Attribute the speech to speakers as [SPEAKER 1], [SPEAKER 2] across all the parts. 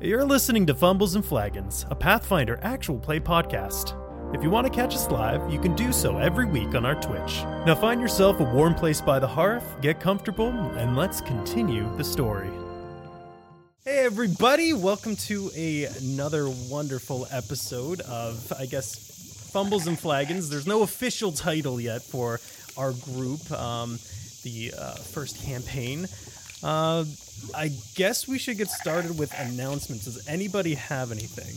[SPEAKER 1] You're listening to Fumbles and Flagons, a Pathfinder actual play podcast. If you want to catch us live, you can do so every week on our Twitch. Now find yourself a warm place by the hearth, get comfortable, and let's continue the story. Hey everybody, welcome to a, another wonderful episode of, I guess, Fumbles and Flagons. There's no official title yet for our group, um, the uh, first campaign. Uh, I guess we should get started with announcements. Does anybody have anything?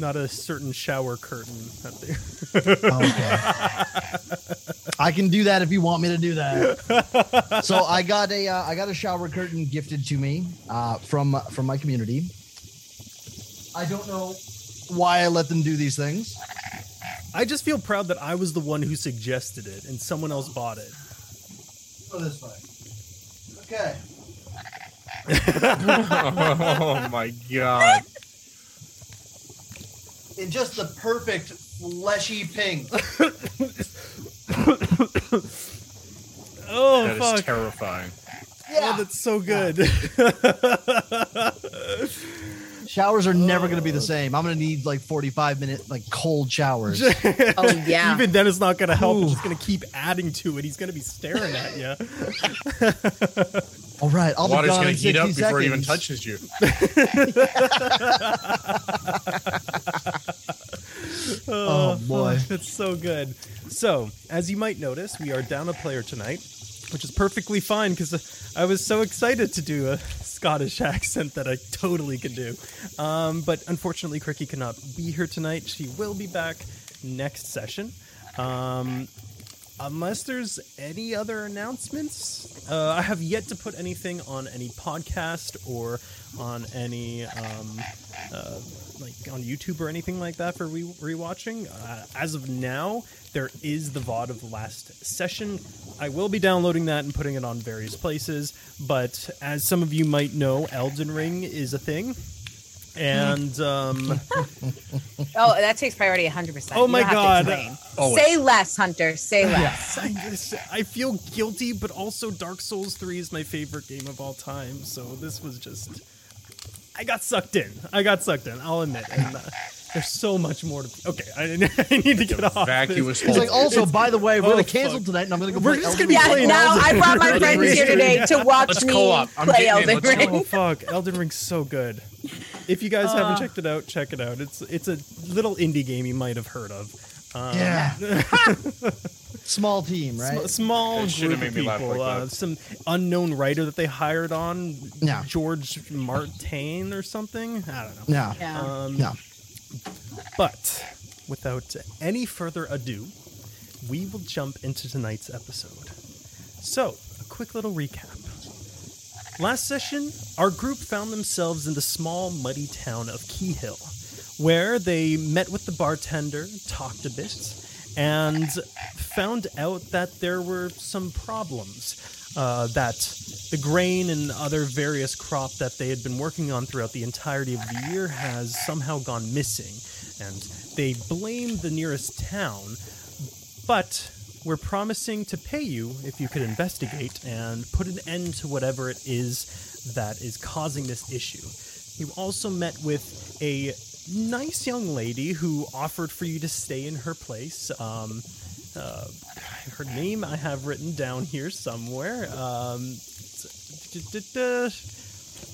[SPEAKER 1] Not a certain shower curtain.
[SPEAKER 2] Okay. I can do that if you want me to do that. So I got a uh, I got a shower curtain gifted to me uh, from from my community. I don't know why I let them do these things.
[SPEAKER 1] I just feel proud that I was the one who suggested it and someone else bought it.
[SPEAKER 2] Way. Okay.
[SPEAKER 3] oh my god.
[SPEAKER 2] In just the perfect fleshy pink.
[SPEAKER 1] Oh
[SPEAKER 3] That is
[SPEAKER 1] fuck!
[SPEAKER 3] terrifying.
[SPEAKER 1] Oh, that's so good.
[SPEAKER 2] Showers are never going to be the same. I'm going to need like 45 minute like cold showers.
[SPEAKER 4] Oh yeah.
[SPEAKER 1] Even then, it's not going to help. It's just going to keep adding to it. He's going to be staring at you.
[SPEAKER 2] All right, I'll be gone
[SPEAKER 3] gonna
[SPEAKER 2] in
[SPEAKER 3] heat
[SPEAKER 2] 60
[SPEAKER 3] up before it even touches you.
[SPEAKER 2] Oh, oh, boy.
[SPEAKER 1] It's so good. So, as you might notice, we are down a player tonight, which is perfectly fine because I was so excited to do a Scottish accent that I totally can do. Um, but unfortunately, Cricky cannot be here tonight. She will be back next session. Um, unless there's any other announcements, uh, I have yet to put anything on any podcast or on any um, uh, like on YouTube or anything like that for re- rewatching. Uh, as of now, there is the VOD of the last session. I will be downloading that and putting it on various places. But as some of you might know, Elden Ring is a thing. And um,
[SPEAKER 4] oh, that takes priority 100. percent
[SPEAKER 1] Oh my God.
[SPEAKER 3] Always.
[SPEAKER 4] Say less, Hunter. Say less.
[SPEAKER 1] I, just, I feel guilty, but also Dark Souls 3 is my favorite game of all time. So this was just. I got sucked in. I got sucked in, I'll admit. And, uh, there's so much more to. Okay, I, I need to get off.
[SPEAKER 3] Vacuous
[SPEAKER 1] this.
[SPEAKER 2] He's like,
[SPEAKER 3] hole.
[SPEAKER 2] also, by the way, we're
[SPEAKER 1] oh,
[SPEAKER 2] going to cancel
[SPEAKER 1] fuck.
[SPEAKER 2] tonight, and I'm going to go
[SPEAKER 1] We're
[SPEAKER 2] play
[SPEAKER 1] just gonna be
[SPEAKER 2] Ring.
[SPEAKER 4] Yeah.
[SPEAKER 1] playing
[SPEAKER 4] Now
[SPEAKER 1] Elden
[SPEAKER 4] I brought my friends here today to watch
[SPEAKER 3] Let's
[SPEAKER 4] me play
[SPEAKER 3] getting in.
[SPEAKER 4] Elden
[SPEAKER 3] Let's
[SPEAKER 4] Ring.
[SPEAKER 1] Oh fuck, Elden Ring's so good. If you guys haven't checked it out, check it out. It's it's a little indie game you might have heard of. Um,
[SPEAKER 2] Yeah. Small team, right?
[SPEAKER 1] Sm- small
[SPEAKER 3] That should've
[SPEAKER 1] group of
[SPEAKER 3] made me laugh
[SPEAKER 1] people.
[SPEAKER 3] like
[SPEAKER 1] uh, some unknown writer that they hired on,
[SPEAKER 2] Yeah.
[SPEAKER 1] George Martin or something. I don't know.
[SPEAKER 2] Yeah.
[SPEAKER 4] Yeah.
[SPEAKER 1] Um,
[SPEAKER 2] Yeah.
[SPEAKER 1] But without any further ado, we will jump into tonight's episode. So, a quick little recap. Last session, our group found themselves in the small, muddy town of Keyhill, where they met with the bartender, talked a bit, and found out that there were some problems. Uh, that the grain and other various crop that they had been working on throughout the entirety of the year has somehow gone missing, and they blamed the nearest town but we're promising to pay you if you could investigate and put an end to whatever it is that is causing this issue. You also met with a nice young lady who offered for you to stay in her place. Um, uh, her name I have written down here somewhere. Um,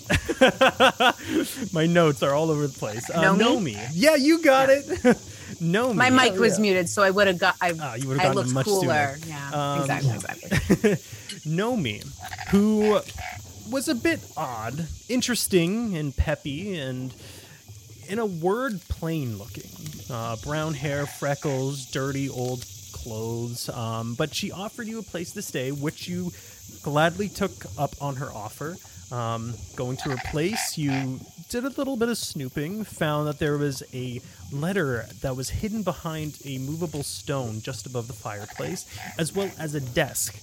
[SPEAKER 1] my notes are all over the place. Uh,
[SPEAKER 4] Nomi?
[SPEAKER 1] Nomi. Yeah, you got it. Nomi.
[SPEAKER 4] My mic was muted, so I would have got. I,
[SPEAKER 1] Ah, you would've gotten
[SPEAKER 4] looked
[SPEAKER 1] much
[SPEAKER 4] cooler.
[SPEAKER 1] sooner.
[SPEAKER 4] Yeah.
[SPEAKER 1] Um,
[SPEAKER 4] exactly. Exactly.
[SPEAKER 1] Nomi, who was a bit odd, interesting and peppy, and in a word, plain looking. Uh, brown hair, freckles, dirty old clothes. Um, but she offered you a place to stay, which you gladly took up on her offer. Um, going to her place, you did a little bit of snooping, found that there was a letter that was hidden behind a movable stone just above the fireplace, as well as a desk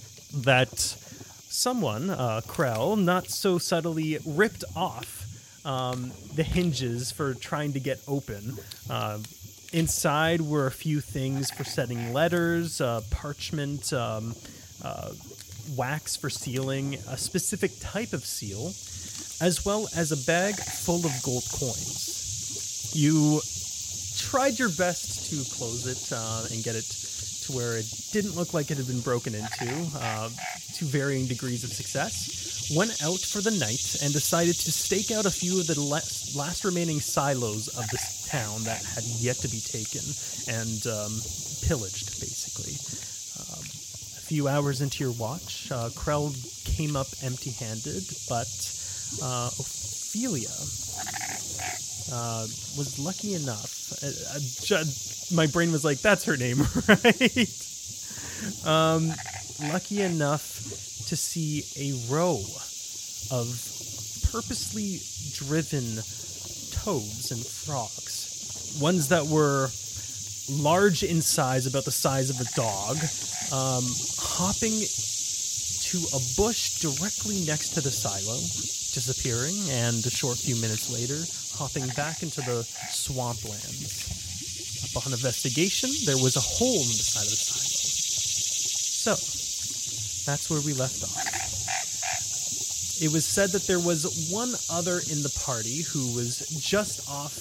[SPEAKER 1] that someone, uh, Krell, not so subtly ripped off um, the hinges for trying to get open. Uh, inside were a few things for setting letters, uh, parchment, um, uh, wax for sealing, a specific type of seal, as well as a bag full of gold coins. You tried your best to close it uh, and get it to where it didn't look like it had been broken into, uh, to varying degrees of success. Went out for the night and decided to stake out a few of the last, last remaining silos of this town that had yet to be taken and um, pillaged, basically. Um, a few hours into your watch, uh, Krell came up empty handed, but uh, Ophelia uh, was lucky enough. Uh, uh, ju- my brain was like, "That's her name, right?" um, lucky enough to see a row of purposely driven toads and frogs, ones that were large in size, about the size of a dog, um, hopping to a bush directly next to the silo, disappearing, and a short few minutes later, hopping back into the swamplands. Upon investigation, there was a hole in the side of the silo. So, that's where we left off. It was said that there was one other in the party who was just off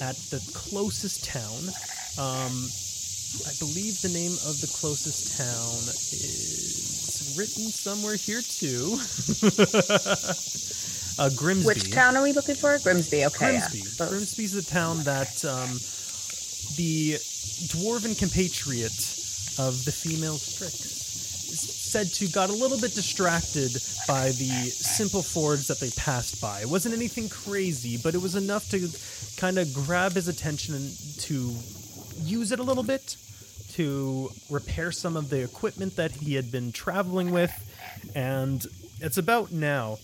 [SPEAKER 1] at the closest town. Um, I believe the name of the closest town is written somewhere here too. uh, Grimsby.
[SPEAKER 4] Which town are we looking for? Grimsby. Okay.
[SPEAKER 1] Grimsby.
[SPEAKER 4] Yeah.
[SPEAKER 1] Grimsby's the town that um, the dwarven compatriot of the female Strix is said to got a little bit distracted by the simple fords that they passed by. It wasn't anything crazy, but it was enough to kind of grab his attention and to use it a little bit to repair some of the equipment that he had been traveling with. And it's about now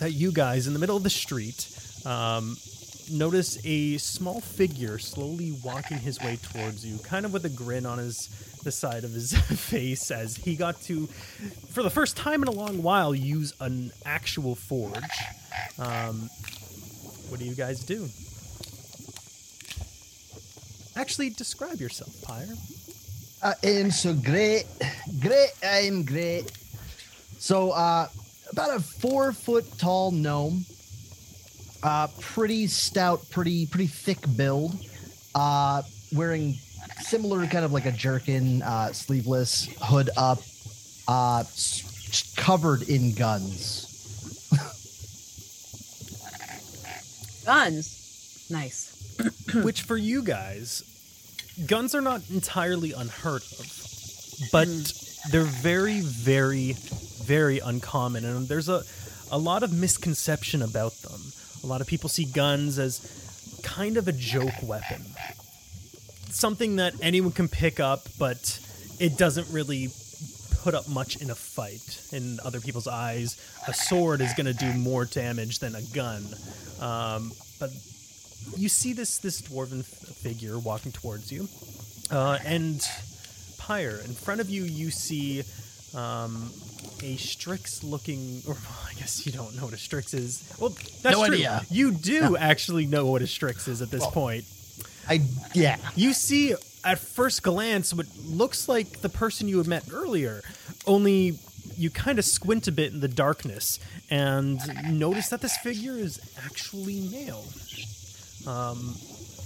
[SPEAKER 1] that you guys in the middle of the street um, notice a small figure slowly walking his way towards you, kind of with a grin on his the side of his face as he got to, for the first time in a long while, use an actual forge. Um, what do you guys do? Actually, describe yourself, Pyre.
[SPEAKER 2] I am so great. Great. I am great. So, uh, about a four foot tall gnome. Uh, pretty stout, pretty pretty thick build. Uh, wearing similar kind of like a jerkin, uh, sleeveless, hood up, uh, s- covered in guns.
[SPEAKER 4] Guns. Nice.
[SPEAKER 1] Which for you guys, guns are not entirely unheard of, but they're very, very, very uncommon, and there's a a lot of misconception about them. A lot of people see guns as kind of a joke weapon, something that anyone can pick up, but it doesn't really put up much in a fight. In other people's eyes, a sword is going to do more damage than a gun. Um, but you see this this dwarven f- figure walking towards you, uh, and Pyre in front of you. You see um, a Strix looking, or I guess you don't know what a Strix is. Well, that's
[SPEAKER 2] No
[SPEAKER 1] true.
[SPEAKER 2] idea.
[SPEAKER 1] You do actually know what a Strix is at this point.
[SPEAKER 2] I yeah.
[SPEAKER 1] You see at first glance what looks like the person you had met earlier, only you kind of squint a bit in the darkness and notice that this figure is actually male. Um,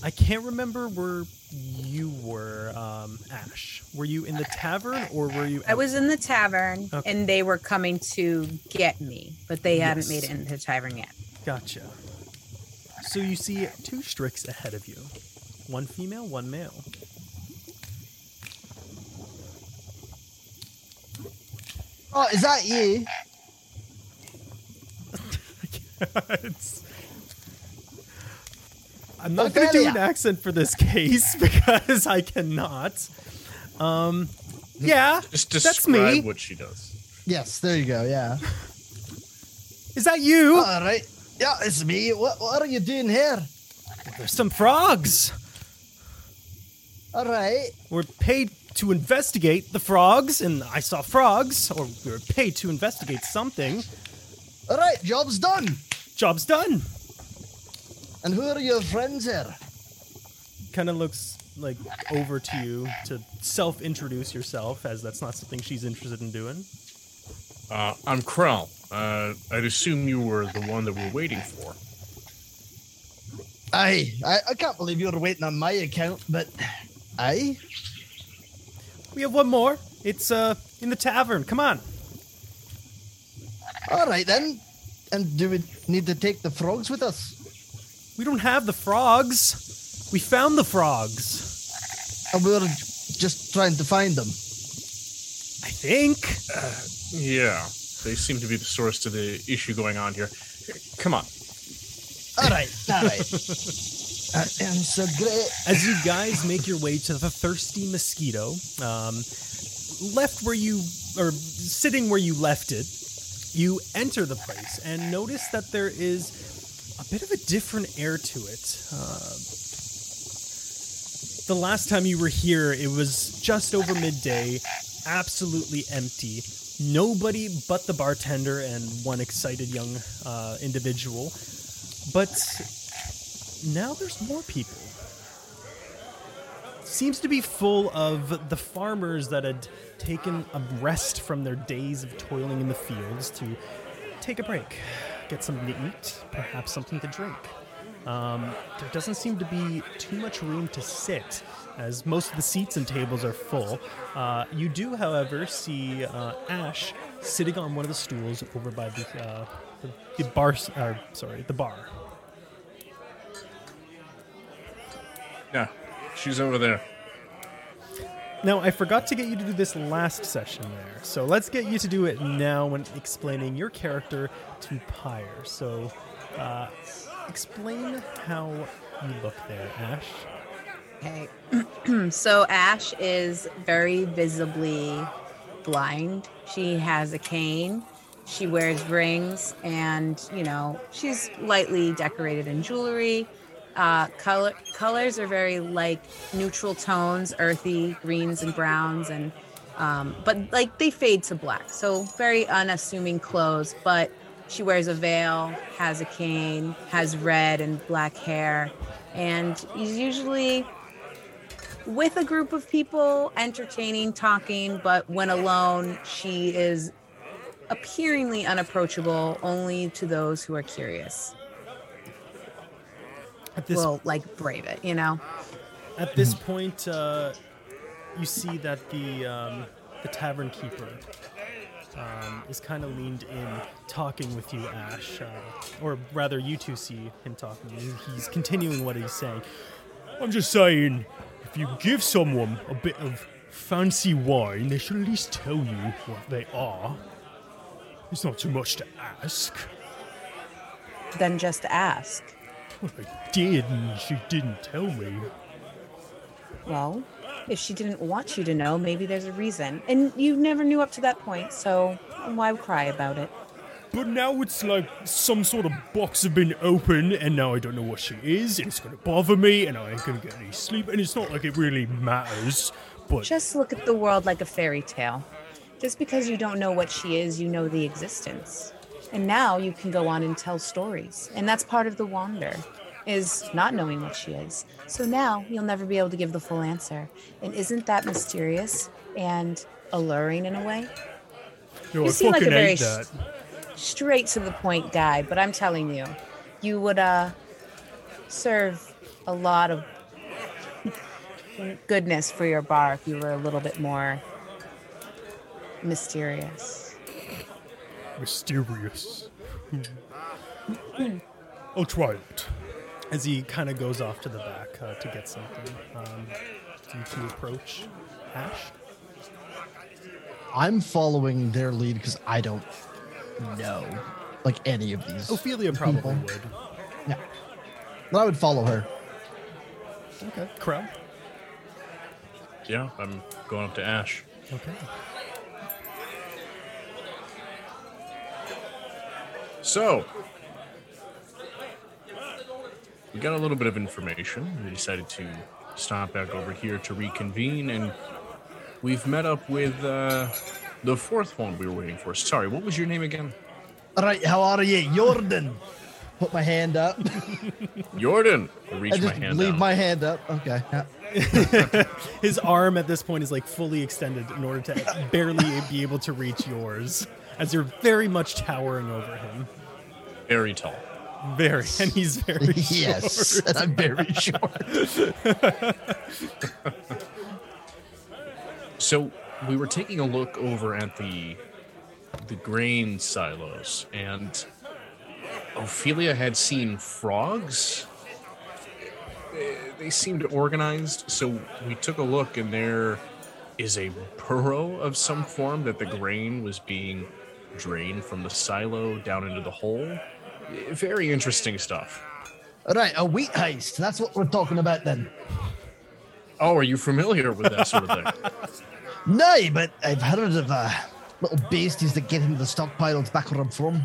[SPEAKER 1] I can't remember where you were, um, Ash. Were you in the tavern or were you?
[SPEAKER 4] I was in the tavern
[SPEAKER 1] Okay.
[SPEAKER 4] and they were coming to get me, but they hadn't made it into the tavern yet.
[SPEAKER 1] Gotcha. So you see two Strix ahead of you, one female, one male.
[SPEAKER 2] Oh, is that you?
[SPEAKER 1] It's- I'm not going to do an accent for this case because I cannot. Um, yeah,
[SPEAKER 3] Just
[SPEAKER 1] that's
[SPEAKER 3] describe
[SPEAKER 1] me.
[SPEAKER 3] what she does.
[SPEAKER 2] Yes, there you go. Yeah.
[SPEAKER 1] Is that you?
[SPEAKER 2] All right. Yeah, it's me. What, what are you doing here?
[SPEAKER 1] There's some frogs.
[SPEAKER 2] All right.
[SPEAKER 1] We're paid to investigate the frogs, and I saw frogs, or we were paid to investigate something.
[SPEAKER 2] All right. Job's done.
[SPEAKER 1] Job's done.
[SPEAKER 2] And who are your friends here?
[SPEAKER 1] Kind of looks like over to you to self introduce yourself, as that's not something she's interested in doing.
[SPEAKER 3] Uh, I'm Krell. Uh, I'd assume you were the one that we're waiting for.
[SPEAKER 2] Aye, I, I can't believe you're waiting on my account, but aye.
[SPEAKER 1] We have one more. It's uh in the tavern. Come on.
[SPEAKER 2] All right then. And do we need to take the frogs with us?
[SPEAKER 1] We don't have the frogs. We found the frogs.
[SPEAKER 2] Or we're just trying to find them?
[SPEAKER 1] I think.
[SPEAKER 3] Yeah, they seem to be the source to the issue going on here. Come on.
[SPEAKER 2] All right, all right. I am so great.
[SPEAKER 1] As you guys make your way to the thirsty mosquito, um, left where you or sitting where you left it, you enter the place and notice that there is a bit of a different air to it. Uh, the last time you were here, it was just over midday, absolutely empty. Nobody but the bartender and one excited young uh, individual. But now there's more people. Seems to be full of the farmers that had taken a rest from their days of toiling in the fields to take a break, get something to eat, perhaps something to drink. Um, there doesn't seem to be too much room to sit, as most of the seats and tables are full. Uh, you do, however, see uh, Ash sitting on one of the stools over by the uh, the, the bar. Sorry, the bar.
[SPEAKER 3] Yeah, she's over there.
[SPEAKER 1] Now, I forgot to get you to do this last session there, so let's get you to do it now when explaining your character to Pyre. So, uh, explain how you look there, Ash.
[SPEAKER 4] Okay. so Ash is very visibly blind. She has a cane. She wears rings and, you know, she's lightly decorated in jewelry. Uh, color colors are very like neutral tones, earthy greens and browns, and um, but like they fade to black. So very unassuming clothes. But she wears a veil, has a cane, has red and black hair, and is usually with a group of people, entertaining, talking. But when alone, she is appearingly unapproachable only to those who are curious.
[SPEAKER 1] This
[SPEAKER 4] Will like brave it, you know.
[SPEAKER 1] At this point, uh, you see that the um, the tavern keeper um, is kind of leaned in, talking with you, Ash, uh, or rather, you two see him talking. He's continuing what he's saying. I'm just saying, if you give someone a bit of fancy wine, they should at least tell you what they are. It's not too much to ask.
[SPEAKER 4] Then just ask.
[SPEAKER 1] Well, I did, and she didn't tell me.
[SPEAKER 4] Well, if she didn't want you to know, maybe there's a reason. And you never knew up to that point, so why cry about it?
[SPEAKER 1] But now it's like some sort of box have been opened, and now I don't know what she is, and it's gonna bother me, and I ain't gonna get any sleep, and it's not like it really matters. But
[SPEAKER 4] Just look at the world like a fairy tale. Just because you don't know what she is, you know the existence. And now you can go on and tell stories. And that's part of the wander, is not knowing what she is. So now you'll never be able to give the full answer. And isn't that mysterious and alluring in a way? you seem like a very. Straight to the point guy, but I'm telling you, you would uh serve a lot of goodness for your bar if you were a little bit more mysterious.
[SPEAKER 1] Mysterious. I'll try it. As he kind of goes off to the back uh, to get something, um, do you two approach Ash?
[SPEAKER 2] I'm following their lead because I don't know like any of these.
[SPEAKER 1] Ophelia probably
[SPEAKER 2] people.
[SPEAKER 1] would.
[SPEAKER 2] Yeah. But I would follow her.
[SPEAKER 1] Okay. Crow?
[SPEAKER 3] Yeah, I'm going up to Ash.
[SPEAKER 1] Okay.
[SPEAKER 3] So, we got a little bit of information. We decided to stop back over here to reconvene, and we've met up with uh, the fourth one we were waiting for. Sorry, what was your name again?
[SPEAKER 2] All right, how are you, Jordan? Put my hand up.
[SPEAKER 3] Jordan. I
[SPEAKER 2] I
[SPEAKER 3] reach my
[SPEAKER 2] just
[SPEAKER 3] hand
[SPEAKER 2] leave
[SPEAKER 3] out.
[SPEAKER 2] my hand up. Okay.
[SPEAKER 1] His arm at this point is like fully extended in order to barely be able to reach yours as you're very much towering over him.
[SPEAKER 3] Very tall.
[SPEAKER 1] Very, and he's very
[SPEAKER 2] yes,
[SPEAKER 1] short.
[SPEAKER 2] and I'm very short.
[SPEAKER 3] So we were taking a look over at the the grain silos, and Ophelia had seen frogs. They- They seemed organized, so we took a look, and there is a burrow of some form that the grain was being drained from the silo down into the hole. Very interesting stuff.
[SPEAKER 2] Right, a wheat heist. That's what we're talking about then.
[SPEAKER 3] Oh, are you familiar with that sort of thing?
[SPEAKER 2] No, but I've heard of uh, little beasties that get into the stockpiles back where I'm from.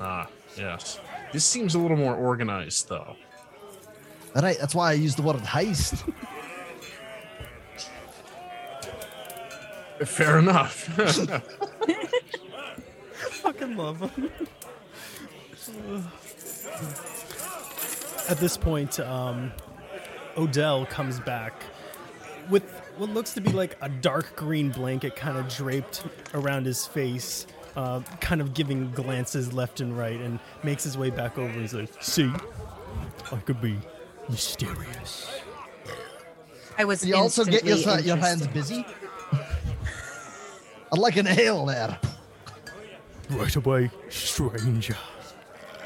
[SPEAKER 3] Ah, yes. This seems a little more organized, though.
[SPEAKER 2] All right, that's why I use the word heist.
[SPEAKER 3] Fair enough.
[SPEAKER 1] Fucking love him. At this point, um, Odell comes back with what looks to be like a dark green blanket kind of draped around his face, uh, kind of giving glances left and right, and makes his way back over He's like, See, I could be mysterious.
[SPEAKER 4] I was
[SPEAKER 2] You also get your, your hands busy. I'd like an ale there.
[SPEAKER 1] Right away, stranger.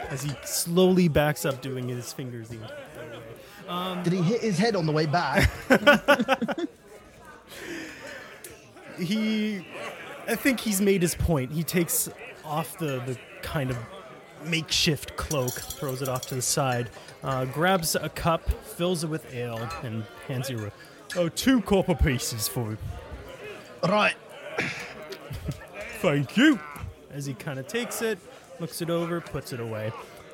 [SPEAKER 1] As he slowly backs up, doing his fingers the entire way.
[SPEAKER 2] Did he hit his head on the way back?
[SPEAKER 1] he i think he's made his point he takes off the, the kind of makeshift cloak throws it off to the side uh, grabs a cup fills it with ale and hands you a, oh, two copper pieces for you.
[SPEAKER 2] right.
[SPEAKER 1] thank you as he kind of takes it looks it over puts it away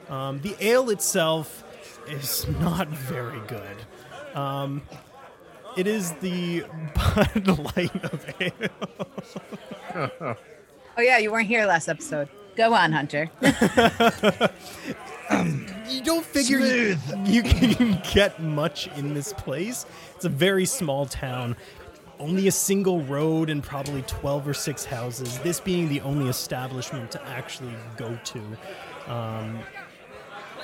[SPEAKER 1] um, the ale itself is not very good um, it is the Bud Light of ale.
[SPEAKER 4] Oh yeah, you weren't here last episode. Go on, Hunter.
[SPEAKER 1] you don't figure you, you can get much in this place. It's a very small town. Only a single road and probably 12 or 6 houses. This being the only establishment to actually go to. Um,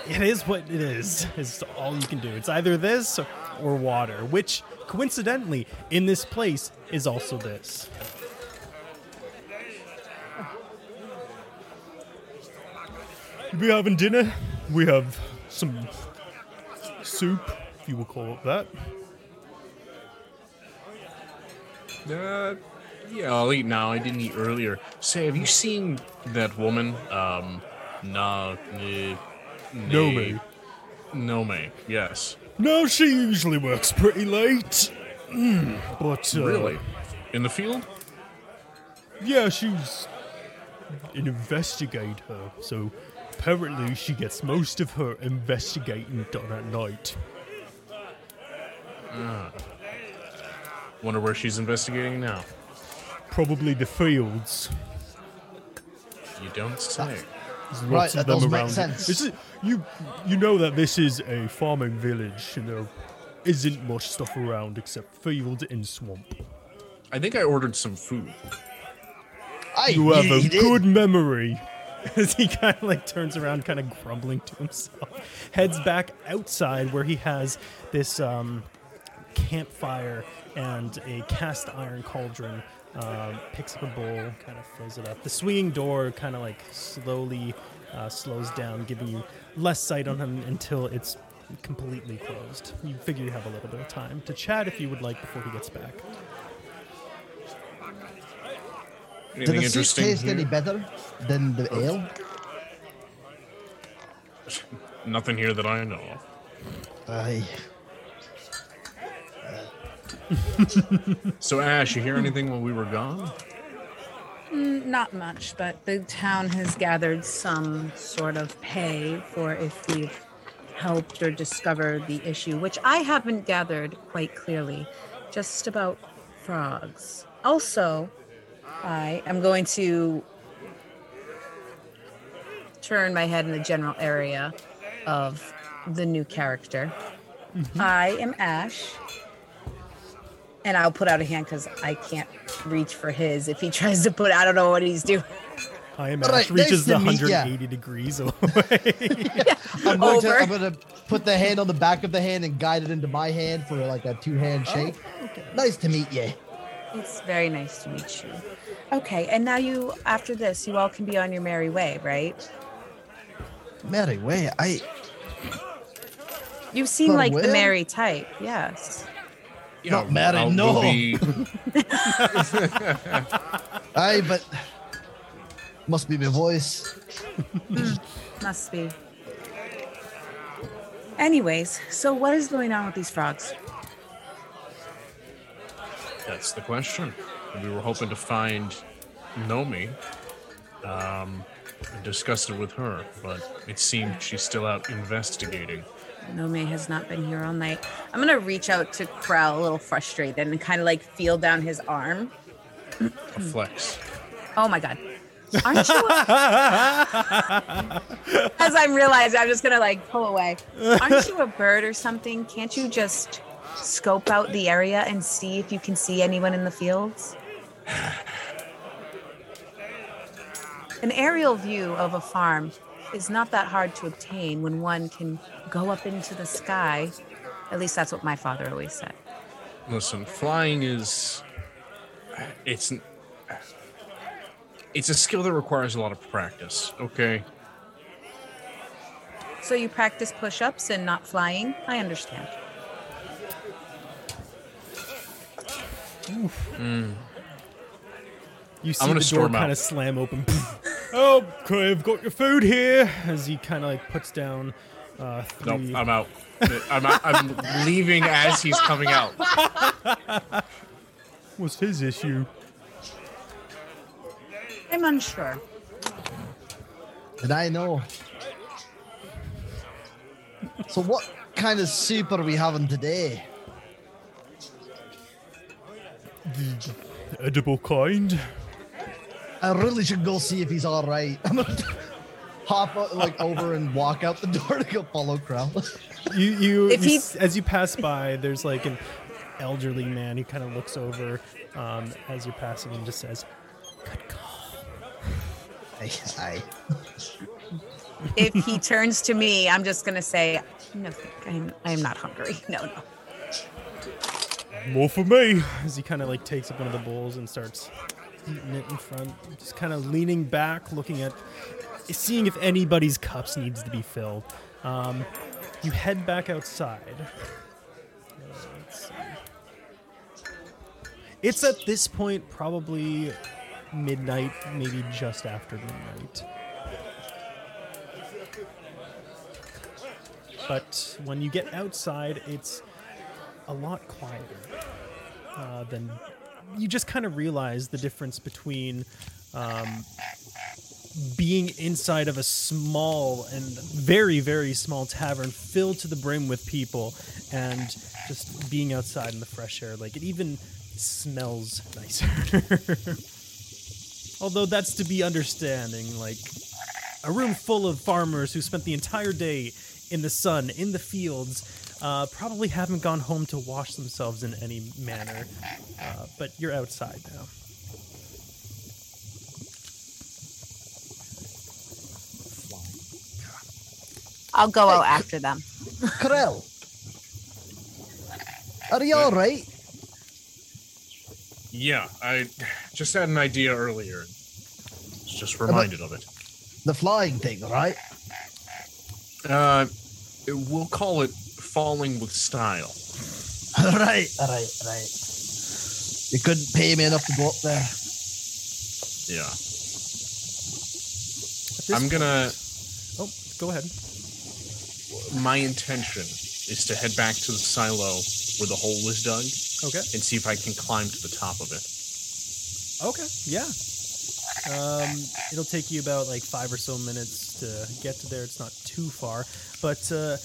[SPEAKER 1] it is what it is. It's all you can do. It's either this or water, which coincidentally in this place is also this. We having dinner. We have some soup, if you will call it that.
[SPEAKER 3] Uh, yeah, I'll eat now. I didn't eat earlier. Say, have you seen that woman? Um, Na, eh,
[SPEAKER 1] Nome.
[SPEAKER 3] Nome, yes.
[SPEAKER 1] No, she usually works pretty late. Mm, but uh,
[SPEAKER 3] Really? In the field?
[SPEAKER 1] yeah, she's an investigator, so apparently she gets most of her investigating done at night.
[SPEAKER 3] Wonder where she's investigating now.
[SPEAKER 1] Probably the fields.
[SPEAKER 3] You don't say.
[SPEAKER 1] There's
[SPEAKER 2] Right,
[SPEAKER 1] lots
[SPEAKER 2] that
[SPEAKER 1] of them
[SPEAKER 2] does make
[SPEAKER 1] around.
[SPEAKER 2] sense.
[SPEAKER 1] This is, you, you know that this is a farming village, and there isn't much stuff around except field and swamp.
[SPEAKER 3] I think I ordered some food.
[SPEAKER 2] Aye,
[SPEAKER 1] You have a
[SPEAKER 2] you did.
[SPEAKER 1] good memory. As he kind of like turns around, kind of grumbling to himself, heads back outside where he has this um, campfire and a cast iron cauldron. Um, picks up a bowl, kind of fills it up. The swinging door kind of like slowly uh, slows down, giving you less sight on him until it's completely closed. You figure you have a little bit of time to chat if you would like before he gets back.
[SPEAKER 2] Did the soup taste
[SPEAKER 3] here?
[SPEAKER 2] any better than the ale?
[SPEAKER 3] Nothing here that I know of.
[SPEAKER 2] Aye.
[SPEAKER 3] So, Ash, you hear anything while we were gone?
[SPEAKER 4] Mm, not much, but the town has gathered some sort of pay for if we've helped or discovered the issue, which I haven't gathered quite clearly, just about frogs. Also, I am going to turn my head in the general area of the new character. Mm-hmm. I am Ash. And I'll put out a hand because I can't reach for his if he tries to put. I don't know what he's doing.
[SPEAKER 1] IMAX
[SPEAKER 2] Right,
[SPEAKER 1] reaches
[SPEAKER 2] nice
[SPEAKER 1] the
[SPEAKER 2] to meet ya.
[SPEAKER 1] 180 degrees away.
[SPEAKER 2] I'm going, to, I'm going to put the hand on the back of the hand and guide it into my hand for like a two hand oh, shake. Nice to meet you.
[SPEAKER 4] It's very nice to meet you. Okay, and now you, after this, you all can be on your merry way, right?
[SPEAKER 2] Merry way? I.
[SPEAKER 4] You seem
[SPEAKER 2] For
[SPEAKER 4] like the merry type. Yes.
[SPEAKER 2] Not mad at-
[SPEAKER 3] I'll-
[SPEAKER 2] no.
[SPEAKER 3] we'll
[SPEAKER 2] I, but. Must be my voice.
[SPEAKER 4] Must be. Anyways, so what is going on with these frogs?
[SPEAKER 3] That's the question. We were hoping to find Nomi, um, and discuss it with her, but it seemed she's still out investigating.
[SPEAKER 4] Nome has not been here all night. I'm gonna reach out to Krell a little frustrated and kind of like feel down his arm.
[SPEAKER 3] A flex.
[SPEAKER 4] Oh my god. Aren't you? a- As I'm realizing, I'm just gonna like pull away. Aren't you a bird or something? Can't you just scope out the area and see if you can see anyone in the fields? An aerial view of a farm is not that hard to obtain when one can go up into the sky. At least that's what my father always said.
[SPEAKER 3] Listen, flying is it's it's a skill that requires a lot of practice, okay?
[SPEAKER 4] So you practice push ups and not flying? I understand. Hmm.
[SPEAKER 1] You see
[SPEAKER 3] gonna
[SPEAKER 1] the door kind of slam open. oh, okay, I've got your food here. As he kind of like puts down uh,
[SPEAKER 3] No,
[SPEAKER 1] three.
[SPEAKER 3] I'm out. I'm out. I'm leaving as he's coming out.
[SPEAKER 1] What's his issue?
[SPEAKER 4] I'm unsure.
[SPEAKER 2] Did I know? So, what kind of soup are we having today?
[SPEAKER 1] The edible kind.
[SPEAKER 2] I really should go see if he's all right. I'm gonna hop o- like over and walk out the door to go follow Crow.
[SPEAKER 1] You, you,
[SPEAKER 4] If
[SPEAKER 1] you
[SPEAKER 4] he-
[SPEAKER 1] as you pass by, there's like an elderly man. who kind of looks over um, as you're passing and just says, "Good call."
[SPEAKER 2] I, I,
[SPEAKER 4] if he turns to me, I'm just gonna say, "No, I'm I'm not hungry. No, no."
[SPEAKER 1] More for me. As he kind of like takes up one of the bowls and starts eating it in front, just kind of leaning back, looking at, seeing if anybody's cups needs to be filled. Um, you head back outside. It's at this point probably midnight, maybe just after midnight. But when you get outside, it's a lot quieter uh, than you just kind of realize the difference between um, being inside of a small and very very small tavern filled to the brim with people and just being outside in the fresh air. Like it even smells nicer. Although that's to be understanding like a room full of farmers who spent the entire day in the sun in the fields uh, probably haven't gone home to wash themselves in any manner. Uh, but you're outside now
[SPEAKER 4] I'll go out after them.
[SPEAKER 2] Krell, are you all right?
[SPEAKER 3] Yeah, I just had an idea earlier. Was just reminded of it.
[SPEAKER 2] The flying thing, right?
[SPEAKER 3] Uh, we'll call it falling with style.
[SPEAKER 2] right, right, right. You couldn't pay me enough to go up there.
[SPEAKER 3] Yeah, I'm gonna.
[SPEAKER 1] oh go ahead
[SPEAKER 3] My intention is to head back to the silo where the hole is dug
[SPEAKER 1] okay
[SPEAKER 3] and see if I can climb to the top of it.
[SPEAKER 1] Okay, yeah. Um, it'll take you about like five or so minutes to get to there. It's not too far, but uh,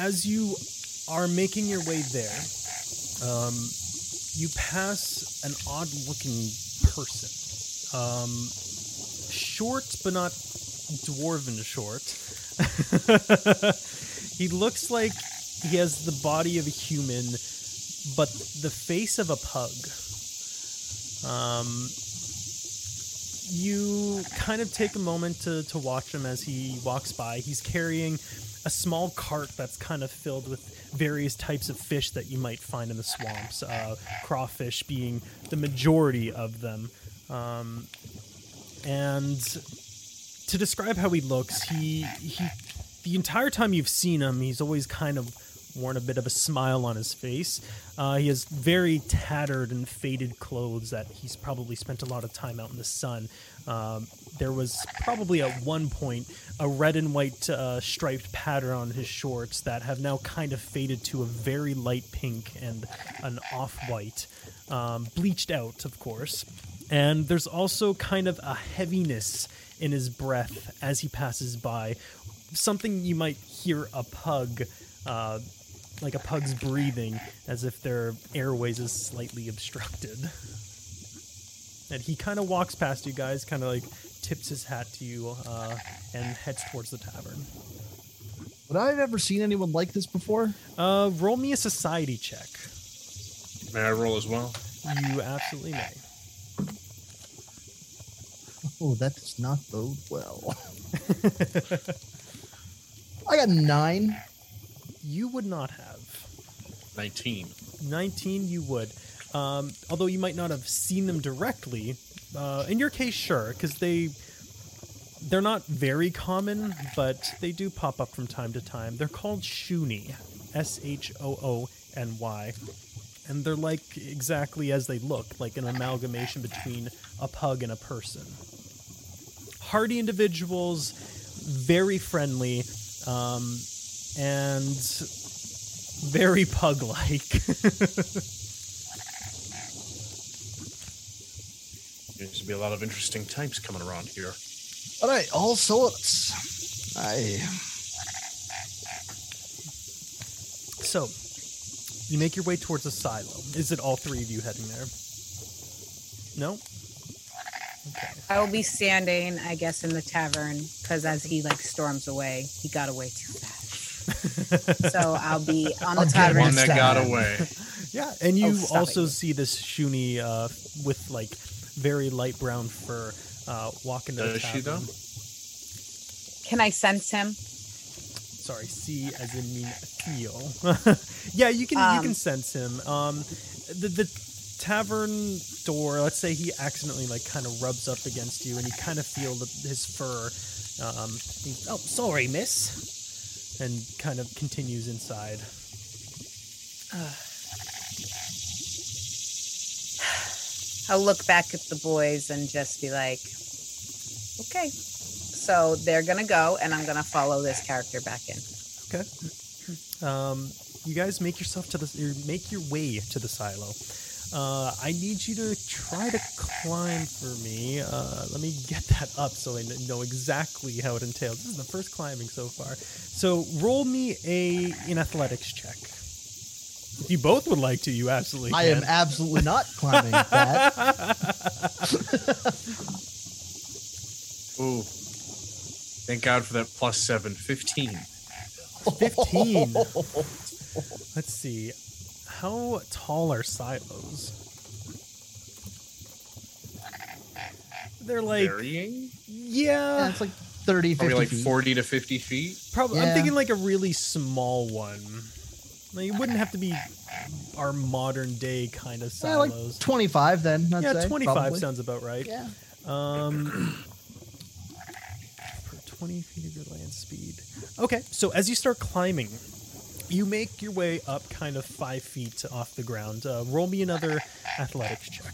[SPEAKER 1] as you are making your way there, um, you pass an odd-looking person. Um, short, but not dwarven short. he looks like he has the body of a human, but the face of a pug. Um, you kind of take a moment to, to watch him as he walks by. He's carrying a small cart that's kind of filled with various types of fish that you might find in the swamps, uh, crawfish being the majority of them. Um, and to describe how he looks, he he the entire time you've seen him, he's always kind of worn a bit of a smile on his face. Uh, he has very tattered and faded clothes that he's probably spent a lot of time out in the sun. Um, there was probably at one point a red and white uh, striped pattern on his shorts that have now kind of faded to a very light pink and an off white, um, bleached out, of course. And there's also kind of a heaviness in his breath as he passes by, something you might hear a pug. Uh, like a pug's breathing, as if their airways is slightly obstructed. And he kind of walks past you guys, kind of like tips his hat to you, uh, and heads towards the tavern.
[SPEAKER 2] Would I have ever seen anyone like this before?
[SPEAKER 1] Uh, roll me a society check.
[SPEAKER 3] May I roll as well?
[SPEAKER 1] You absolutely may.
[SPEAKER 2] Oh, that does not bode well. I got nine.
[SPEAKER 1] You would not have.
[SPEAKER 3] 19.
[SPEAKER 1] 19 you would um, although you might not have seen them directly uh, in your case sure because they they're not very common but they do pop up from time to time they're called shoony s-h-o-o-n-y and they're like exactly as they look like an amalgamation between a pug and a person hardy individuals very friendly um, and very pug like.
[SPEAKER 3] Seems to be a lot of interesting types coming around here.
[SPEAKER 2] All right, all sorts. I
[SPEAKER 1] so, you make your way towards a silo. Is it all three of you heading there? No? Okay.
[SPEAKER 4] I will be standing, I guess, in the tavern because as he like storms away, he got away too fast. so I'll be on the
[SPEAKER 2] I'll get
[SPEAKER 4] tavern.
[SPEAKER 3] One that got away.
[SPEAKER 1] Yeah, and you
[SPEAKER 4] Oh,
[SPEAKER 1] also
[SPEAKER 4] it.
[SPEAKER 1] see this Shoony uh, with like very light brown fur uh, walk into the
[SPEAKER 3] Does she, though?
[SPEAKER 4] Can I sense him?
[SPEAKER 1] Sorry, see as in mean feel. yeah, you can you
[SPEAKER 4] Um,
[SPEAKER 1] can sense him. Um, the the tavern door. Let's say he accidentally like kind of rubs up against you, and you kind of feel the, his fur. Um, he's, oh, sorry, miss, and kind of continues inside.
[SPEAKER 4] I'll look back at the boys and just be like, okay. So they're going to go, and I'm going to follow this character back in.
[SPEAKER 1] Okay. Um, you guys make yourself to the or make your way to the silo. Uh, I need you to try to climb for me. Uh, let me get that up so I know exactly how it entails. This is the first climbing so far. So roll me a an athletics check. If you both would like to, you absolutely
[SPEAKER 2] I
[SPEAKER 1] can.
[SPEAKER 2] am absolutely not climbing that.
[SPEAKER 3] Ooh. Thank God for that plus seven. 15.
[SPEAKER 1] 15. Let's see. How tall are silos? They're like
[SPEAKER 3] Varying?
[SPEAKER 1] yeah,
[SPEAKER 2] Yeah, it's like 30, 50
[SPEAKER 3] Probably like
[SPEAKER 2] feet.
[SPEAKER 3] 40 to 50 feet.
[SPEAKER 1] Probably, I'm thinking like a really small one. Like, it wouldn't have to be our modern day kind of silos.
[SPEAKER 2] Yeah, like
[SPEAKER 1] silos.
[SPEAKER 2] 25 then. I'd
[SPEAKER 1] Yeah,
[SPEAKER 2] say,
[SPEAKER 1] 25
[SPEAKER 2] probably.
[SPEAKER 1] sounds about right.
[SPEAKER 2] Yeah.
[SPEAKER 1] Um, for 20 feet of your land speed. Okay, so as you start climbing, you make your way up kind of five feet off the ground. Uh, roll me another athletics check.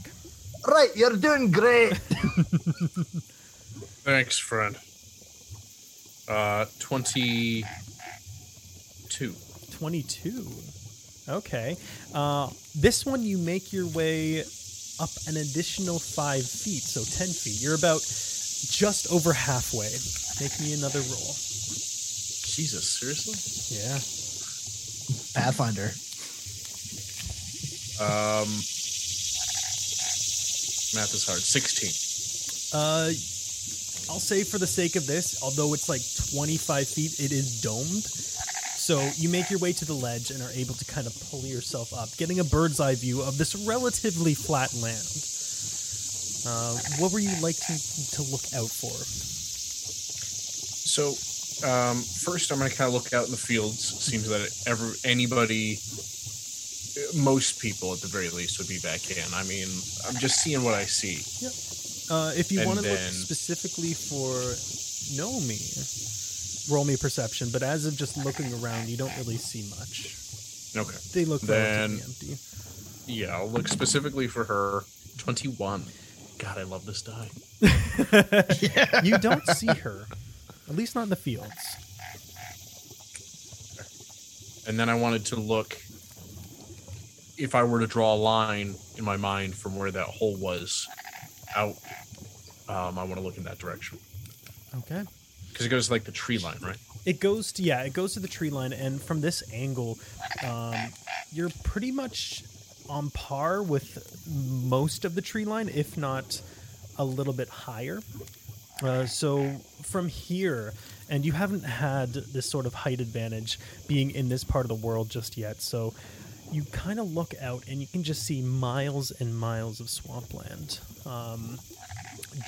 [SPEAKER 2] Right, you're doing great.
[SPEAKER 3] Thanks, friend. Uh, 22.
[SPEAKER 1] 22. Okay. Uh, this one, you make your way up an additional five feet, so 10 feet. You're about just over halfway. Make me another roll.
[SPEAKER 3] Jesus, seriously?
[SPEAKER 1] Yeah.
[SPEAKER 2] Pathfinder.
[SPEAKER 3] Um, math is hard. 16.
[SPEAKER 1] Uh, I'll say for the sake of this, although it's like 25 feet, it is domed. So you make your way to the ledge and are able to kind of pull yourself up, getting a bird's eye view of this relatively flat land. Uh, what were you like to, to look out for?
[SPEAKER 3] So, um, first, I'm going to kind of look out in the fields. Seems that ever anybody, most people at the very least, would be back in. I mean, I'm just seeing what I see.
[SPEAKER 1] Uh, if you
[SPEAKER 3] And
[SPEAKER 1] want to look specifically for Nomi, roll me perception. But as of just looking around, you don't really see much.
[SPEAKER 3] Okay.
[SPEAKER 1] They look
[SPEAKER 3] Then-
[SPEAKER 1] empty.
[SPEAKER 3] Yeah, I'll look specifically for her. 21. God, I love this die.
[SPEAKER 1] You don't see her, at least not in the fields.
[SPEAKER 3] And then I wanted to look if I were to draw a line in my mind from where that hole was out. Um, I want to look in that direction
[SPEAKER 1] Okay.
[SPEAKER 3] because it goes like the tree line, right?
[SPEAKER 1] It goes to yeah, it goes to the tree line, and from this angle, um, you're pretty much on par with most of the tree line, if not a little bit higher. Uh, so from here, and you haven't had this sort of height advantage being in this part of the world just yet. So you kind of look out, and you can just see miles and miles of swampland. Um,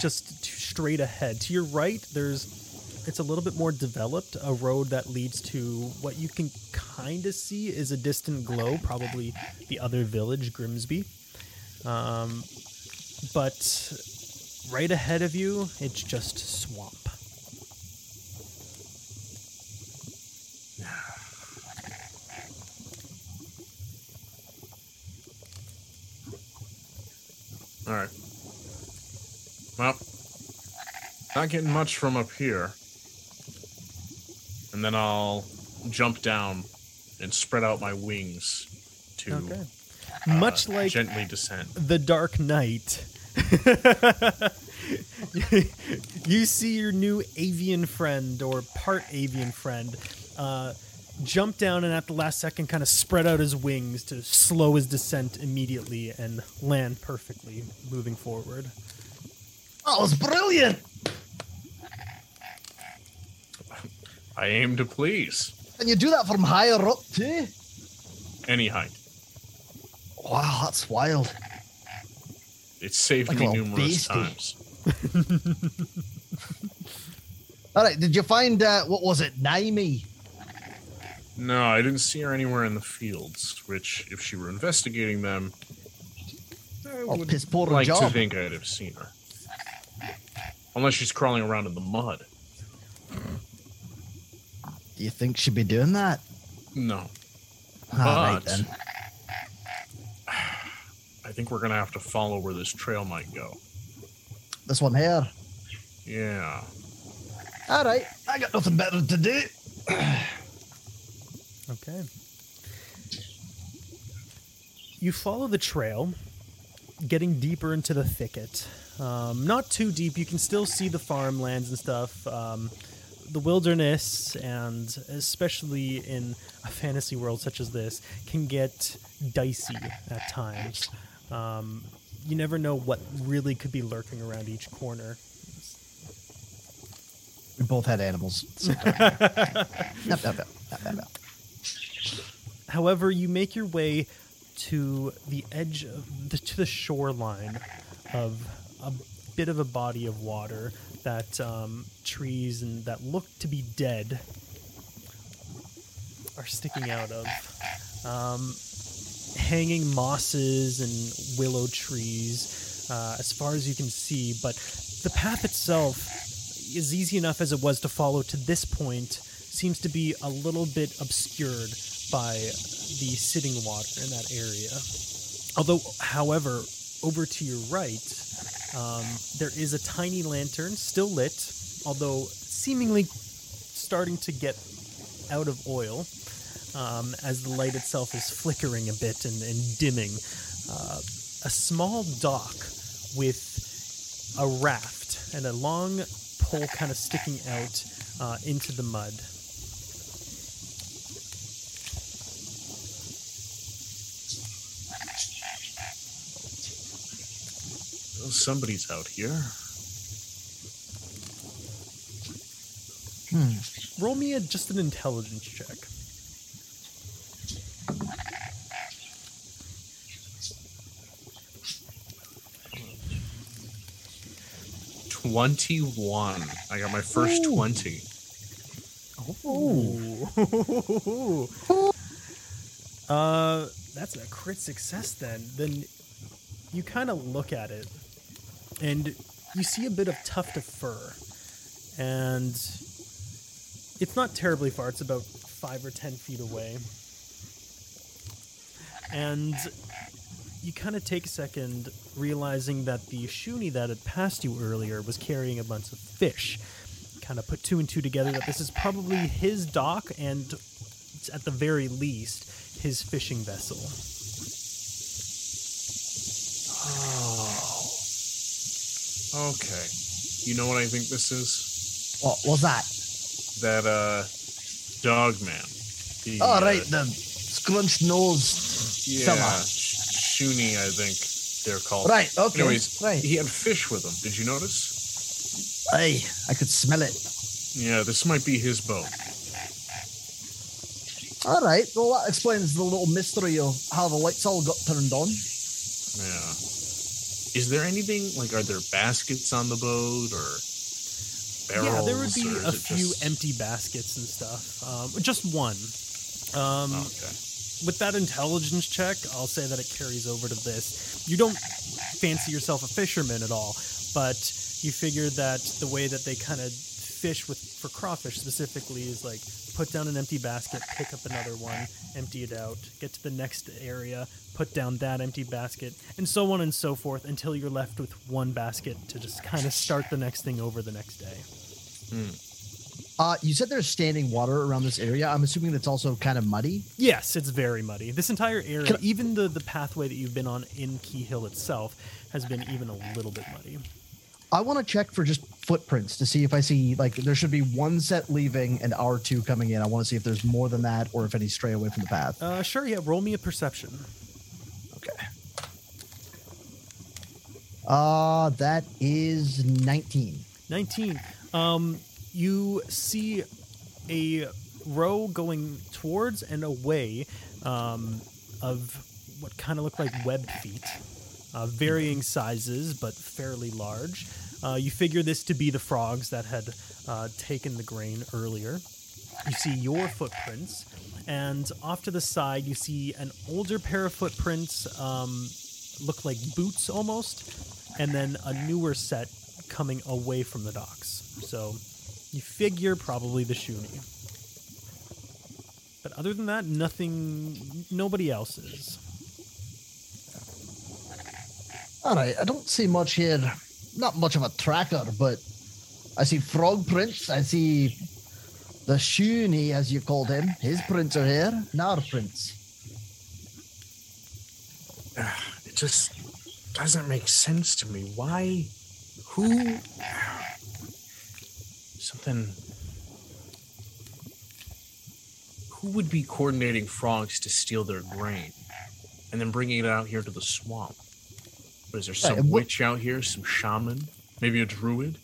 [SPEAKER 1] just straight ahead. To your right, there's it's a little bit more developed, a road that leads to what you can kind of see is a distant glow, probably the other village, Grimsby. Um, but right ahead of you, it's just swamp.
[SPEAKER 3] All right. Well, not getting much from up here. And then I'll jump down and spread out my wings to
[SPEAKER 1] Okay.
[SPEAKER 3] uh,
[SPEAKER 1] Much like
[SPEAKER 3] gently descend.
[SPEAKER 1] the Dark Knight. You see your new avian friend or part avian friend uh, jump down and at the last second kind of spread out his wings to slow his descent immediately and land perfectly moving forward.
[SPEAKER 2] That was brilliant.
[SPEAKER 3] I aim to please
[SPEAKER 2] And you do that from higher up too.
[SPEAKER 3] any height.
[SPEAKER 2] Wow, that's wild.
[SPEAKER 3] It's saved
[SPEAKER 2] Like
[SPEAKER 3] me numerous
[SPEAKER 2] beastie.
[SPEAKER 3] times.
[SPEAKER 2] All right, did you find uh, what was it, Naimi?
[SPEAKER 3] No, I didn't see her anywhere in the fields, which, if she were investigating them, I
[SPEAKER 2] Oh,
[SPEAKER 3] would
[SPEAKER 2] piss poor
[SPEAKER 3] like to think I'd have seen her. Unless she's crawling around in the mud.
[SPEAKER 2] Do you think she'd be doing that?
[SPEAKER 3] No.
[SPEAKER 2] All right
[SPEAKER 3] But-
[SPEAKER 2] then.
[SPEAKER 3] I think we're going to have to follow where this trail might go.
[SPEAKER 2] This one here.
[SPEAKER 3] Yeah.
[SPEAKER 2] All right, I got nothing better to do.
[SPEAKER 1] Okay. You follow the trail, getting deeper into the thicket. Um, not too deep. You can still see the farmlands and stuff, um, the wilderness, and especially in a fantasy world such as this, can get dicey at times. Um, you never know what really could be lurking around each corner.
[SPEAKER 2] We both had animals. Yep, yep, yep.
[SPEAKER 1] However, you make your way to the edge of the, to the shoreline of a bit of a body of water that um, trees and that look to be dead are sticking out of. Um, hanging mosses and willow trees uh, as far as you can see, but the path itself is easy enough as it was to follow to this point seems to be a little bit obscured by the sitting water in that area. Although, however, over to your right, um, there is a tiny lantern still lit, although seemingly starting to get out of oil um, as the light itself is flickering a bit and, and dimming. Uh, a small dock with a raft and a long pole kind of sticking out uh, into the mud.
[SPEAKER 3] Well, somebody's out here.
[SPEAKER 1] Roll me a, just an intelligence check.
[SPEAKER 3] 21. I got my first
[SPEAKER 2] Ooh.
[SPEAKER 3] 20.
[SPEAKER 1] Ooh. uh, that's a crit success then. Then you kind of look at it and you see a bit of tuft of fur. And it's not terribly far, it's about five or ten feet away. And you kind of take a second, realizing that the Shoony that had passed you earlier was carrying a bunch of fish. Kind of put two and two together that this is probably his dock and, at the very least, his fishing vessel.
[SPEAKER 3] Oh. Okay. You know what I think this is?
[SPEAKER 2] What was that?
[SPEAKER 3] That, uh, dog man. The,
[SPEAKER 2] Oh,
[SPEAKER 3] uh,
[SPEAKER 2] the scrunch nose
[SPEAKER 3] Yeah.
[SPEAKER 2] fella.
[SPEAKER 3] Sh- Shoony, I think they're called.
[SPEAKER 2] Right, okay.
[SPEAKER 3] Anyways,
[SPEAKER 2] right.
[SPEAKER 3] he had fish with him. Did you notice?
[SPEAKER 2] Hey, I could smell it.
[SPEAKER 3] Yeah, this might be his boat.
[SPEAKER 2] All right. Well, that explains the little mystery of how the lights all got turned on.
[SPEAKER 3] Yeah. Is there anything like? Are there baskets on the boat or barrels?
[SPEAKER 1] yeah, there would be a few
[SPEAKER 3] just-
[SPEAKER 1] empty baskets and stuff. Um, just one. Um,
[SPEAKER 3] Okay.
[SPEAKER 1] With that intelligence check, I'll say that it carries over to this. You don't fancy yourself a fisherman at all, but you figure that the way that they kind of fish with for crawfish specifically is like put down an empty basket, pick up another one, empty it out, get to the next area, put down that empty basket, and so on and so forth until you're left with one basket to just kind of start the next thing over the next day. Hmm.
[SPEAKER 2] Uh, you said there's standing water around this area. I'm assuming it's also kind of muddy.
[SPEAKER 1] Yes, it's very muddy. This entire area,
[SPEAKER 2] I-
[SPEAKER 1] even the, the pathway that you've been on in Keyhill itself, has been even a little bit muddy.
[SPEAKER 2] I want to check for just footprints to see if I see like there should be one set leaving and our two coming in. I want to see if there's more than that or if any stray away from the path.
[SPEAKER 1] Uh, sure, yeah, roll me a perception.
[SPEAKER 2] Okay. Uh that is 19.
[SPEAKER 1] 19. Um, you see a row going towards and away um, of what kind of look like webbed feet, uh, varying sizes but fairly large. Uh, you figure this to be the frogs that had uh, taken the grain earlier. You see your footprints, and off to the side, you see an older pair of footprints, um, look like boots almost, and then a newer set coming away from the docks. So you figure probably the Shoony. But other than that, nothing, nobody else is.
[SPEAKER 2] All right, I don't see much here. Not much of a tracker, but I see frog prints. I see the Shoony, as you called him. His prints are here. and our prints.
[SPEAKER 3] It just doesn't make sense to me. Why? Who? Something. Who would be coordinating frogs to steal their grain and then bringing it out here to the swamp? Is there some witch out here? Some shaman? Maybe a druid?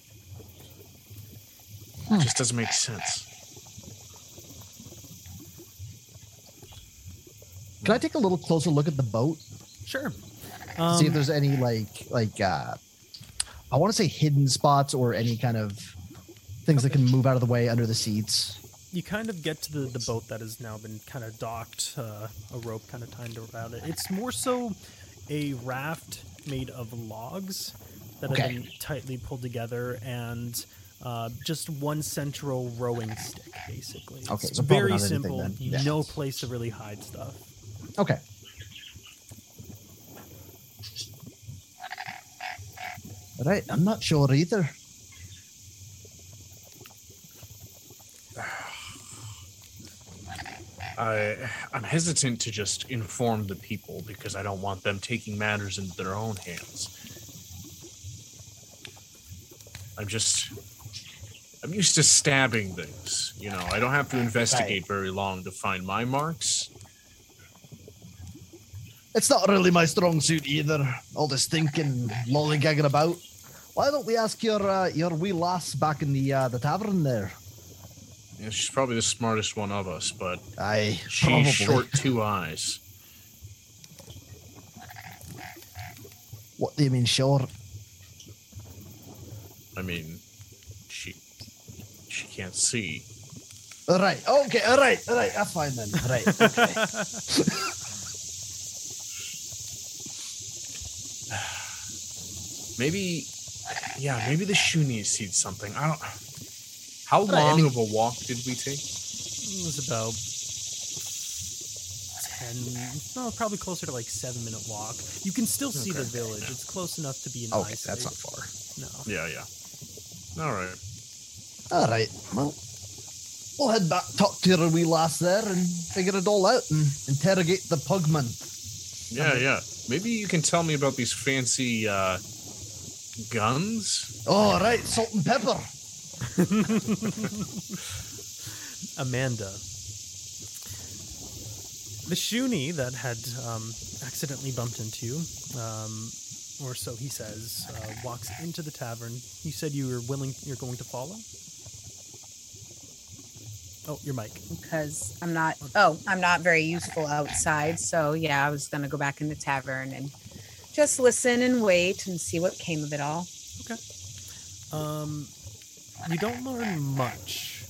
[SPEAKER 2] Hmm.
[SPEAKER 3] It just doesn't make sense.
[SPEAKER 2] Can I take a little closer look at the boat?
[SPEAKER 1] Sure.
[SPEAKER 2] see
[SPEAKER 1] Um,
[SPEAKER 2] if there's any like like uh I want to say hidden spots or any kind of things that can move out of the way under the seats.
[SPEAKER 1] you kind of get to the, the boat that has now been kind of docked, uh, a rope kind of tied around it. It's more so a raft made of logs that have been tightly pulled together and uh, just one central rowing stick, basically.
[SPEAKER 2] Okay,
[SPEAKER 1] It's
[SPEAKER 2] so
[SPEAKER 1] very
[SPEAKER 2] not anything
[SPEAKER 1] simple.
[SPEAKER 2] Yeah.
[SPEAKER 1] No place to really hide stuff.
[SPEAKER 2] Okay. Right, I'm not sure either.
[SPEAKER 3] I, I'm hesitant to just inform the people because I don't want them taking matters into their own hands. I'm just. I'm used to stabbing things. You know, I don't have to investigate very long to find my marks.
[SPEAKER 2] It's not really my strong suit either. All this thinking, lollygagging about. Why don't we ask your uh, your wee lass back in the uh, the tavern there?
[SPEAKER 3] Yeah, she's probably the smartest one of us, but
[SPEAKER 2] Aye,
[SPEAKER 3] she's
[SPEAKER 2] probably.
[SPEAKER 3] short two eyes.
[SPEAKER 2] What do you mean short?
[SPEAKER 3] I mean, she she can't see.
[SPEAKER 2] All right. Okay. All right. All right. That's fine then. All right. Okay.
[SPEAKER 3] Maybe, yeah, maybe the Shoony sees something. I don't. How
[SPEAKER 2] Right, I
[SPEAKER 3] long
[SPEAKER 2] mean-
[SPEAKER 3] of a walk did we take?
[SPEAKER 1] It was about ten, no, probably closer to like seven minute walk. You can still see the
[SPEAKER 3] Okay.
[SPEAKER 1] village. It's close enough to be in
[SPEAKER 2] okay. That's not far.
[SPEAKER 1] No.
[SPEAKER 3] Yeah, yeah. All right.
[SPEAKER 2] All right. Well, we'll head back, talk to your wee lass there, and figure it all out and interrogate the pugman.
[SPEAKER 3] Yeah, yeah. Maybe you can tell me about these fancy uh, guns.
[SPEAKER 2] All right. Salt and pepper.
[SPEAKER 1] Amanda. The Shoony that had um, accidentally bumped into you, um, or so he says, uh, walks into the tavern. You said you were willing, you're going to follow? Oh, your mic.
[SPEAKER 4] because I'm not. Oh, I'm not very useful outside. So yeah, I was gonna go back in the tavern and just listen and wait and see what came of it all.
[SPEAKER 1] Okay. Um, you don't learn much,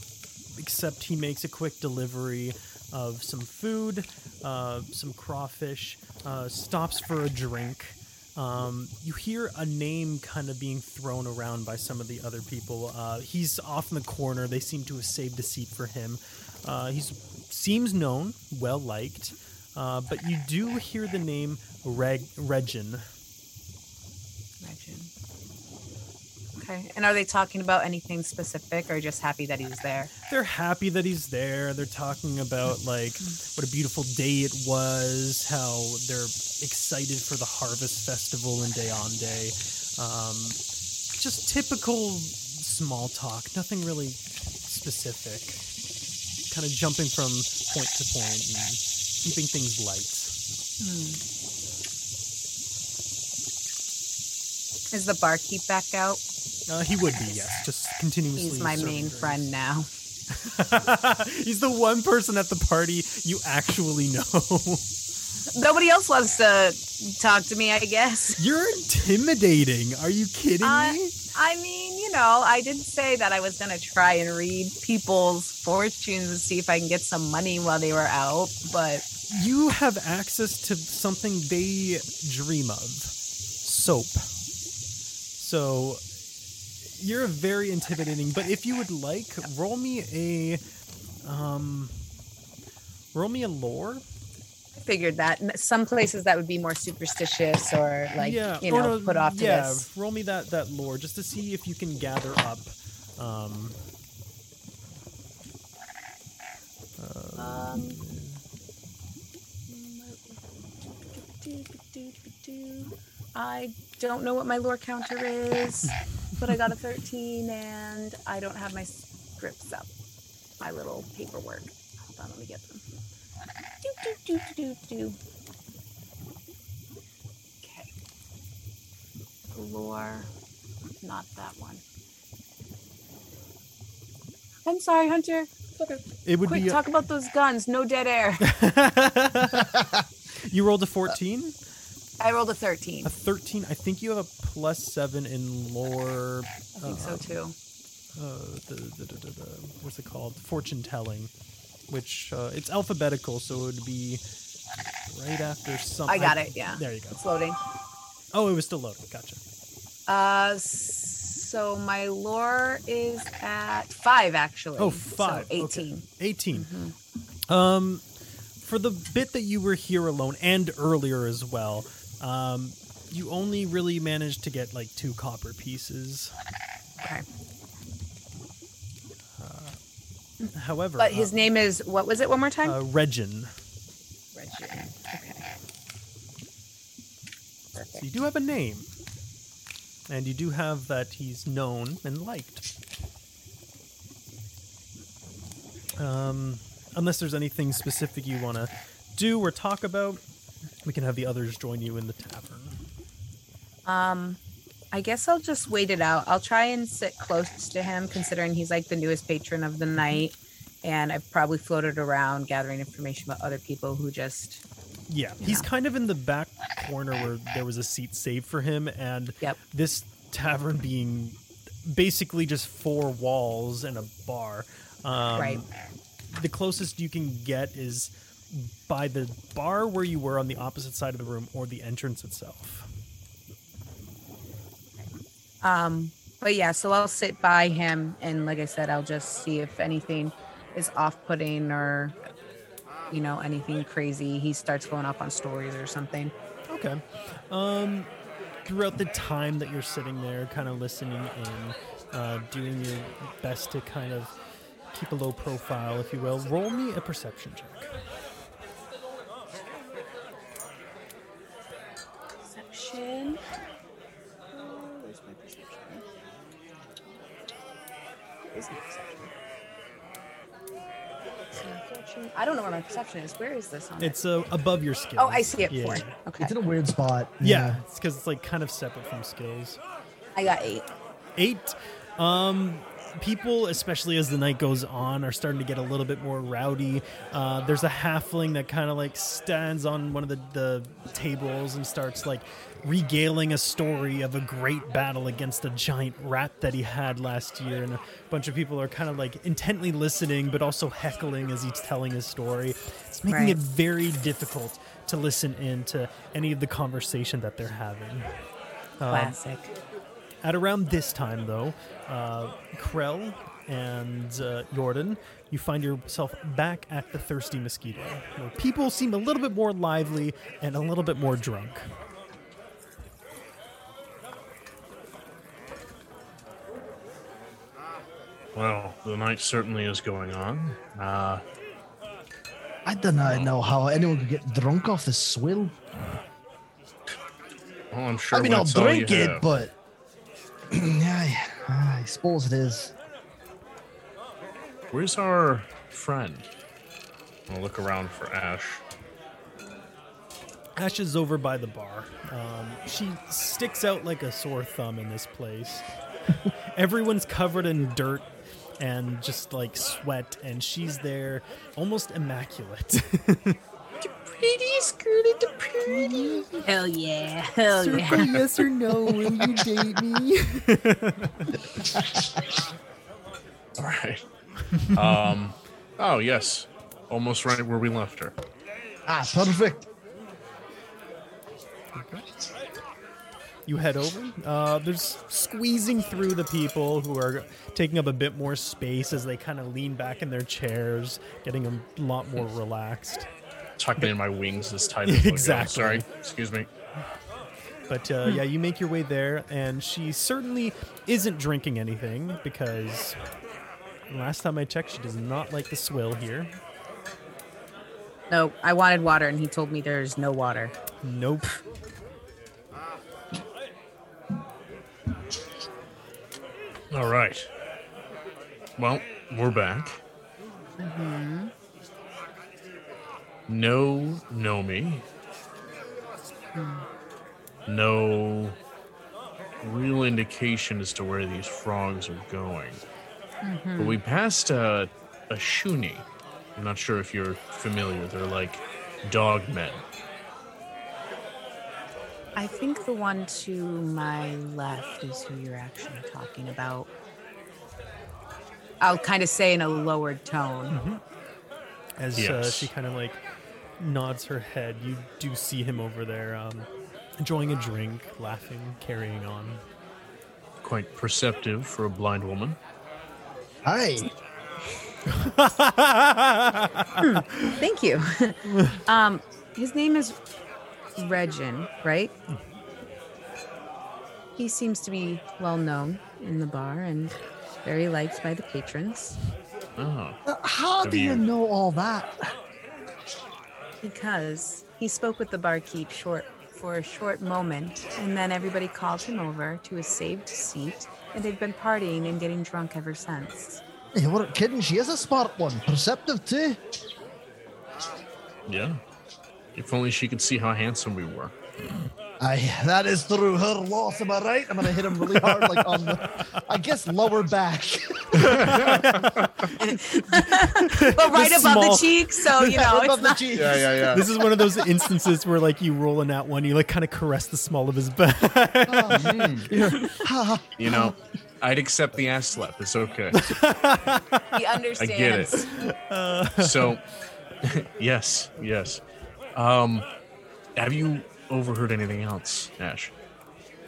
[SPEAKER 1] except he makes a quick delivery of some food, uh, some crawfish, uh, stops for a drink. Um, you hear a name kind of being thrown around by some of the other people. Uh, he's off in the corner. They seem to have saved a seat for him. Uh, he seems known, well liked, uh, but you do hear the name Reg- Regin.
[SPEAKER 4] Imagine. Okay. And are they talking about anything specific or just happy that he's there?
[SPEAKER 1] they're happy that he's there. They're talking about like what a beautiful day it was, how they're excited for the harvest festival in Day on Um, just typical small talk, nothing really specific. Kind of jumping from point to point and keeping things light.
[SPEAKER 4] Is the barkeep back out?
[SPEAKER 1] Uh, he would be, yes, just continuously.
[SPEAKER 4] He's my main
[SPEAKER 1] drinks.
[SPEAKER 4] friend now.
[SPEAKER 1] He's the one person at the party you actually know.
[SPEAKER 4] Nobody else wants to talk to me, I guess.
[SPEAKER 1] You're intimidating. Are you kidding
[SPEAKER 4] I-
[SPEAKER 1] me?
[SPEAKER 4] I mean, you know, I did say that I was going to try and read people's fortunes and see if I can get some money while they were out, but
[SPEAKER 1] You have access to something they dream of soap. So you're very intimidating, but if you would like, roll me a um roll me a lore.
[SPEAKER 4] I figured that some places that would be more superstitious or like, you know,
[SPEAKER 1] no,
[SPEAKER 4] put off to
[SPEAKER 1] yeah,
[SPEAKER 4] this.
[SPEAKER 1] roll me that that lore just to see if you can gather up um
[SPEAKER 4] Um, I don't know what my lore counter is, but I got a 13 and I don't have my scripts up. My little paperwork. Hold on, let me get them. Do, do, do, do, do, do. Okay. Lore. Not that one. I'm sorry, Hunter. Okay.
[SPEAKER 1] It would
[SPEAKER 4] Quick,
[SPEAKER 1] be
[SPEAKER 4] talk about those guns. No dead air.
[SPEAKER 1] you rolled a 14
[SPEAKER 4] I rolled a 13.
[SPEAKER 1] a 13 i think you have a plus 7 in lore
[SPEAKER 4] I think so too.
[SPEAKER 1] uh, the, the, the, what's it called fortune telling which uh, it's alphabetical so it would be right after some
[SPEAKER 4] I got it, yeah.
[SPEAKER 1] there you go
[SPEAKER 4] It's loading.
[SPEAKER 1] oh it was still loading gotcha
[SPEAKER 4] Uh, so my lore is at five actually.
[SPEAKER 1] oh
[SPEAKER 4] So
[SPEAKER 1] five okay.
[SPEAKER 4] 18.
[SPEAKER 1] 18
[SPEAKER 4] Mm-hmm.
[SPEAKER 1] um for the bit that you were here alone and earlier as well um you only really managed to get like two copper pieces
[SPEAKER 4] Okay.
[SPEAKER 1] however
[SPEAKER 4] But his
[SPEAKER 1] uh,
[SPEAKER 4] name is, what was it one more time?
[SPEAKER 1] uh, regin
[SPEAKER 4] Reggie. Okay.
[SPEAKER 1] So you do have a name. And you do have that he's known and liked. Um, unless there's anything specific you want to do or talk about, we can have the others join you in the tavern.
[SPEAKER 4] Um, I guess I'll just wait it out. I'll try and sit close to him, considering he's like the newest patron of the night, and I've probably floated around gathering information about other people who just.
[SPEAKER 1] Yeah, he's
[SPEAKER 4] know.
[SPEAKER 1] kind of in the back corner where there was a seat saved for him, and
[SPEAKER 4] Yep.
[SPEAKER 1] this tavern being basically just four walls and a bar. Um,
[SPEAKER 4] right.
[SPEAKER 1] The closest you can get is by the bar where you were on the opposite side of the room or the entrance itself.
[SPEAKER 4] Um, but yeah, so I'll sit by him and like I said, I'll just see if anything is off putting or you know, anything crazy. He starts going off on stories or something.
[SPEAKER 1] Okay. Um, throughout the time that you're sitting there, kind of listening in, uh, doing your best to kind of keep a low profile, if you will, roll me a perception check.
[SPEAKER 4] Perception. Oh, where's my perception? Where is my perception? Perception. I don't know where my perception is. Where is this on?
[SPEAKER 1] It's uh, above your skills.
[SPEAKER 4] Oh, I see it.
[SPEAKER 1] Yeah.
[SPEAKER 4] Four. Okay.
[SPEAKER 2] It's in a weird spot.
[SPEAKER 1] Yeah, it's because it's like kind of separate from skills.
[SPEAKER 4] I got eight.
[SPEAKER 1] Eight. Um, people, especially as the night goes on, are starting to get a little bit more rowdy. Uh, there's a halfling that kind of like stands on one of the, the tables and starts like regaling a story of a great battle against a giant rat that he had last year. And a bunch of people are kind of like intently listening, but also heckling as he's telling his story. It's making
[SPEAKER 4] Right.
[SPEAKER 1] it very difficult to listen in to any of the conversation that they're having.
[SPEAKER 4] Classic.
[SPEAKER 1] At around this time, though, uh, Krell and uh, Jordan, you find yourself back at the Thirsty Mosquito, where people seem a little bit more lively and a little bit more drunk.
[SPEAKER 3] Well, the night certainly is going on. Uh,
[SPEAKER 2] I do not know how anyone could get drunk off the swill.
[SPEAKER 3] well, I'm sure
[SPEAKER 2] I mean, I'll
[SPEAKER 3] it's all you
[SPEAKER 2] drink it,
[SPEAKER 3] have.
[SPEAKER 2] but yeah, I suppose it is.
[SPEAKER 3] Where's our friend? I'll look around for Ash.
[SPEAKER 1] Ash is over by the bar. Um, she sticks out like a sore thumb in this place. Everyone's covered in dirt and just like sweat, and she's there almost immaculate.
[SPEAKER 4] Pretty skirted to pretty. Hell yeah. Hell yeah.
[SPEAKER 1] yes or no, will you date me?
[SPEAKER 3] All right. um. Oh yes, almost right where we left her.
[SPEAKER 2] Ah, perfect.
[SPEAKER 1] you head over. Uh, there's squeezing through the people who are taking up a bit more space as they kind of lean back in their chairs, getting a lot more relaxed.
[SPEAKER 3] Tucking in my wings this tight. as I go.
[SPEAKER 1] Exactly.
[SPEAKER 3] Sorry. Excuse me.
[SPEAKER 1] But uh, yeah, you make your way there, and she certainly isn't drinking anything because last time I checked, she does not like the swill here.
[SPEAKER 4] No, I wanted water, and he told me there's no water.
[SPEAKER 1] Nope.
[SPEAKER 3] All right. Well, we're back. No Nomi. No real indication as to where these frogs are going. But we passed a, a Shoony. I'm not sure if you're familiar. They're like dog men.
[SPEAKER 4] I think the one to my left is who you're actually talking about. I'll kind of say in a lowered tone.
[SPEAKER 1] As uh, she kind of like nods her head, you do see him over there, um, enjoying a drink, laughing, carrying on.
[SPEAKER 3] Quite perceptive for a blind woman.
[SPEAKER 2] Hi.
[SPEAKER 4] Thank you. um, his name is Regin, right? He seems to be well known in the bar and very liked by the patrons
[SPEAKER 3] Oh.
[SPEAKER 2] Uh, How
[SPEAKER 3] Have
[SPEAKER 2] do you
[SPEAKER 3] you-
[SPEAKER 2] know all that?
[SPEAKER 4] Because he spoke with the barkeep short for a short moment and then everybody called him over to a saved seat and they've been partying and getting drunk ever since.
[SPEAKER 2] You weren't kidding. She is a smart one. Perceptive too.
[SPEAKER 3] Yeah. If only she could see how handsome we were.
[SPEAKER 2] Aye, that is through her loss. Am I right? I'm gonna hit him really hard, like on the, I guess lower back.
[SPEAKER 4] But right above
[SPEAKER 1] small-
[SPEAKER 4] the cheek, so you know,
[SPEAKER 2] Above
[SPEAKER 4] it's
[SPEAKER 2] the
[SPEAKER 4] not
[SPEAKER 2] cheeks.
[SPEAKER 3] yeah. yeah.
[SPEAKER 1] This is one of those instances where like you roll in that one, you like kind of caress the small of his back.
[SPEAKER 2] You're- ha, ha.
[SPEAKER 3] You know, I'd accept the ass slap. It's okay.
[SPEAKER 4] He understands. I get it.
[SPEAKER 3] so, yes, yes. Um, have you overheard anything else, Ash?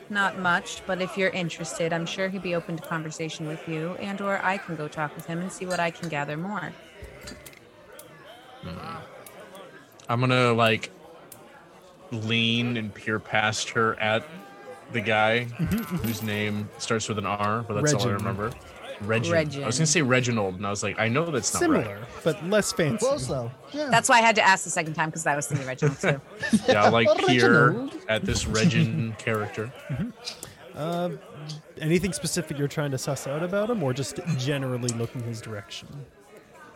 [SPEAKER 4] Not much, but if you're interested, I'm sure he'd be open to conversation with you, and or I can go talk with him and see what I can gather more. Hmm.
[SPEAKER 3] I'm gonna like lean and peer past her at the guy mm-hmm, mm-hmm. whose name starts with an R, but that's all I remember. Regin. I was gonna say Reginald, and I was like, I know that's not
[SPEAKER 1] Similar,
[SPEAKER 3] right.
[SPEAKER 1] but less fancy.
[SPEAKER 2] Close though. Yeah.
[SPEAKER 4] That's why I had to ask the second time because I was thinking Reginald too.
[SPEAKER 3] Yeah, like peer
[SPEAKER 2] Reginald.
[SPEAKER 3] at this Regin character.
[SPEAKER 1] Anything specific you're trying to suss out about him, or just generally looking his direction?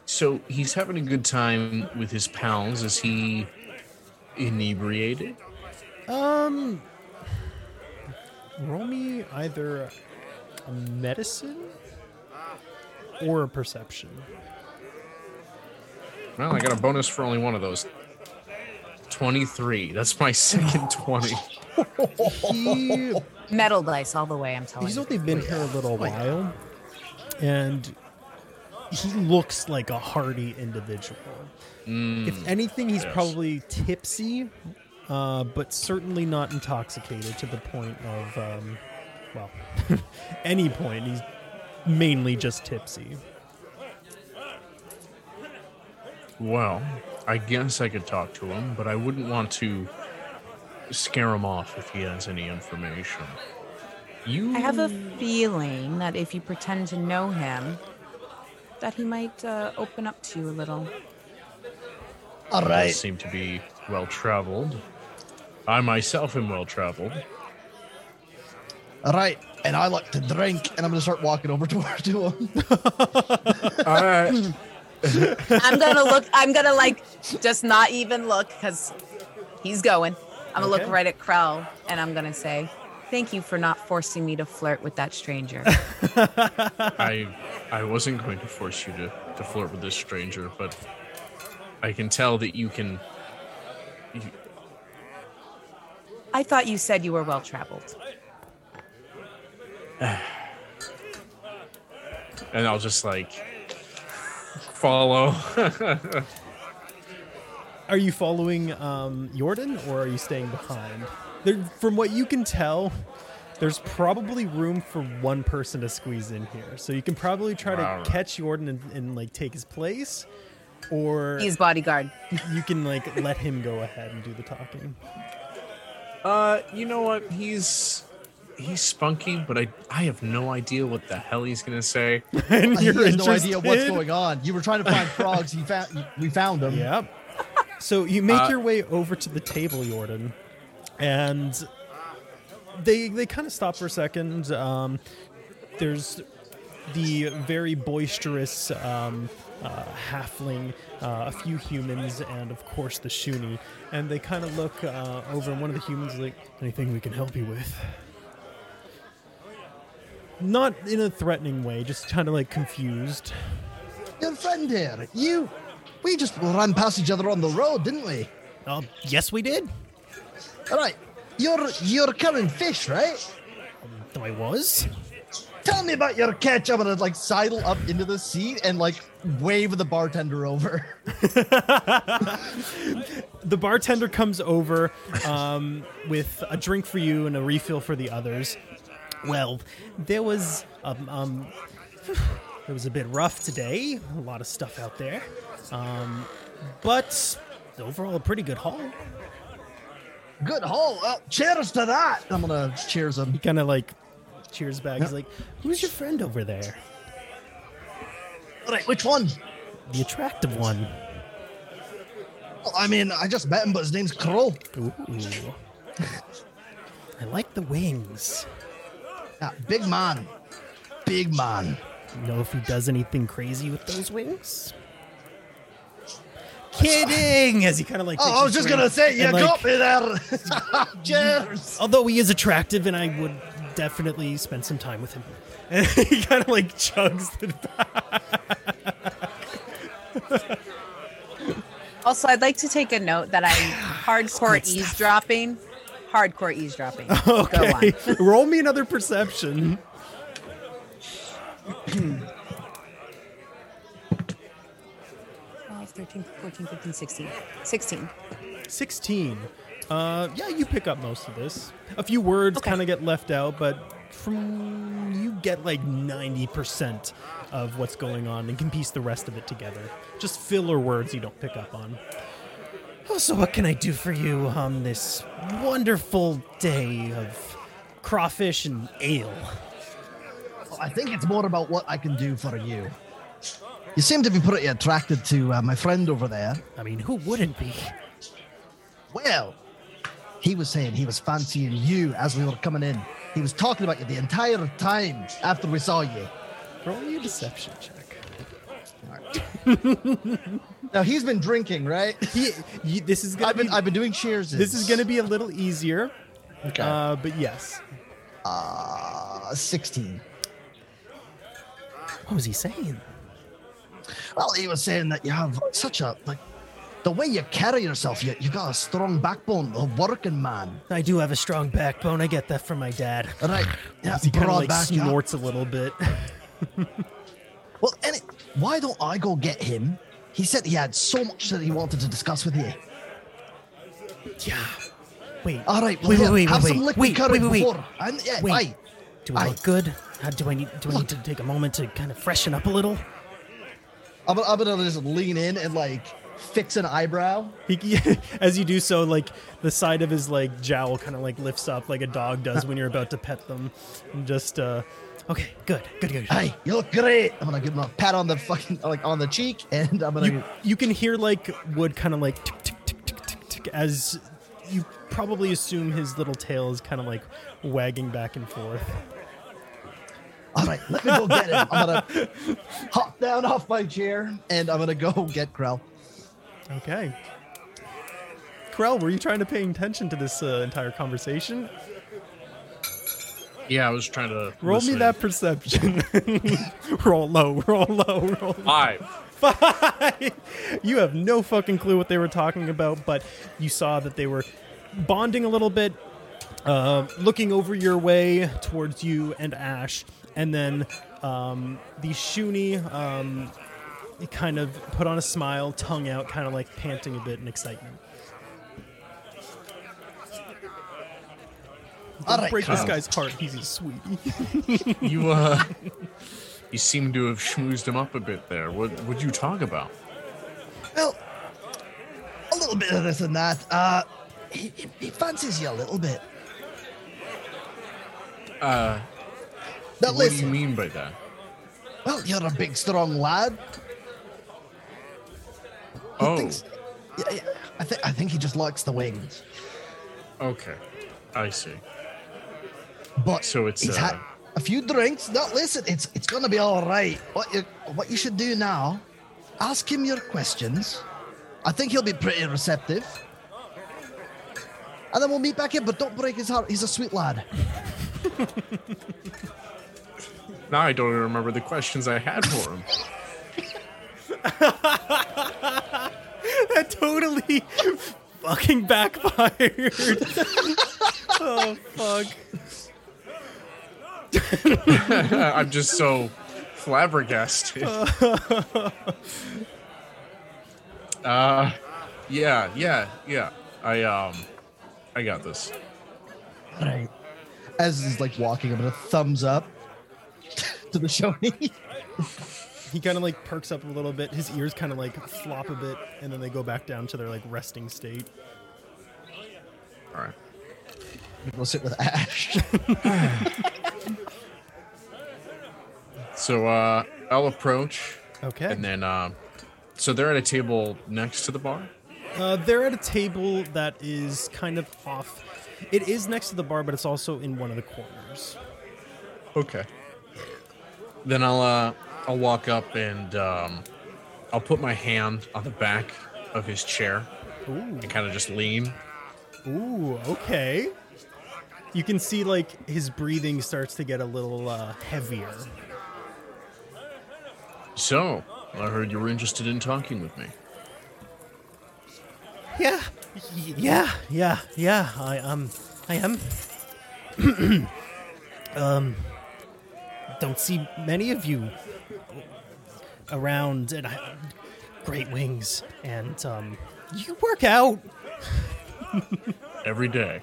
[SPEAKER 3] So he's having a good time with his pals. Is he inebriated?
[SPEAKER 1] Um, roll me either a medicine or a perception.
[SPEAKER 3] Well, I got a bonus for only one of those. 23. That's my second 20.
[SPEAKER 1] He
[SPEAKER 4] Metal dice all the way. I'm telling
[SPEAKER 1] he's
[SPEAKER 4] you.
[SPEAKER 1] only been here a little while, and he looks like a hardy individual. if anything, he's
[SPEAKER 3] yes.
[SPEAKER 1] probably tipsy, uh, but certainly not intoxicated to the point of, um, well, any point. He's mainly just tipsy.
[SPEAKER 3] Well, I guess I could talk to him, but I wouldn't want to scare him off if he has any information. You
[SPEAKER 4] I have a feeling that if you pretend to know him, that he might uh, open up to you a little.
[SPEAKER 2] All
[SPEAKER 3] does
[SPEAKER 2] right.
[SPEAKER 3] seem to be well traveled. I myself am well traveled.
[SPEAKER 2] All right. And I like to drink, and I'm gonna start walking over toward to him. All right.
[SPEAKER 4] I'm gonna look. I'm gonna like just not even look because he's going. I'm gonna
[SPEAKER 1] Okay.
[SPEAKER 4] look right at Krell and I'm gonna say, "Thank you for not forcing me to flirt with that stranger."
[SPEAKER 3] I I wasn't going to force you to, to flirt with this stranger, but I can tell that you can you,
[SPEAKER 4] I thought you said you were well traveled.
[SPEAKER 3] and I'll just like follow.
[SPEAKER 1] Are you following um, Jordan or are you staying behind? There, from what you can tell, there's probably room for one person to squeeze in here. So you can probably try
[SPEAKER 3] Wow.
[SPEAKER 1] to catch Jordan and, and like take his place, or
[SPEAKER 4] He's bodyguard.
[SPEAKER 1] you can like let him go ahead and do the talking.
[SPEAKER 3] Uh, you know what? He's he's spunky, but I I have no idea what the hell he's gonna say.
[SPEAKER 1] and
[SPEAKER 2] he
[SPEAKER 1] you're
[SPEAKER 2] has no idea what's going on. You were trying to find frogs. He found. We found them.
[SPEAKER 1] Yep. So you make
[SPEAKER 3] Uh,
[SPEAKER 1] your way over to the table, Jordan, and they they kind of stop for a second. Um, there's the very boisterous um, uh, halfling, uh, a few humans, and of course the Shoony. And they kind of look uh, over, and one of the humans is like, "Anything we can help you with?" Not in a threatening way, just kind of like confused.
[SPEAKER 2] Your friend here. You. We just ran past each other on the road, didn't we?
[SPEAKER 1] Oh, yes, we did.
[SPEAKER 2] All right. You're you're carrying fish, right?
[SPEAKER 1] I was.
[SPEAKER 2] Tell me about your catch. I'm gonna like sidle up into the seat and like wave the bartender over.
[SPEAKER 1] the bartender comes over um, with a drink for you and a refill for the others. Well, there was um, um, it was a bit rough today. A lot of stuff out there, um, but overall a pretty good haul.
[SPEAKER 2] Good haul. Well, cheers to that. I'm gonna cheers him.
[SPEAKER 1] He kind of like cheers back. He's like, "Who's your friend over there?
[SPEAKER 2] All right, which one?
[SPEAKER 1] The attractive one."
[SPEAKER 2] Well, I mean, I just met him, but his name's Crow.
[SPEAKER 1] Ooh, I like the wings.
[SPEAKER 2] Yeah, big man. Big man.
[SPEAKER 1] You Know if he does anything crazy with those wings? Kidding! As he kind of like.
[SPEAKER 2] Oh, I was just gonna say, you
[SPEAKER 1] and, like,
[SPEAKER 2] got me there. cheers.
[SPEAKER 1] Although he is attractive, and I would definitely spend some time with him. And he kind of like chugs the
[SPEAKER 4] Also, I'd like to take a note that I'm hardcore eavesdropping hardcore eavesdropping.
[SPEAKER 1] Okay. Roll me another perception.
[SPEAKER 4] Five, 13, 14, 15, 16. 16.
[SPEAKER 1] 16. Uh, yeah, you pick up most of this. A few words
[SPEAKER 4] Okay.
[SPEAKER 1] kind of get left out, but from you get like 90% of what's going on and can piece the rest of it together. Just filler words you don't pick up on. Oh, so what can I do for you on this wonderful day of crawfish and ale?
[SPEAKER 2] I think it's more about what I can do for you. You seem to be pretty attracted to uh, my friend over there.
[SPEAKER 1] I mean, who wouldn't be?
[SPEAKER 2] Well, he was saying he was fancying you as we were coming in. He was talking about you the entire time after we saw you.
[SPEAKER 1] Roll you a deception check.
[SPEAKER 2] Now he's been drinking, right?
[SPEAKER 1] He, you, this is gonna
[SPEAKER 2] I've been
[SPEAKER 1] be,
[SPEAKER 2] I've been doing cheers.
[SPEAKER 1] this is gonna be a little easier.
[SPEAKER 2] okay.
[SPEAKER 1] Uh, but yes.
[SPEAKER 2] Uh, sixteen.
[SPEAKER 1] What was he saying?
[SPEAKER 2] Well, he was saying that you have such a like the way you carry yourself. You you got a strong backbone, a working man.
[SPEAKER 1] I do have a strong backbone. I get that from my dad.
[SPEAKER 2] Right? Yeah,
[SPEAKER 1] He kind of like snorts a little bit.
[SPEAKER 2] Well, any, why don't I go get him? He said he had so much that he wanted to discuss with you.
[SPEAKER 1] yeah. Wait.
[SPEAKER 2] All right, well,
[SPEAKER 1] wait, wait, wait,
[SPEAKER 2] have
[SPEAKER 1] wait,
[SPEAKER 2] some liquid
[SPEAKER 1] wait,
[SPEAKER 2] courage
[SPEAKER 1] wait, wait, wait.
[SPEAKER 2] before. And, yeah,
[SPEAKER 1] Wait.
[SPEAKER 2] aye.
[SPEAKER 1] Do I
[SPEAKER 2] Aye.
[SPEAKER 1] look good? How do I need? Do I need to take a moment to kind of freshen up a little?
[SPEAKER 2] I'm, I'm gonna just lean in and like fix an eyebrow.
[SPEAKER 1] He, as you do so, like the side of his like jowl kind of like lifts up, like a dog does when you're about to pet them. And just uh, okay, good, good, good.
[SPEAKER 2] Hey, you look great. I'm gonna give him a pat on the fucking like on the cheek, and I'm gonna.
[SPEAKER 1] You you can hear like wood kind of like tick tick tick tick tick tick as you probably assume his little tail is kind of like wagging back and forth.
[SPEAKER 2] All right, let me go get him. I'm gonna hop down off my chair, and I'm gonna go get Krell.
[SPEAKER 1] Okay. Krell, were you trying to pay attention to this uh, entire conversation?
[SPEAKER 3] Yeah, I was trying to
[SPEAKER 1] Roll me
[SPEAKER 3] in.
[SPEAKER 1] that perception. roll low, roll low, roll
[SPEAKER 3] five.
[SPEAKER 1] five. you have no fucking clue what they were talking about, but you saw that they were bonding a little bit, uh, looking over your way towards you and Ash, and then um, the Shoony um, kind of put on a smile, tongue out, kind of like panting a bit in excitement.
[SPEAKER 2] All right,
[SPEAKER 1] Break this guy's heart. He's a sweetie.
[SPEAKER 3] You uh, you seem to have schmoozed him up a bit there. What would you talk about?
[SPEAKER 2] Well, a little bit of this and that. Uh, he, he, he fancies you a little bit.
[SPEAKER 3] Uh,
[SPEAKER 2] Now
[SPEAKER 3] what do you mean by that?
[SPEAKER 2] Well, you're a big, strong lad. He
[SPEAKER 3] Oh,
[SPEAKER 2] thinks- yeah, yeah, I think I think he just likes the wings.
[SPEAKER 3] okay, I see.
[SPEAKER 2] But
[SPEAKER 3] So it's,
[SPEAKER 2] he's
[SPEAKER 3] uh,
[SPEAKER 2] had a few drinks. Now listen, it's it's gonna be all right. What you what you should do now? Ask him your questions. I think he'll be pretty receptive. And then we'll meet back here, but don't break his heart. He's a sweet lad.
[SPEAKER 3] Now I don't even remember the questions I had for him.
[SPEAKER 1] that totally fucking backfired. oh fuck.
[SPEAKER 3] I'm just so flabbergasted. uh, yeah, yeah, yeah. I um, I got this.
[SPEAKER 2] Right. As he's like walking, I'm gonna thumbs up to the Shoony.
[SPEAKER 1] He kind of like perks up a little bit. His ears kind of like flop a bit, and then they go back down to their like resting state.
[SPEAKER 3] All right.
[SPEAKER 2] We'll sit with Ash.
[SPEAKER 3] So uh, I'll approach,
[SPEAKER 1] Okay.
[SPEAKER 3] and then um, so they're at a table next to the bar.
[SPEAKER 1] Uh, they're at a table that is kind of off. It is next to the bar, but it's also in one of the corners.
[SPEAKER 3] Okay. Then I'll uh, I'll walk up and um, I'll put my hand on the back of his chair
[SPEAKER 1] Ooh.
[SPEAKER 3] and kind of just lean.
[SPEAKER 1] Ooh. Okay. You can see like his breathing starts to get a little uh, heavier.
[SPEAKER 3] So I heard you were interested in talking with me.
[SPEAKER 1] Yeah. Y- Yeah. Yeah. Yeah. I um. I am. um. Don't see many of you around, and I, great wings, and um, you work out.
[SPEAKER 3] every day.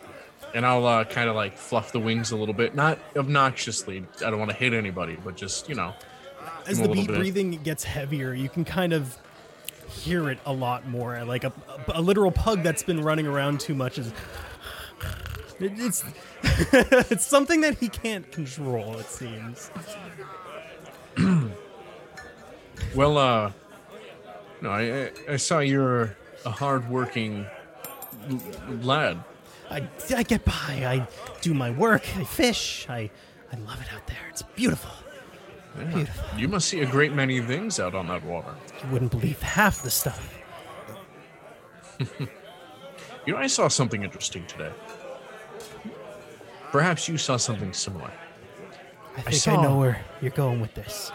[SPEAKER 3] And I'll uh, kind of like fluff the wings a little bit, not obnoxiously. I don't want to hit anybody, but just you know,
[SPEAKER 1] As the
[SPEAKER 3] bit.
[SPEAKER 1] breathing gets heavier, you can kind of hear it a lot more. Like a, a literal pug that's been running around too much is. It, it's it's something that he can't control. It seems.
[SPEAKER 3] Well, uh, no, I I- saw you're a hardworking lad.
[SPEAKER 1] I, I get by. I do my work. I fish. I I love it out there. It's beautiful.
[SPEAKER 3] Yeah.
[SPEAKER 1] Beautiful.
[SPEAKER 3] You must see a great many things out on that water.
[SPEAKER 1] You wouldn't believe half the stuff.
[SPEAKER 3] You know, I saw something interesting today. Perhaps you saw something similar.
[SPEAKER 1] I think I,
[SPEAKER 3] saw-
[SPEAKER 1] know where you're going with this.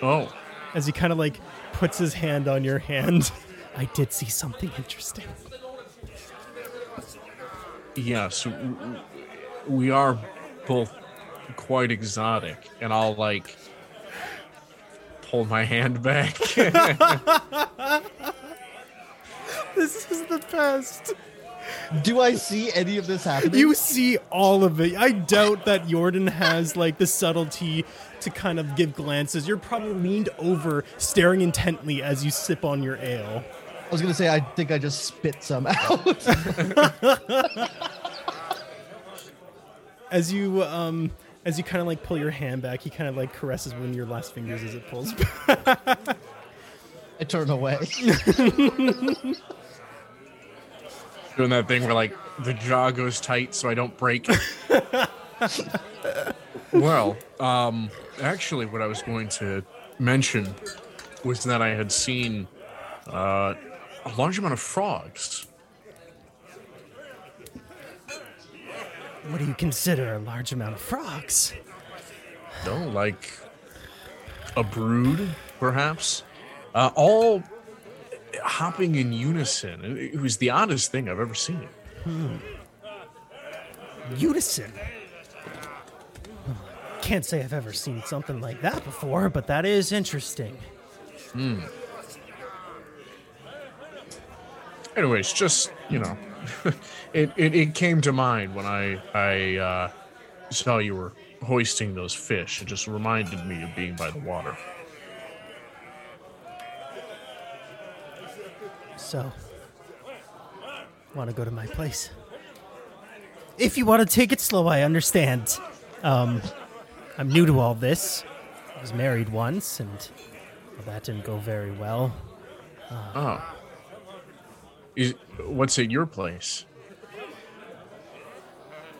[SPEAKER 3] Oh,
[SPEAKER 1] As he kind of like puts his hand on your hand, I did see something interesting.
[SPEAKER 3] Yes, w- w- we are both quite exotic, and I'll like pull my hand back.
[SPEAKER 1] This is the best.
[SPEAKER 2] Do I see any of this happening?
[SPEAKER 1] You see all of it. I doubt that Jordan has like the subtlety to kind of give glances. You're probably leaned over, staring intently as you sip on your ale.
[SPEAKER 2] I was gonna say I think I just spit some out.
[SPEAKER 1] As you um as you kind of like pull your hand back, he kind of like caresses one of your last fingers as it pulls back.
[SPEAKER 2] I turn away.
[SPEAKER 3] Doing that thing where like the jaw goes tight so I don't break. well, um, actually, what I was going to mention was that I had seen uh, a large amount of frogs.
[SPEAKER 1] What do you consider a large amount of frogs?
[SPEAKER 3] No, like a brood, perhaps. Uh, all hopping in unison. It was the oddest thing I've ever seen.
[SPEAKER 1] Unison. Can't say I've ever seen something like that before, but that is interesting.
[SPEAKER 3] Anyways, just you know, it, it it came to mind when I I uh, saw you were hoisting those fish. It just reminded me of being by the water.
[SPEAKER 1] So, want to go to my place? If you want to take it slow, I understand. Um, I'm new to all this. I was married once, and well, that didn't go very well.
[SPEAKER 3] Oh, is what's at your place?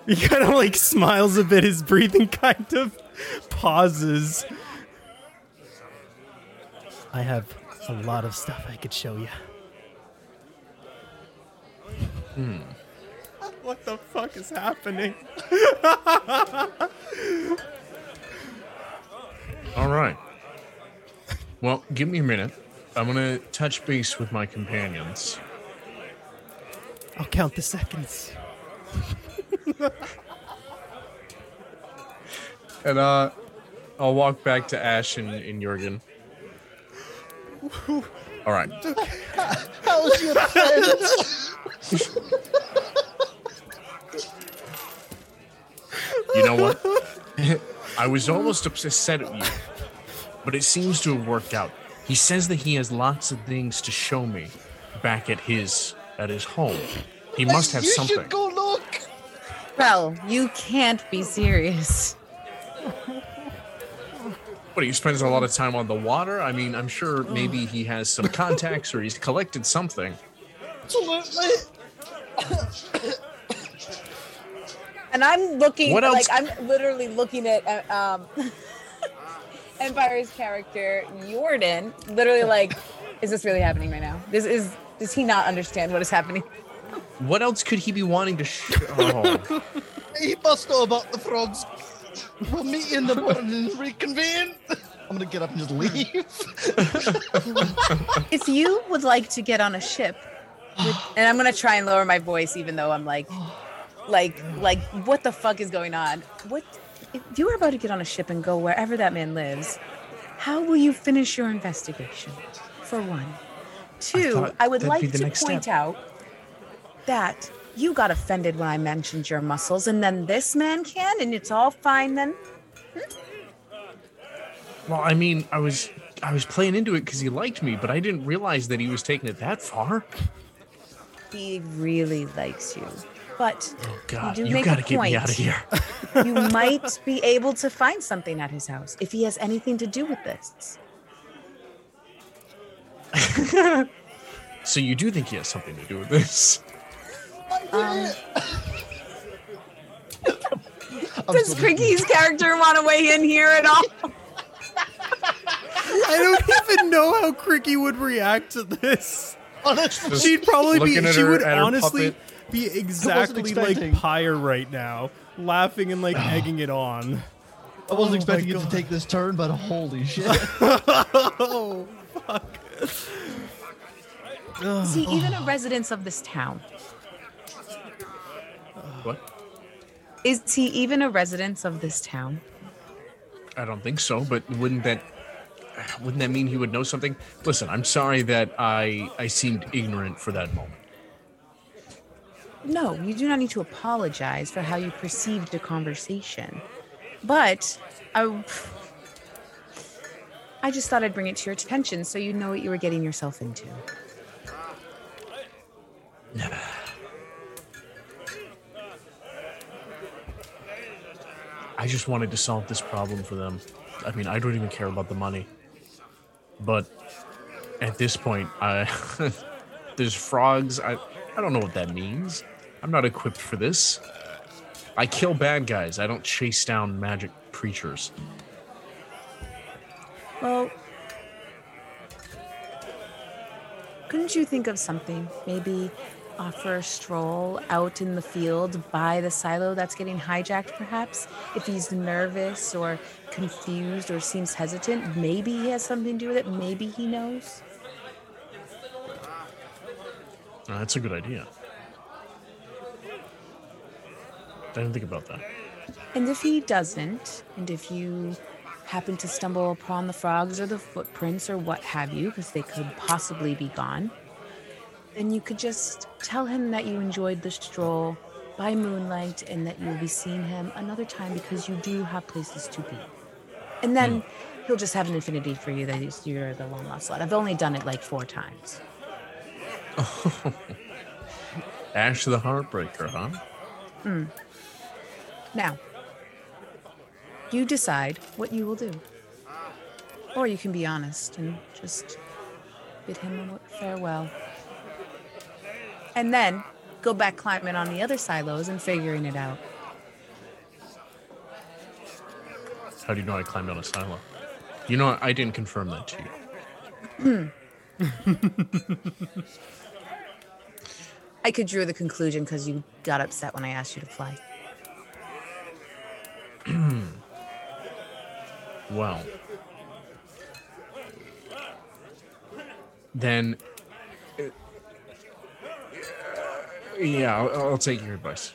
[SPEAKER 1] He kind of like smiles a bit. His breathing kind of pauses. I have a lot of stuff I could show you. Hmm. What the fuck is happening?
[SPEAKER 3] All right. Well, give me a minute. I'm gonna touch base with my companions.
[SPEAKER 1] I'll count the seconds.
[SPEAKER 3] And uh, I'll walk back to Ash and, and Jorgen. All right.
[SPEAKER 2] How's your friends?
[SPEAKER 3] You know what? I was almost upset at you, but it seems to have worked out. He says that he has lots of things to show me back at his at his home. He must have
[SPEAKER 2] you
[SPEAKER 3] something.
[SPEAKER 2] should go look.
[SPEAKER 4] Well, you can't be serious.
[SPEAKER 3] What he spends a lot of time on the water. I mean, I'm sure maybe he has some contacts or he's collected something.
[SPEAKER 2] Absolutely.
[SPEAKER 4] And I'm looking,
[SPEAKER 3] What
[SPEAKER 4] like,
[SPEAKER 3] else-
[SPEAKER 4] I'm literally looking at uh, um, Empire's character, Jordan, literally like, is this really happening right now? This is, does he not understand what is happening?
[SPEAKER 3] What else could he be wanting to show? Oh.
[SPEAKER 2] He must know about the frogs. We'll meet in the morning and reconvene. I'm gonna get up and just leave.
[SPEAKER 4] if you would like to get on a ship, with, and I'm gonna try and lower my voice, even though I'm like, like, like, what the fuck is going on? What? If you were about to get on a ship and go wherever that man lives, How will you finish your investigation? For one. Two,
[SPEAKER 3] thought
[SPEAKER 4] I, would like to point
[SPEAKER 3] step.
[SPEAKER 4] out that you got offended when I mentioned your muscles, and then this man can, and it's all fine then. Hmm?
[SPEAKER 3] Well, I mean, I was I was playing into it because he liked me, but I didn't realize that he was taking it that far.
[SPEAKER 4] He really likes you. But
[SPEAKER 3] Oh God,
[SPEAKER 4] do
[SPEAKER 3] you
[SPEAKER 4] make
[SPEAKER 3] gotta get me out of here.
[SPEAKER 4] you might be able to find something at his house if he has anything to do with this.
[SPEAKER 3] So you do think he has something to do with this?
[SPEAKER 4] Um, does
[SPEAKER 2] still-
[SPEAKER 4] Cricky's character want to weigh in here at all?
[SPEAKER 1] I don't even know how Cricky would react to this.
[SPEAKER 2] Honestly,
[SPEAKER 1] She'd probably be. She
[SPEAKER 3] her-
[SPEAKER 1] would honestly be exactly like
[SPEAKER 2] expecting.
[SPEAKER 1] Pyre right now, laughing and like egging it on.
[SPEAKER 2] I wasn't
[SPEAKER 1] Oh
[SPEAKER 2] expecting it to take this turn, but holy shit.
[SPEAKER 1] Oh fuck!
[SPEAKER 4] Is he even a resident of this town?
[SPEAKER 3] What?
[SPEAKER 4] Is he even a resident of this town?
[SPEAKER 3] I don't think so. But wouldn't that wouldn't that mean he would know something? Listen, I'm sorry that I I seemed ignorant for that moment.
[SPEAKER 4] No, you do not need to apologize for how you perceived the conversation. But I, I just thought I'd bring it to your attention so you know what you were getting yourself into.
[SPEAKER 3] I just wanted to solve this problem for them. I mean, I don't even care about the money. But at this point, I there's frogs. I I don't know what that means. I'm not equipped for this. I kill bad guys. I don't chase down magic creatures.
[SPEAKER 4] Well, couldn't you think of something? Maybe offer a stroll out in the field by the silo that's getting hijacked, perhaps? If he's nervous or confused or seems hesitant, maybe he has something to do with it. Maybe he knows.
[SPEAKER 3] Uh, that's a good idea. I didn't think about that.
[SPEAKER 4] And if he doesn't, and if you happen to stumble upon the frogs or the footprints or what have you, because they could possibly be gone, then you could just tell him that you enjoyed the stroll by moonlight and that you'll be seeing him another time because you do have places to be. And then hmm. he'll just have an infinity for you that he's- you're the long lost lad. I've only done it like four times.
[SPEAKER 3] Ash the Heartbreaker, huh? Hmm.
[SPEAKER 4] Now, you decide what you will do. Or you can be honest and just bid him a farewell. And then go back climbing on the other silos and figuring it out.
[SPEAKER 3] How do you know I climbed on a silo? You know, I didn't confirm that to you.
[SPEAKER 4] I could draw the conclusion because you got upset when I asked you to fly.
[SPEAKER 3] Well, then, uh, yeah, I'll, I'll take your advice.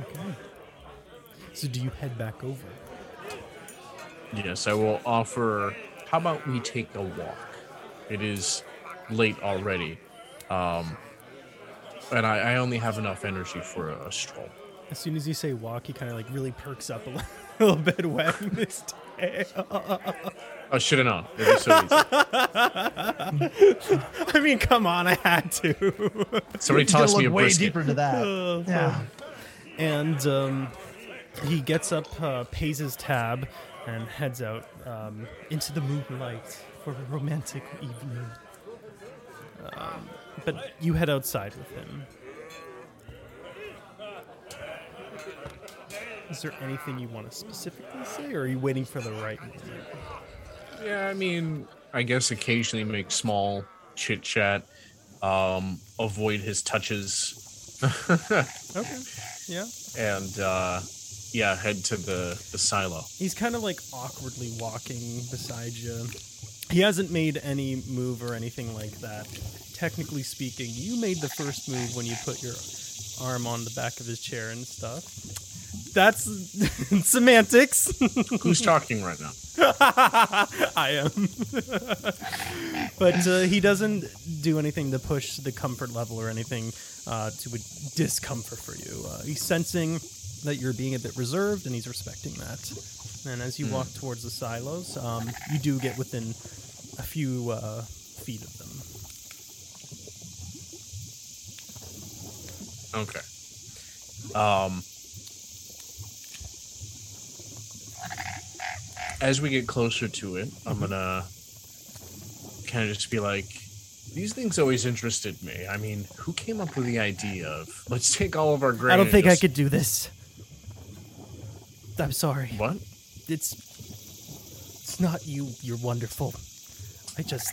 [SPEAKER 1] Okay. So do you head back over?
[SPEAKER 3] Yes, I will offer. How about we take a walk? It is late already, um, and I, I only have enough energy for a, a stroll.
[SPEAKER 1] As soon as you say walk, he kind of like really perks up a li- little bit, wagging his tail.
[SPEAKER 3] I should have known. It was so easy.
[SPEAKER 1] I mean, come on, I had to.
[SPEAKER 3] Somebody
[SPEAKER 2] He's gonna
[SPEAKER 3] toss me a
[SPEAKER 2] look way
[SPEAKER 3] brisket.
[SPEAKER 2] deeper into that. yeah.
[SPEAKER 1] and um, he gets up, uh, pays his tab, and heads out um, into the moonlight for a romantic evening. Um, but you head outside with him. Is there anything you want to specifically say, or are you waiting for the right moment?
[SPEAKER 3] Yeah, I mean, I guess occasionally make small chit chat. Um, avoid his touches,
[SPEAKER 1] Okay. Yeah.
[SPEAKER 3] and uh, yeah, head to the the silo.
[SPEAKER 1] He's kind of like awkwardly walking beside you. He hasn't made any move or anything like that. Technically speaking, you made the first move when you put your arm on the back of his chair and stuff. that's semantics.
[SPEAKER 3] Who's talking right now?
[SPEAKER 1] I am. but uh, he doesn't do anything to push the comfort level or anything uh, to a discomfort for you. Uh, he's sensing that you're being a bit reserved, and he's respecting that. And as you walk towards the silos, um, you do get within a few uh, feet of them.
[SPEAKER 3] Okay. Um. As we get closer to it, I'm gonna kind of just be like, these things always interested me. I mean, who came up with the idea of let's take all of our grain?
[SPEAKER 1] I don't
[SPEAKER 3] and
[SPEAKER 1] think I could do this. I'm sorry.
[SPEAKER 3] What?
[SPEAKER 1] It's it's not you. You're wonderful. I just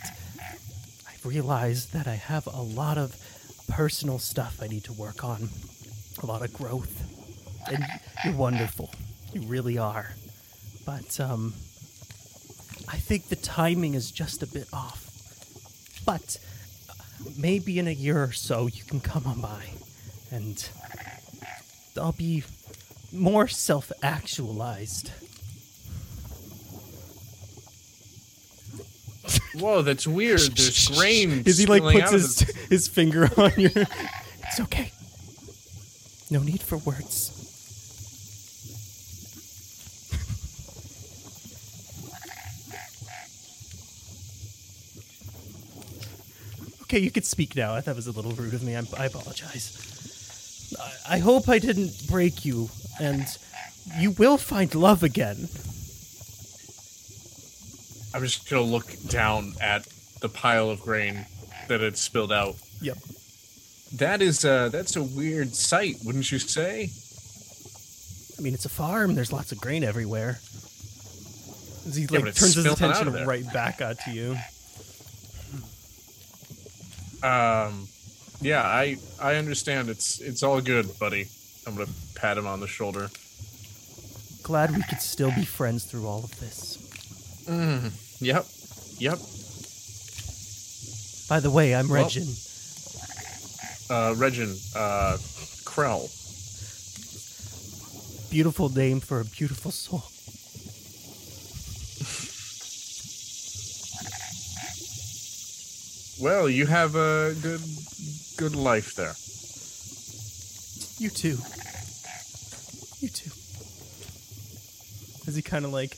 [SPEAKER 1] I realized that I have a lot of personal stuff I need to work on. A lot of growth. And you're wonderful. You really are. But um I think the timing is just a bit off. But maybe in a year or so you can come on by and I'll be more self actualized.
[SPEAKER 3] Whoa, that's weird. There's grain.
[SPEAKER 1] Is he like puts his, his finger on your. It's okay. No need for words. okay, you could speak now. That was a little rude of me. I'm, I apologize. I, I hope I didn't break you, and you will find love again.
[SPEAKER 3] I'm just gonna look down at the pile of grain that had spilled out.
[SPEAKER 1] Yep.
[SPEAKER 3] That is uh that's a weird sight, wouldn't you say?
[SPEAKER 1] I mean, it's a farm. There's lots of grain everywhere. As he
[SPEAKER 3] Yeah,
[SPEAKER 1] like turns his attention right back out to you.
[SPEAKER 3] Um yeah, I I understand. It's it's all good, buddy. I'm gonna pat him on the shoulder.
[SPEAKER 1] Glad we could still be friends through all of this.
[SPEAKER 3] Yep. Yep.
[SPEAKER 1] By the way, I'm
[SPEAKER 3] Well-
[SPEAKER 1] Regin.
[SPEAKER 3] Uh Regin, uh Krell.
[SPEAKER 1] Beautiful name for a beautiful soul.
[SPEAKER 3] Well, you have a good good life there.
[SPEAKER 1] You too. You too. As he kind of like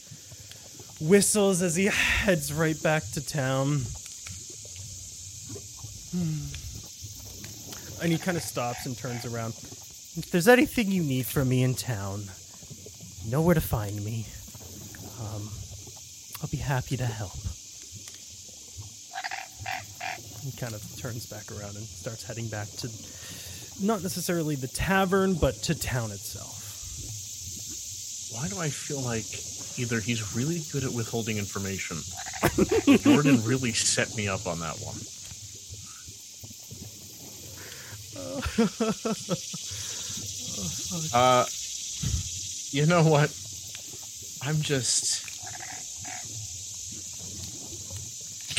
[SPEAKER 1] whistles as he heads right back to town. Hmm. And he kind of stops and turns around. If there's anything you need from me in town, know where to find me. Um, I'll be happy to help. He kind of turns back around and starts heading back to not necessarily the tavern, but to town itself.
[SPEAKER 3] Why do I feel like either he's really good at withholding information, Jordan really set me up on that one? Uh, you know what? I'm just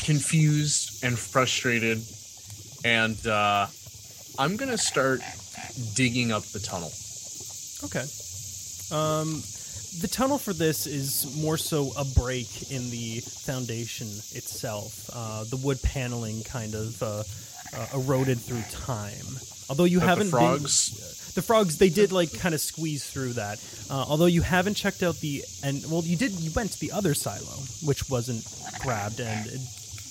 [SPEAKER 3] confused and frustrated, and uh, I'm gonna start digging up the tunnel.
[SPEAKER 1] Okay. Um, the tunnel for this is more so a break in the foundation itself. Uh, the wood paneling kind of uh, uh, eroded through time. Although you
[SPEAKER 3] But
[SPEAKER 1] haven't
[SPEAKER 3] the
[SPEAKER 1] been-
[SPEAKER 3] frogs.
[SPEAKER 1] the frogs they did like kind of squeeze through that. Uh, although you haven't checked out the and well you did you went to the other silo which wasn't grabbed and it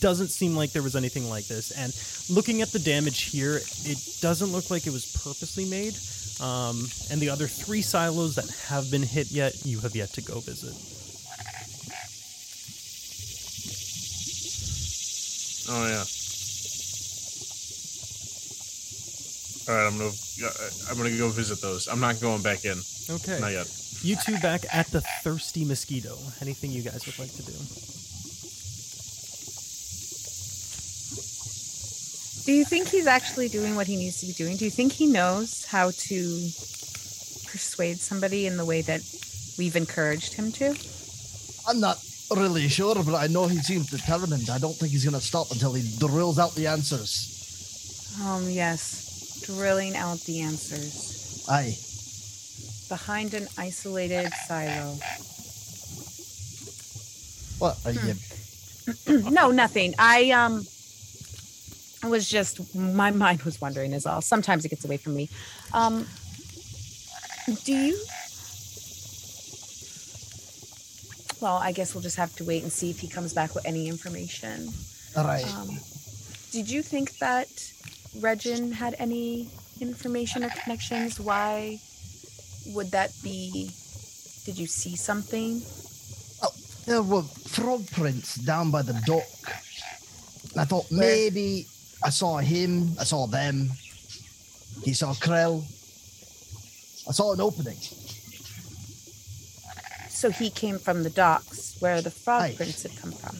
[SPEAKER 1] doesn't seem like there was anything like this. And looking at the damage here, it doesn't look like it was purposely made. Um, and the other three silos that have been hit yet, you have yet to go visit.
[SPEAKER 3] Oh yeah. All right, I'm gonna I'm gonna go visit those. I'm not going back in.
[SPEAKER 1] Okay.
[SPEAKER 3] Not yet.
[SPEAKER 1] You two back at the Thirsty Mosquito. Anything you guys would like to do?
[SPEAKER 4] Do you think he's actually doing what he needs to be doing? Do you think he knows how to persuade somebody in the way that we've encouraged him to?
[SPEAKER 2] I'm not really sure, but I know he seems determined. I don't think he's going to stop until he drills out the answers.
[SPEAKER 4] Um, yes, drilling out the answers.
[SPEAKER 2] Aye.
[SPEAKER 4] behind an isolated silo.
[SPEAKER 2] What are
[SPEAKER 4] Hmm.
[SPEAKER 2] you?
[SPEAKER 4] no, nothing. I um I was just my mind was wandering is all. Sometimes it gets away from me. Um do you Well, I guess we'll just have to wait and see if he comes back with any information.
[SPEAKER 2] All right.
[SPEAKER 4] Um did you think that Regin had any information or connections? Why would that be? Did you see something?
[SPEAKER 2] There were frog prints down by the dock. I thought maybe I saw him, I saw them. He saw Krell. I saw an opening.
[SPEAKER 4] So he came from the docks where the frog
[SPEAKER 2] Aye.
[SPEAKER 4] prints had come from.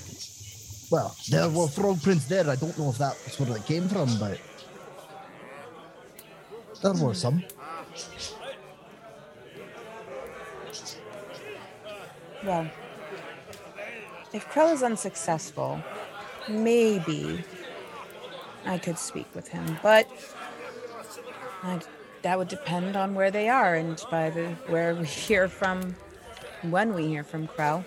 [SPEAKER 2] Well, there were frog prints there. I don't know if that's where they came from, but there were some.
[SPEAKER 4] Well, if Krell is unsuccessful, maybe I could speak with him, but I'd, that would depend on where they are and by the where we hear from, when we hear from Krell.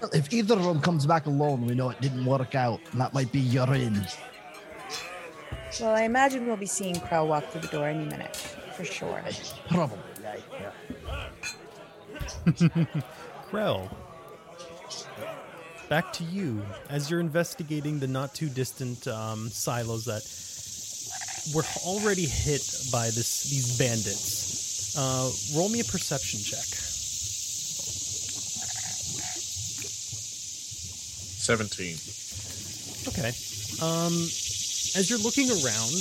[SPEAKER 2] Well, If either of them comes back alone, we know it didn't work out, and that might be your end.
[SPEAKER 4] Well, I imagine we'll be seeing Krell walk through the door any minute, for sure.
[SPEAKER 2] Probably. Yeah, yeah.
[SPEAKER 1] Krell, back to you as you're investigating the not too distant um, silos that were already hit by this these bandits. Uh, roll me a perception check.
[SPEAKER 3] 17.
[SPEAKER 1] Okay. Um, as you're looking around,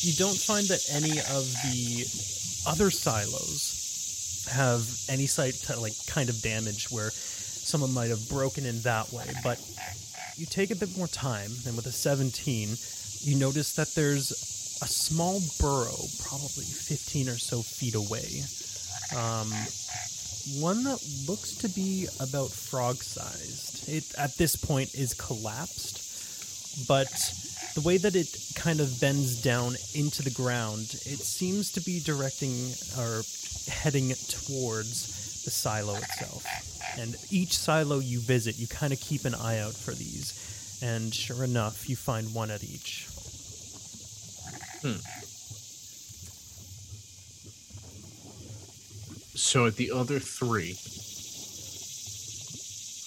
[SPEAKER 1] you don't find that any of the other silos have any site like kind of damage where someone might have broken in that way. But you take a bit more time, and with a 17, you notice that there's a small burrow, probably 15 or so feet away. Um, one that looks to be about frog sized. It at this point is collapsed, but the way that it kind of bends down into the ground, it seems to be directing or heading towards the silo itself. And each silo you visit, you kind of keep an eye out for these. And sure enough, you find one at each.
[SPEAKER 3] So at the other three,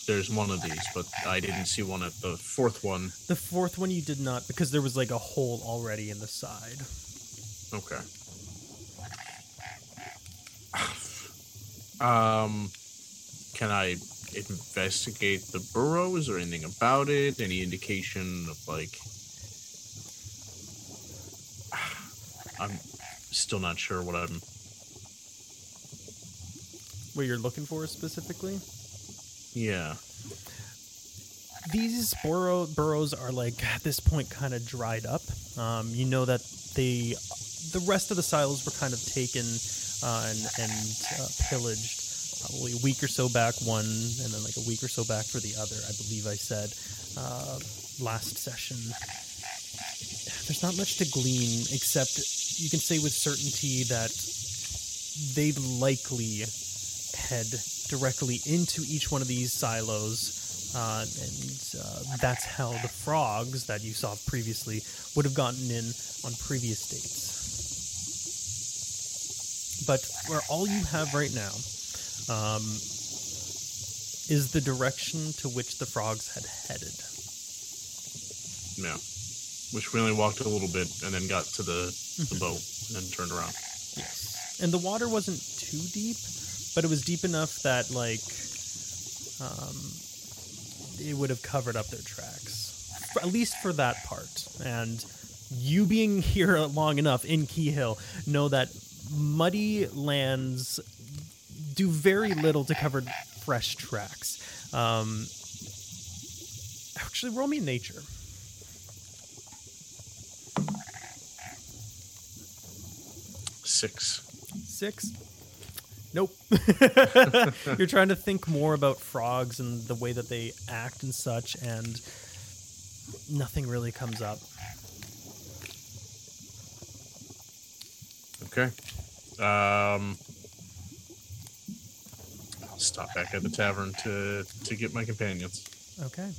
[SPEAKER 3] there's one of these, but I didn't see one at the fourth one.
[SPEAKER 1] The fourth one you did not because there was like a hole already in the side.
[SPEAKER 3] Okay. Um, can I investigate the burrows or anything about it? Any indication of like? I'm still not sure what I'm.
[SPEAKER 1] What you're looking for specifically?
[SPEAKER 3] Yeah.
[SPEAKER 1] These burrow, burrows are like at this point kind of dried up. Um, you know that the the rest of the silos were kind of taken uh, and, and uh, pillaged probably a week or so back one, and then like a week or so back for the other. I believe I said uh, last session. There's not much to glean except you can say with certainty that they likely head directly into each one of these silos. Uh, and uh, that's how the frogs that you saw previously would have gotten in on previous dates. But for all you have right now um, is the direction to which the frogs had headed.
[SPEAKER 3] Yeah. Which we only walked a little bit and then got to the, the boat and then turned around.
[SPEAKER 1] Yes. And the water wasn't too deep, but it was deep enough that like um, it would have covered up their tracks, for, at least for that part. And you being here long enough in Keyhill know that muddy lands do very little to cover fresh tracks. Um, actually, roll me nature.
[SPEAKER 3] Six.
[SPEAKER 1] Six. Nope. You're trying to think more about frogs and the way that they act and such, and nothing really comes up.
[SPEAKER 3] Okay. Um, stop back at the tavern to to get my companions.
[SPEAKER 1] Okay.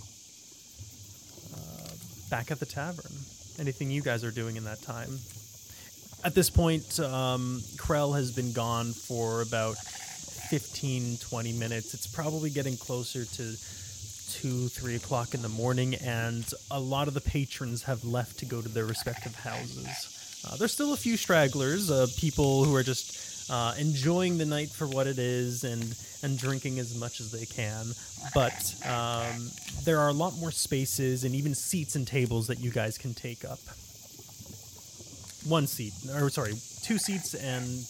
[SPEAKER 1] Uh, back at the tavern. Anything you guys are doing in that time? At this point, um, Krell has been gone for about 15, 20 minutes. It's probably getting closer to 2, 3 o'clock in the morning, and a lot of the patrons have left to go to their respective houses. Uh, there's still a few stragglers, uh, people who are just uh, enjoying the night for what it is and, and drinking as much as they can. But um, there are a lot more spaces and even seats and tables that you guys can take up. One seat, or sorry, two seats and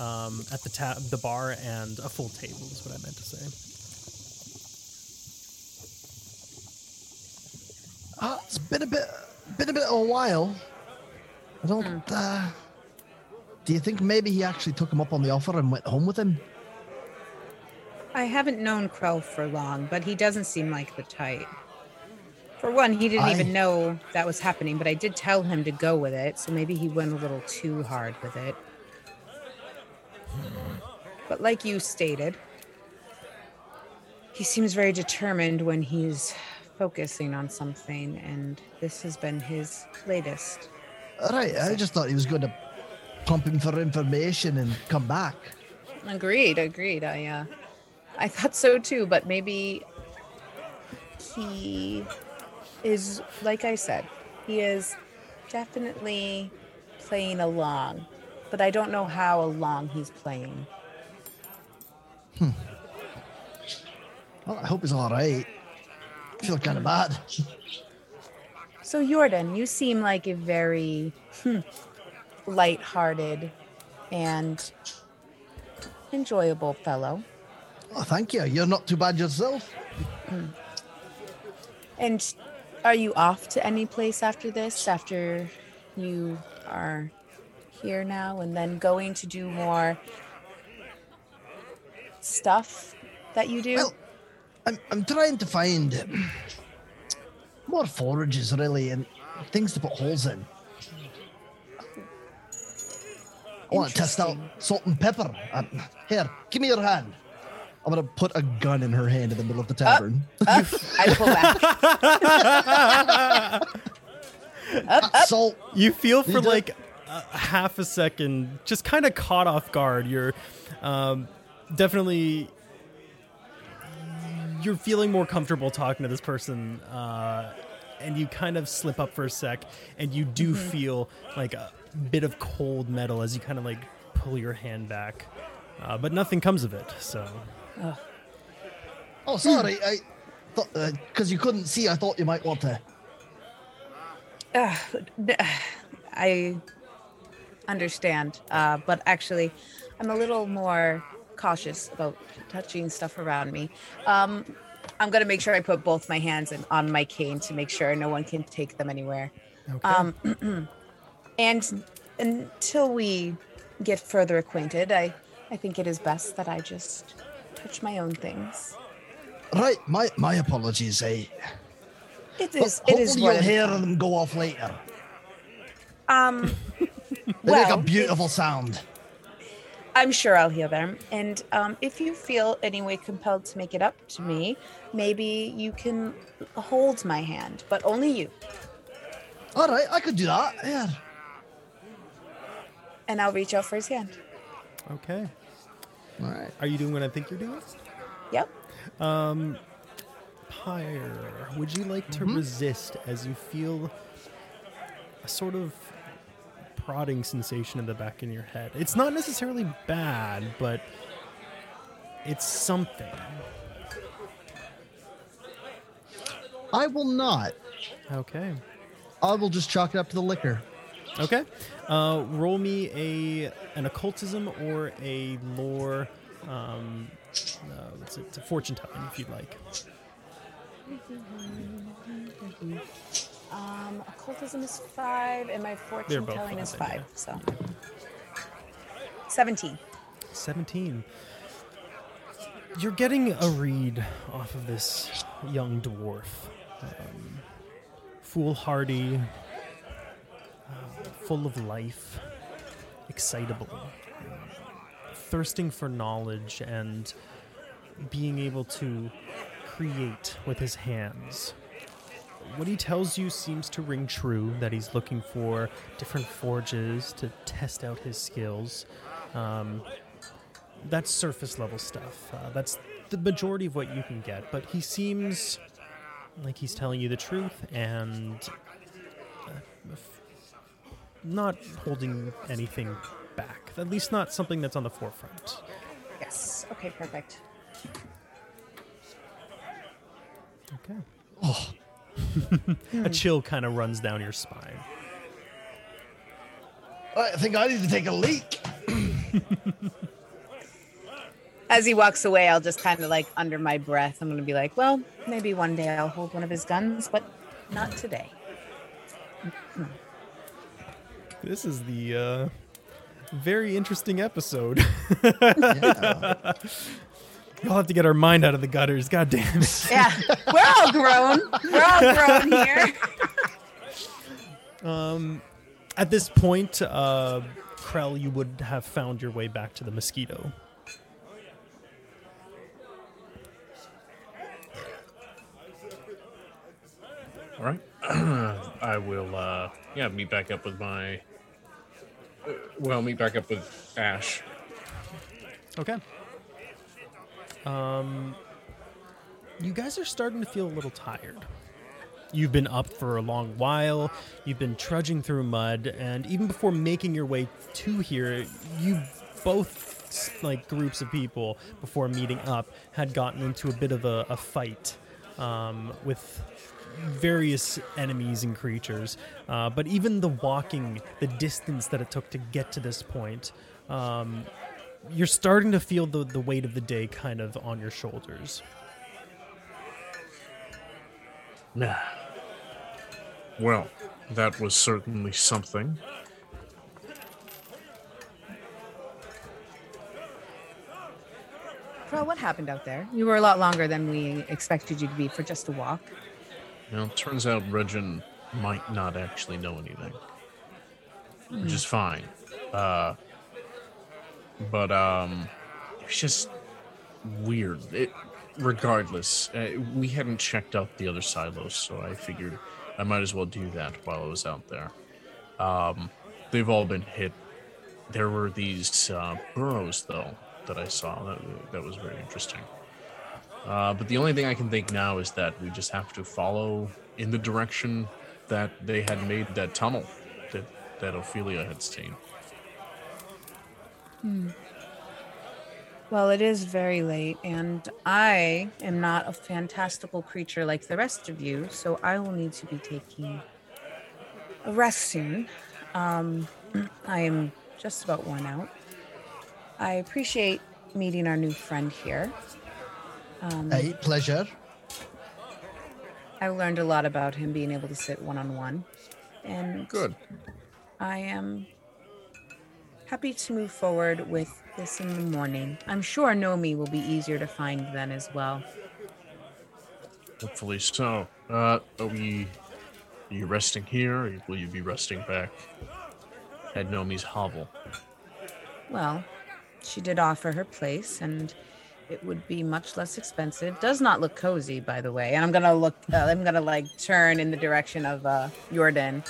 [SPEAKER 1] um, at the tab, the bar, and a full table is what I meant to say.
[SPEAKER 2] Uh, it's been a bit, been a bit of a while. I don't. Uh, do you think maybe he actually took him up on the offer and went home with him?
[SPEAKER 4] I haven't known Krell for long, but he doesn't seem like the type. For one, he didn't
[SPEAKER 2] I-
[SPEAKER 4] even know that was happening, but I did tell him to go with it, so maybe he went a little too hard with it. But like you stated, he seems very determined when he's focusing on something, and this has been his latest.
[SPEAKER 2] Right. I just thought he was going to pump him for information and come back.
[SPEAKER 4] Agreed, agreed. I uh I thought so too, but maybe he is like I said, he is definitely playing along, but I don't know how along he's playing. Hmm.
[SPEAKER 2] Well, I hope he's all right. I feel kind of bad.
[SPEAKER 4] So Jordan, you seem like a very hmm, light-hearted and enjoyable fellow.
[SPEAKER 2] Oh, thank you. You're not too bad yourself. Hmm.
[SPEAKER 4] And are you off to any place after this? After you are here now, and then going to do more stuff that you do?
[SPEAKER 2] Well, I'm, I'm trying to find more forages, really, and things to put holes in. I want to test out salt and pepper. Um, here, give me your hand. I'm gonna put a gun in her hand in the middle of the tavern.
[SPEAKER 4] Up, I pull back.
[SPEAKER 2] salt.
[SPEAKER 1] You feel for
[SPEAKER 2] You
[SPEAKER 1] like a half a second, just kind of caught off guard. You're um, definitely you're feeling more comfortable talking to this person, uh, and you kind of slip up for a sec, and you do feel like a bit of cold metal as you kind of like pull your hand back, uh, but nothing comes of it. So
[SPEAKER 2] Oh, sorry. I thought because you couldn't see, I thought you might want to.
[SPEAKER 4] I understand, uh, but actually, I'm a little more cautious about touching stuff around me. Um, I'm gonna make sure I put both my hands in, on my cane to make sure no one can take them anywhere.
[SPEAKER 1] okay.
[SPEAKER 4] Um, and until we get further acquainted, I, I think it is best that I just touch my own things.
[SPEAKER 2] Right, my my apologies. Eh?
[SPEAKER 4] It
[SPEAKER 2] Ho-
[SPEAKER 4] is. It is
[SPEAKER 2] you'll hear them go off later.
[SPEAKER 4] Um,
[SPEAKER 2] They
[SPEAKER 4] well,
[SPEAKER 2] make a beautiful sound.
[SPEAKER 4] I'm sure I'll hear them. And um, if you feel any way compelled to make it up to me, maybe you can hold my hand, but only you.
[SPEAKER 2] All right, I could do that. Yeah.
[SPEAKER 4] And I'll reach out for his hand.
[SPEAKER 1] okay.
[SPEAKER 2] All right.
[SPEAKER 1] Are you doing what I think you're doing?
[SPEAKER 4] Yep.
[SPEAKER 1] Um, Pyre, would you like to mm-hmm. resist as you feel a sort of prodding sensation in the back of your head? It's not necessarily bad, but it's something.
[SPEAKER 2] I will not.
[SPEAKER 1] Okay.
[SPEAKER 2] I will just chalk it up to the liquor.
[SPEAKER 1] Okay. Uh, roll me a an occultism or a lore. Um, uh, what's it? A fortune telling, if you'd like.
[SPEAKER 4] Um, occultism is five, and my
[SPEAKER 1] They're
[SPEAKER 4] fortune
[SPEAKER 1] both
[SPEAKER 4] telling is five. So 17.
[SPEAKER 1] 17. You're getting a read off of this young dwarf. Um, foolhardy, full of life, excitable, thirsting for knowledge, and being able to create with his hands. What he tells you seems to ring true that he's looking for different forges to test out his skills. Um, that's surface level stuff. Uh, that's the majority of what you can get, but he seems like he's telling you the truth and not holding anything back. At least not something that's on the forefront.
[SPEAKER 4] Yes. Okay, perfect.
[SPEAKER 1] Okay. Oh. A chill kind of runs down your spine.
[SPEAKER 2] I think I need to take a leak.
[SPEAKER 4] As he walks away, I'll just kind of like under my breath, I'm going to be like, well, maybe one day I'll hold one of his guns, but not today. Mm-hmm.
[SPEAKER 1] This is the uh, very interesting episode.
[SPEAKER 2] Yeah.
[SPEAKER 1] We'll have to get our mind out of the gutters. God damn it.
[SPEAKER 4] Yeah, we're all grown. We're all grown here.
[SPEAKER 1] Um, at this point, uh, Krell, you would have found your way back to the mosquito.
[SPEAKER 3] All right. I will, uh, yeah, meet back up with my. Uh, Well, meet back up with Ash.
[SPEAKER 1] Okay. Um, you guys are starting to feel a little tired. You've been up for a long while. You've been trudging through mud, and even before making your way to here, you both, like groups of people, before meeting up, had gotten into a bit of a, a fight um, with various enemies and creatures. Uh, but even the walking, the distance that it took to get to this point, um, you're starting to feel the, the weight of the day kind of on your shoulders.
[SPEAKER 3] Nah. Well, that was certainly something.
[SPEAKER 4] Bro, what happened out there? You were a lot longer than we expected you to be for just a walk.
[SPEAKER 3] Know, turns out Regin might not actually know anything, which is fine. Uh, but um, it was just weird. It, regardless, uh, we hadn't checked out the other silos, so I figured I might as well do that while I was out there. Um, they've all been hit. There were these uh, burrows, though, that I saw. That, that was very interesting. Uh, but the only thing I can think now is that we just have to follow in the direction that they had made that tunnel that, that Ophelia had seen.
[SPEAKER 4] Well, it is very late, and I am not a fantastical creature like the rest of you, so I will need to be taking a rest soon. Um, I am just about worn out. I appreciate meeting our new friend here. Um,
[SPEAKER 2] Hey, pleasure.
[SPEAKER 4] I learned a lot about him being able to sit one on one, and
[SPEAKER 3] Good.
[SPEAKER 4] I am happy to move forward with this in the morning. I'm sure Nomi will be easier to find then as well.
[SPEAKER 3] Hopefully so. Uh, are we? Are you resting here, or will you be resting back at Nomi's hovel?
[SPEAKER 4] Well, she did offer her place, and it would be much less expensive. Does not look cozy, by the way. And I'm gonna look. Uh, I'm gonna like turn in the direction of uh, Jordan.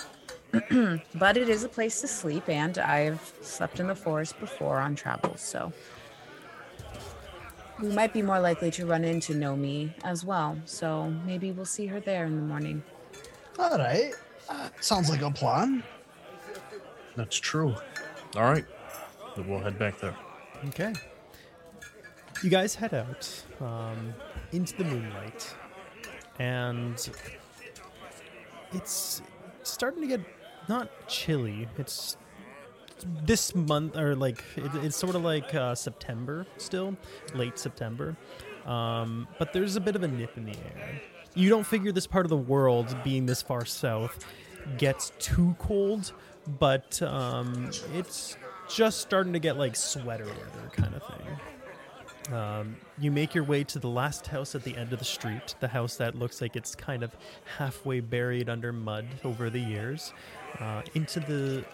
[SPEAKER 4] but it is a place to sleep, and I've slept in the forest before on travels, so we might be more likely to run into Nomi as well. So maybe we'll see her there in the morning.
[SPEAKER 2] All right. Uh, sounds like a plan.
[SPEAKER 3] That's true. All right, we'll head back there.
[SPEAKER 1] Okay. You guys head out um, into the moonlight, and it's starting to get not chilly. It's this month, or like it, it's sort of like uh, September still, late September. Um, but there's a bit of a nip in the air. You don't figure this part of the world, being this far south, gets too cold, but um, it's just starting to get like sweater weather kind of thing. Um, you make your way to the last house at the end of the street, the house that looks like it's kind of halfway buried under mud over the years, uh, into the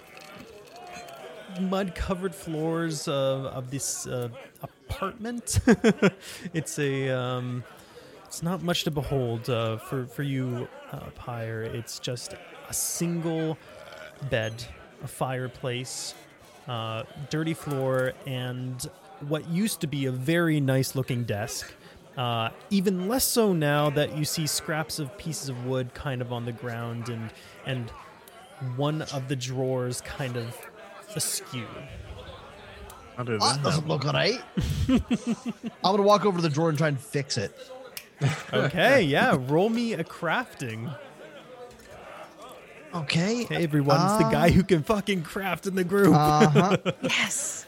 [SPEAKER 1] mud covered floors of, of this uh, apartment. it's a. Um, it's not much to behold uh, for for you, uh, Pyre. It's just a single bed, a fireplace, uh, dirty floor, and what used to be a very nice looking desk. Uh, even less so now that you see scraps of pieces of wood kind of on the ground and and one of the drawers kind of askew.
[SPEAKER 3] How did
[SPEAKER 2] That
[SPEAKER 3] that
[SPEAKER 2] doesn't
[SPEAKER 3] happen?
[SPEAKER 2] look right. I'm gonna walk over to the drawer and try and fix it.
[SPEAKER 1] Okay, yeah, roll me a crafting.
[SPEAKER 2] Okay.
[SPEAKER 1] Hey everyone, it's the guy who can fucking craft in the group.
[SPEAKER 2] Uh huh.
[SPEAKER 4] Yes.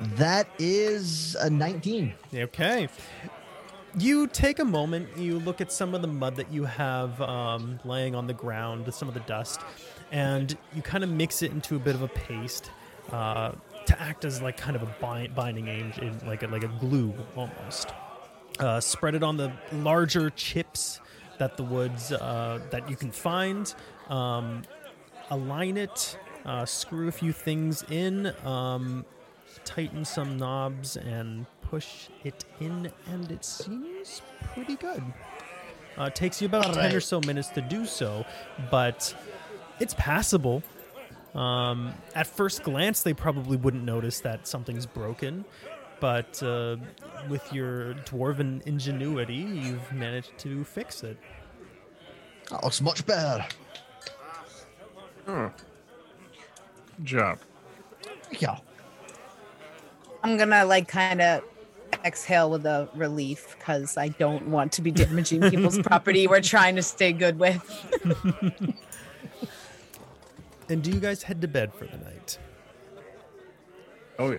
[SPEAKER 2] That is a 19.
[SPEAKER 1] Okay. You take a moment, you look at some of the mud that you have um, laying on the ground, some of the dust, and you kind of mix it into a bit of a paste uh, to act as like kind of a bind- binding agent, like a, like a glue almost. Uh, spread it on the larger chips that the woods uh, that you can find. Um, align it, uh, screw a few things in, um, tighten some knobs, and push it in, and it seems pretty good. Uh, it takes you about 10 or so minutes to do so, but it's passable. Um, at first glance, they probably wouldn't notice that something's broken, but uh, with your dwarven ingenuity, you've managed to fix it.
[SPEAKER 2] That looks much better.
[SPEAKER 3] Oh. Good job.
[SPEAKER 2] Yeah.
[SPEAKER 4] I'm gonna like kind of exhale with a relief because I don't want to be damaging people's property we're trying to stay good with.
[SPEAKER 1] And do you guys head to bed for the night?
[SPEAKER 3] Oh yeah.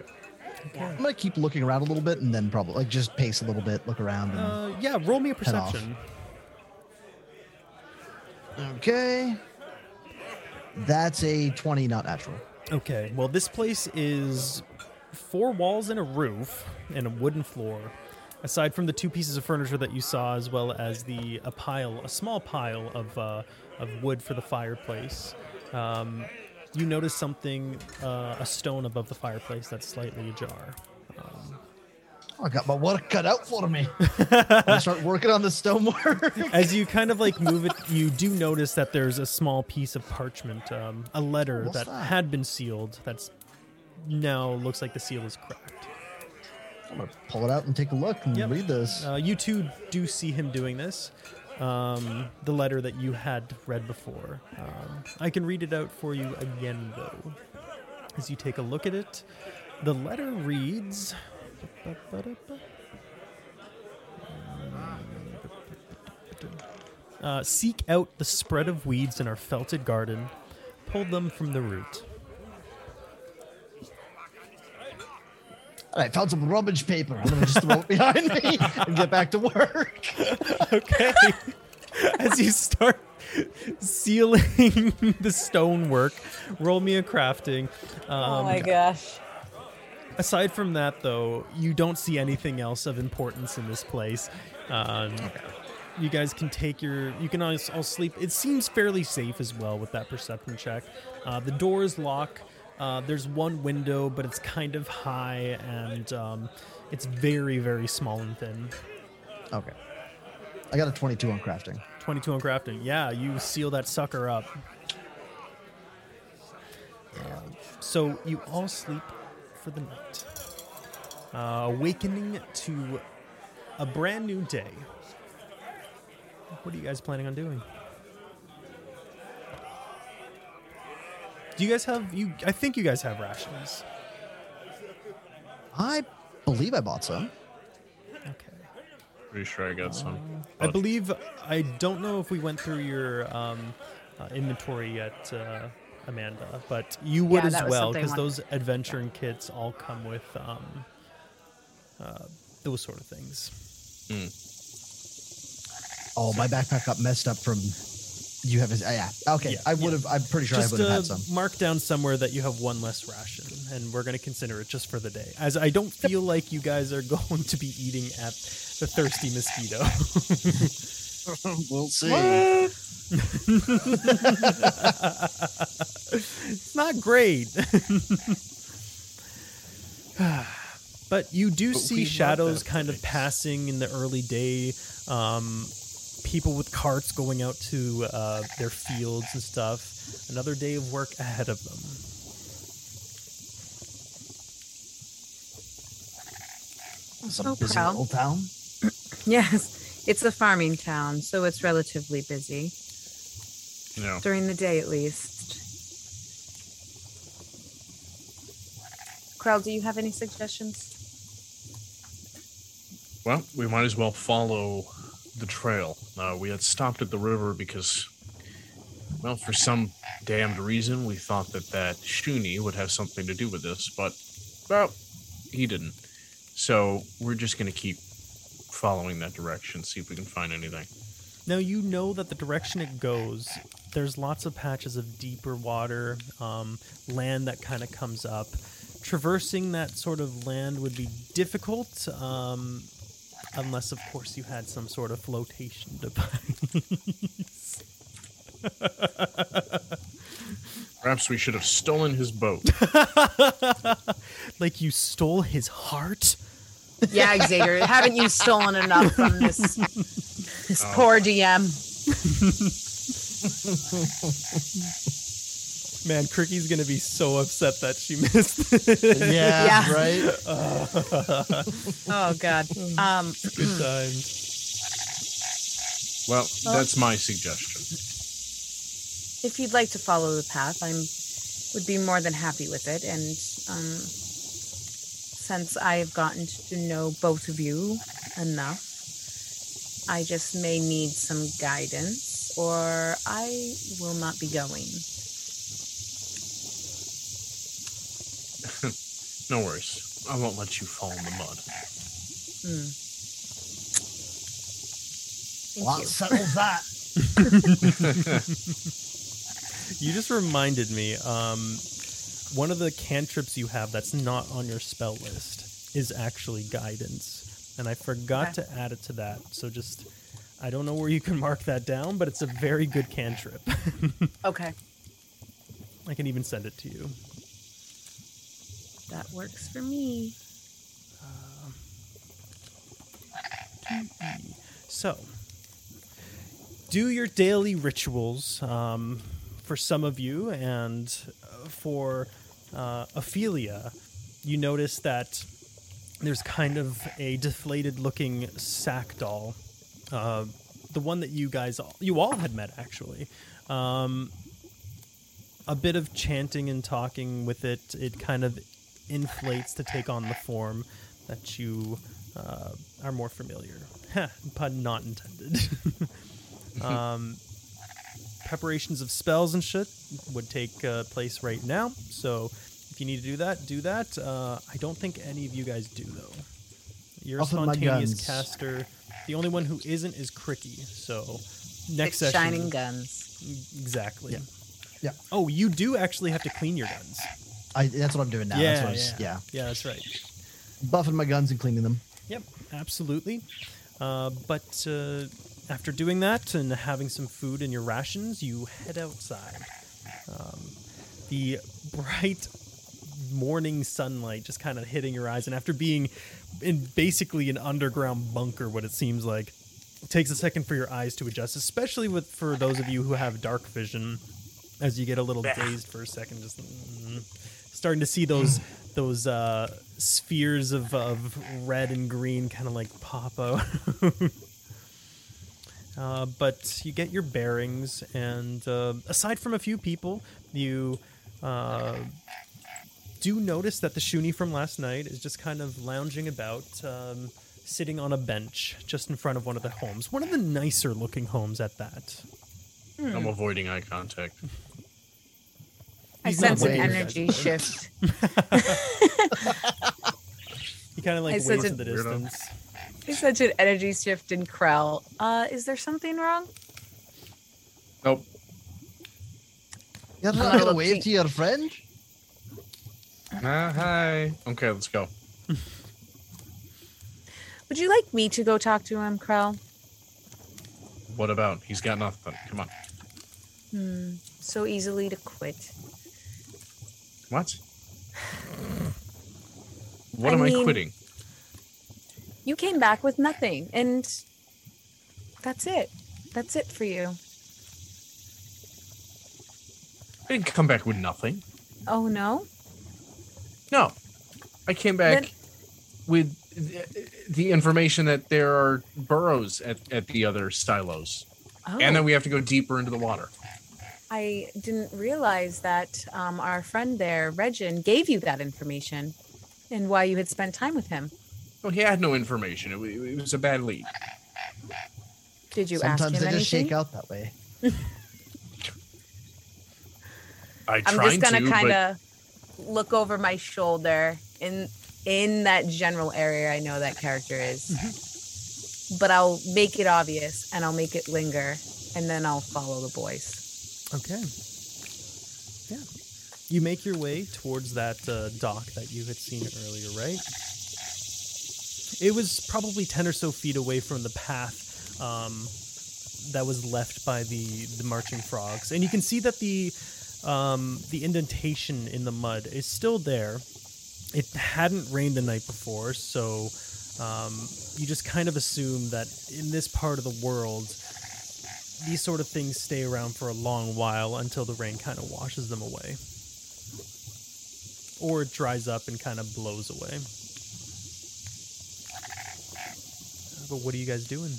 [SPEAKER 2] I'm gonna keep looking around a little bit and then probably like just pace a little bit, look around. And,
[SPEAKER 1] Uh, yeah, roll me a perception.
[SPEAKER 2] okay. That's a 20, not natural.
[SPEAKER 1] Okay, well, this place is four walls and a roof and a wooden floor. Aside from the two pieces of furniture that you saw, as well as the a pile, a small pile of uh, of wood for the fireplace, um, you notice something, uh, a stone above the fireplace that's slightly ajar.
[SPEAKER 2] I got my work cut out for me. I'll start working on the stonework.
[SPEAKER 1] As you kind of like move it, you do notice that there's a small piece of parchment, um, a letter that,
[SPEAKER 2] that?
[SPEAKER 1] had been sealed. That's now looks like the seal is cracked.
[SPEAKER 2] I'm gonna pull it out and take a look and
[SPEAKER 1] Yep.
[SPEAKER 2] read this.
[SPEAKER 1] Uh, you two do see him doing this. Um, the letter that you had read before. Um, I can read it out for you again, though. As you take a look at it, the letter reads. Uh, seek out the spread of weeds in our felted garden. Pull them from the root.
[SPEAKER 2] All right, found some rubbish paper. I'm gonna just throw it behind me and get back to work.
[SPEAKER 1] Okay. As you start sealing the stonework, roll me a crafting. Um,
[SPEAKER 4] oh my gosh.
[SPEAKER 1] Aside from that, though, you don't see anything else of importance in this place. Um, You guys can take your. You can all, all sleep. It seems fairly safe as well with that perception check. Uh, the doors lock. Uh, there's one window, but it's kind of high and um, it's very, very small and thin.
[SPEAKER 2] Okay. I got a 22 on crafting.
[SPEAKER 1] 22 on crafting. Yeah, you seal that sucker up. Uh, so you all sleep for the night, uh, awakening to a brand new day. What are you guys planning on doing? Do you guys have you? I think you guys have rations.
[SPEAKER 2] I believe I bought some.
[SPEAKER 1] Okay.
[SPEAKER 3] Pretty sure I got some.
[SPEAKER 1] I believe I don't know if we went through your um, uh, inventory yet, uh, Amanda, but you would
[SPEAKER 4] Yeah,
[SPEAKER 1] as well because those adventuring kits all come with um, uh, those sort of things.
[SPEAKER 2] Oh, my backpack got messed up from. You have his. Uh, yeah. Okay.
[SPEAKER 1] Yeah,
[SPEAKER 2] I would
[SPEAKER 1] yeah.
[SPEAKER 2] have. I'm pretty sure I
[SPEAKER 1] just
[SPEAKER 2] would have
[SPEAKER 1] uh,
[SPEAKER 2] had some.
[SPEAKER 1] mark down somewhere that you have one less ration, and we're going to consider it just for the day. As I don't feel like you guys are going to be eating at the thirsty mosquito.
[SPEAKER 2] we'll see.
[SPEAKER 1] it's not great. But you do
[SPEAKER 3] But
[SPEAKER 1] see shadows kind of passing in the early day. Um, people with carts going out to uh, their fields and stuff. Another day of work ahead of them.
[SPEAKER 2] It's a
[SPEAKER 4] Oh,
[SPEAKER 2] busy
[SPEAKER 4] pal.
[SPEAKER 2] little town.
[SPEAKER 4] Yes, it's a farming town, so it's relatively busy
[SPEAKER 3] No.
[SPEAKER 4] during the day at least. Krell, do you have any suggestions?
[SPEAKER 3] Well, we might as well follow the trail. Uh, we had stopped at the river because, well, for some damned reason, we thought that that Shoony would have something to do with this, but, well, he didn't. So we're just going to keep following that direction, see if we can find anything.
[SPEAKER 1] Now you know that the direction it goes, there's lots of patches of deeper water, um, land that kind of comes up. Traversing that sort of land would be difficult, um, unless, of course, you had some sort of flotation device.
[SPEAKER 3] Perhaps we should have stolen his boat.
[SPEAKER 1] like you stole his heart.
[SPEAKER 4] Yeah, Xavier, haven't you stolen enough from this this
[SPEAKER 3] Oh.
[SPEAKER 4] poor DM?
[SPEAKER 1] Man, Cricky's gonna be so upset that she missed. it.
[SPEAKER 2] Yeah,
[SPEAKER 4] Yeah.
[SPEAKER 2] right.
[SPEAKER 4] Oh God. Um,
[SPEAKER 1] Good times.
[SPEAKER 3] Well, that's my suggestion.
[SPEAKER 4] if you'd like to follow the path, I'm would be more than happy with it. And um, since I have gotten to know both of you enough, I just may need some guidance, or I will not be going.
[SPEAKER 3] No worries. I won't let you fall in the mud.
[SPEAKER 4] Hmm. Thank
[SPEAKER 2] Well,
[SPEAKER 4] you.
[SPEAKER 2] that settles that.
[SPEAKER 1] You just reminded me. Um, one of the cantrips you have that's not on your spell list is actually guidance, and I forgot
[SPEAKER 4] Okay.
[SPEAKER 1] to add it to that. So just, I don't know where you can mark that down, but it's a very good cantrip.
[SPEAKER 4] Okay,
[SPEAKER 1] I can even send it to you.
[SPEAKER 4] That works for me.
[SPEAKER 1] So, do your daily rituals um, for some of you, and uh, for uh, Ophelia, you notice that there's kind of a deflated looking sack doll. Uh, the one that you guys, all, you all had met actually. Um, a bit of chanting and talking with it, it kind of inflates to take on the form that you uh, are more familiar. Heh, pun not intended. um, preparations of spells and shit would take uh, place right now. So if you need to do that, do that. Uh, I don't think any of you guys do though. You're a
[SPEAKER 2] Off with my
[SPEAKER 1] spontaneous caster. The only one who isn't is Cricky. So next
[SPEAKER 4] Six
[SPEAKER 1] session,
[SPEAKER 4] shining guns.
[SPEAKER 1] exactly.
[SPEAKER 2] Yeah. Yeah.
[SPEAKER 1] Oh, you do actually have to clean your guns.
[SPEAKER 2] I, that's what I'm doing now.
[SPEAKER 1] yeah,
[SPEAKER 2] that's what I
[SPEAKER 1] yeah,
[SPEAKER 2] was, yeah.
[SPEAKER 1] yeah, that's right.
[SPEAKER 2] Buffing my guns and cleaning them.
[SPEAKER 1] Yep, absolutely. Uh, but uh, after doing that and having some food in your rations, you head outside. Um, the bright morning sunlight just kind of hitting your eyes, and after being in basically an underground bunker, what it seems like, it takes a second for your eyes to adjust, especially with for those of you who have dark vision. As you get a little dazed for a second, just mm, starting to see those those uh, spheres of, of red and green kind of like pop out. uh, but you get your bearings, and uh, aside from a few people, you uh, do notice that the Shoony from last night is just kind of lounging about, um, sitting on a bench just in front of one of the homes. One of the nicer looking homes at that.
[SPEAKER 3] I'm avoiding eye contact.
[SPEAKER 4] I sense an
[SPEAKER 2] waving.
[SPEAKER 4] energy shift.
[SPEAKER 1] He kind of like
[SPEAKER 4] I
[SPEAKER 1] waves in the distance.
[SPEAKER 4] There's such an energy shift in Krell. Uh, is there something wrong?
[SPEAKER 3] Nope.
[SPEAKER 2] You're not
[SPEAKER 4] not
[SPEAKER 2] going to
[SPEAKER 4] looking-
[SPEAKER 2] wave to your friend?
[SPEAKER 3] Ah, hi. Okay, let's go.
[SPEAKER 4] Would you like me to go talk to him, Krell?
[SPEAKER 3] What about? He's got nothing. Come on.
[SPEAKER 4] Hmm. So easily to quit.
[SPEAKER 3] What? What
[SPEAKER 4] I
[SPEAKER 3] am I quitting?
[SPEAKER 4] You came back with nothing, and that's it. That's it for you.
[SPEAKER 3] I didn't come back with nothing.
[SPEAKER 4] Oh no.
[SPEAKER 3] No, I came back
[SPEAKER 4] Then-
[SPEAKER 3] with the, the information that there are burrows at, at the other silos,
[SPEAKER 4] Oh,
[SPEAKER 3] and then we have to go deeper into the water.
[SPEAKER 4] I didn't realize that um, our friend there, Regin, gave you that information, and why you had spent time with him.
[SPEAKER 3] Well, he had no information. It, wa- it was a bad lead.
[SPEAKER 4] Did you ask him
[SPEAKER 2] Sometimes
[SPEAKER 4] him
[SPEAKER 2] they just shake out that way.
[SPEAKER 3] I
[SPEAKER 4] I'm just gonna
[SPEAKER 3] to,
[SPEAKER 4] kind
[SPEAKER 3] but
[SPEAKER 4] of look over my shoulder in in that general area I know that character is.
[SPEAKER 3] Mm-hmm.
[SPEAKER 4] But I'll make it obvious and I'll make it linger and then I'll follow the boys.
[SPEAKER 1] Okay. Yeah. You make your way towards that uh, dock that you had seen earlier, right? It was probably 10 or so feet away from the path um, that was left by the, the marching frogs. And you can see that the, um, the indentation in the mud is still there. It hadn't rained the night before, so um, you just kind of assume that in this part of the world, these sort of things stay around for a long while until the rain kind of washes them away. Or it dries up and kind of blows away. But what are you guys doing?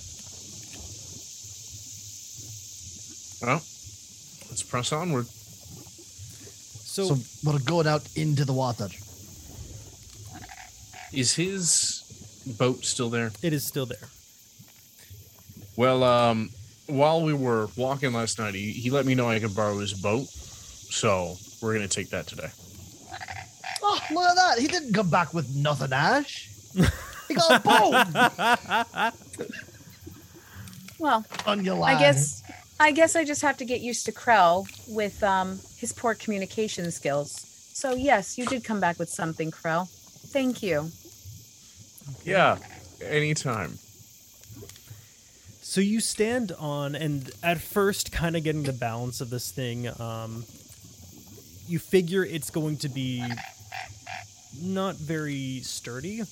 [SPEAKER 3] well, let's press onward.
[SPEAKER 1] So,
[SPEAKER 2] So we're going out into the water.
[SPEAKER 3] Is his boat still there?
[SPEAKER 1] it is still there.
[SPEAKER 3] Well, um, while we were walking last night, he, he let me know I could borrow his boat. So we're gonna take that today.
[SPEAKER 2] Oh, look at that. He didn't come back with nothing, Ash. He got a boat
[SPEAKER 4] Well,
[SPEAKER 2] on your
[SPEAKER 4] I guess I guess I just have to get used to Krell with um, his poor communication skills. So yes, you did come back with something, Krell. Thank you.
[SPEAKER 3] Yeah, anytime.
[SPEAKER 1] So you stand on, and at first, kind of getting the balance of this thing, um, you figure it's going to be not very sturdy,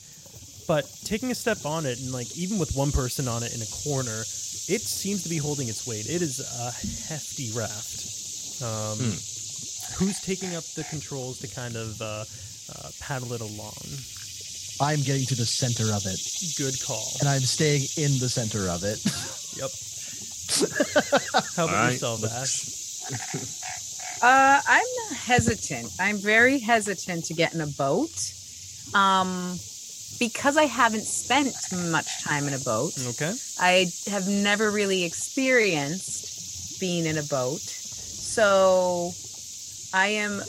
[SPEAKER 1] but taking a step on it, and like even with one person on it in a corner, it seems to be holding its weight. It is a hefty raft. Um, Who's taking up the controls to kind of uh, uh, paddle it along?
[SPEAKER 2] I'm getting to the center of it,
[SPEAKER 1] Good call.
[SPEAKER 2] and I'm staying in the center of it.
[SPEAKER 1] Yep. How about
[SPEAKER 3] All right,
[SPEAKER 1] yourself,
[SPEAKER 3] let's-
[SPEAKER 1] Ash?
[SPEAKER 4] Uh, I'm hesitant. I'm very hesitant to get in a boat. Um, because I haven't spent much time in a boat.
[SPEAKER 1] Okay.
[SPEAKER 4] I have never really experienced being in a boat. So I am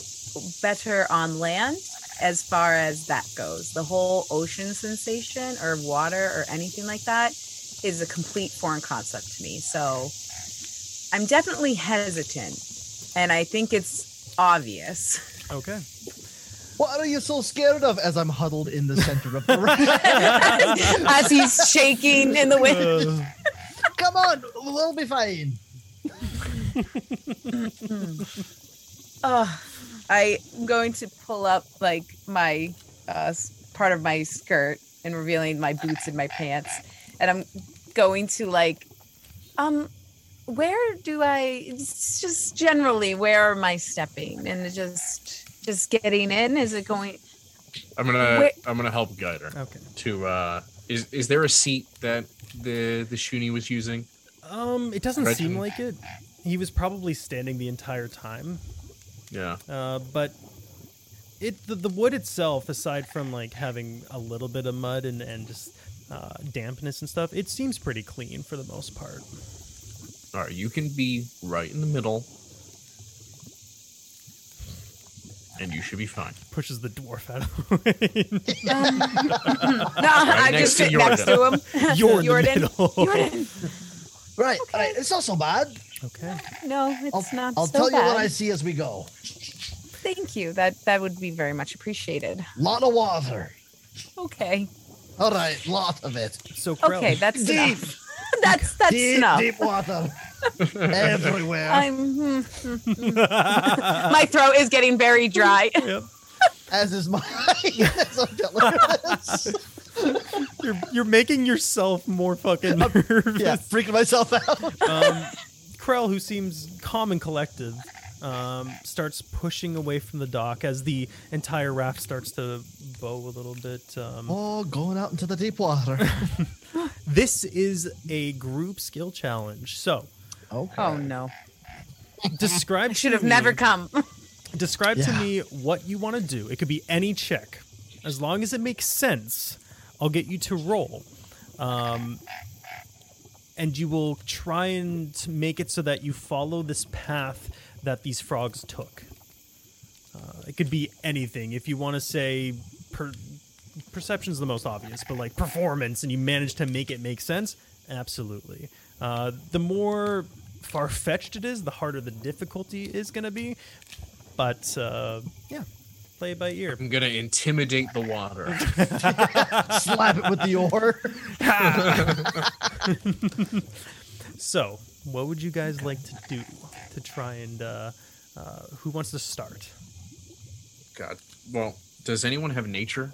[SPEAKER 4] better on land as far as that goes. The whole ocean sensation or water or anything like that is a complete foreign concept to me. So I'm definitely hesitant. And I think it's obvious.
[SPEAKER 1] Okay.
[SPEAKER 2] What are you so scared of? As I'm huddled in the center of the room.
[SPEAKER 4] As he's shaking in the wind.
[SPEAKER 2] Come on, we'll be fine.
[SPEAKER 4] Oh, I'm going to pull up like my uh, part of my skirt and revealing my boots and my pants, and I'm going to like, um, where do I? It's just generally, where am I stepping? And just, just getting in. Is it going?
[SPEAKER 3] I'm gonna
[SPEAKER 4] Wait.
[SPEAKER 3] I'm gonna help guide her
[SPEAKER 1] Okay.
[SPEAKER 3] to. uh Is is there a seat that the the Shoony was using?
[SPEAKER 1] Um, it doesn't
[SPEAKER 3] Right.
[SPEAKER 1] seem like it. He was probably standing the entire time.
[SPEAKER 3] Yeah.
[SPEAKER 1] Uh, but it the, the wood itself, aside from like having a little bit of mud and and just uh, dampness and stuff, it seems pretty clean for the most part.
[SPEAKER 3] All right. You can be right in the middle, and you should be fine.
[SPEAKER 1] Pushes the dwarf out of the way.
[SPEAKER 4] Um, no, I
[SPEAKER 3] next
[SPEAKER 4] just
[SPEAKER 3] to
[SPEAKER 4] sit next to him.
[SPEAKER 1] You're in the
[SPEAKER 4] Jordan.
[SPEAKER 1] middle.
[SPEAKER 4] Jordan.
[SPEAKER 2] Right, all right. It's not so bad.
[SPEAKER 1] Okay.
[SPEAKER 4] No, it's
[SPEAKER 2] I'll,
[SPEAKER 4] not.
[SPEAKER 2] I'll
[SPEAKER 4] so
[SPEAKER 2] tell you what. I see as we go.
[SPEAKER 4] Thank you. That that would be very much appreciated.
[SPEAKER 2] Lot of water.
[SPEAKER 4] Okay.
[SPEAKER 2] All right, lot of it.
[SPEAKER 1] So Krell,
[SPEAKER 4] Okay, that's
[SPEAKER 2] Deep.
[SPEAKER 4] enough. that's that's
[SPEAKER 2] deep,
[SPEAKER 4] enough.
[SPEAKER 2] deep water everywhere.
[SPEAKER 4] I'm hmm, hmm, hmm. my throat is getting very dry.
[SPEAKER 1] Yep.
[SPEAKER 2] As is my. As I'm telling this.
[SPEAKER 1] You're you're making yourself more fucking nervous.
[SPEAKER 2] yeah, freaking myself out.
[SPEAKER 1] Um, Krell, who seems calm and collected, um, starts pushing away from the dock as the entire raft starts to bow a little bit. Um,
[SPEAKER 2] Oh, going out into the deep water.
[SPEAKER 1] This is a group skill challenge. So,
[SPEAKER 2] Okay.
[SPEAKER 4] Oh no.
[SPEAKER 1] describe
[SPEAKER 4] I should
[SPEAKER 1] to
[SPEAKER 4] have never
[SPEAKER 1] me-
[SPEAKER 4] come.
[SPEAKER 1] Describe to me what you want to do. It could be any check, as long as it makes sense. I'll get you to roll, um, and you will try and make it so that you follow this path that these frogs took. Uh, it could be anything. If you want to say per- perception's the most obvious, but like performance, and you manage to make it make sense, absolutely. Uh, the more far fetched it is, the harder the difficulty is going to be. But uh, yeah, play it by ear.
[SPEAKER 3] I'm gonna intimidate the water.
[SPEAKER 2] Slap it with the oar.
[SPEAKER 1] So, what would you guys like to do to try and uh, uh, who wants to start?
[SPEAKER 3] God. Well, does anyone have nature?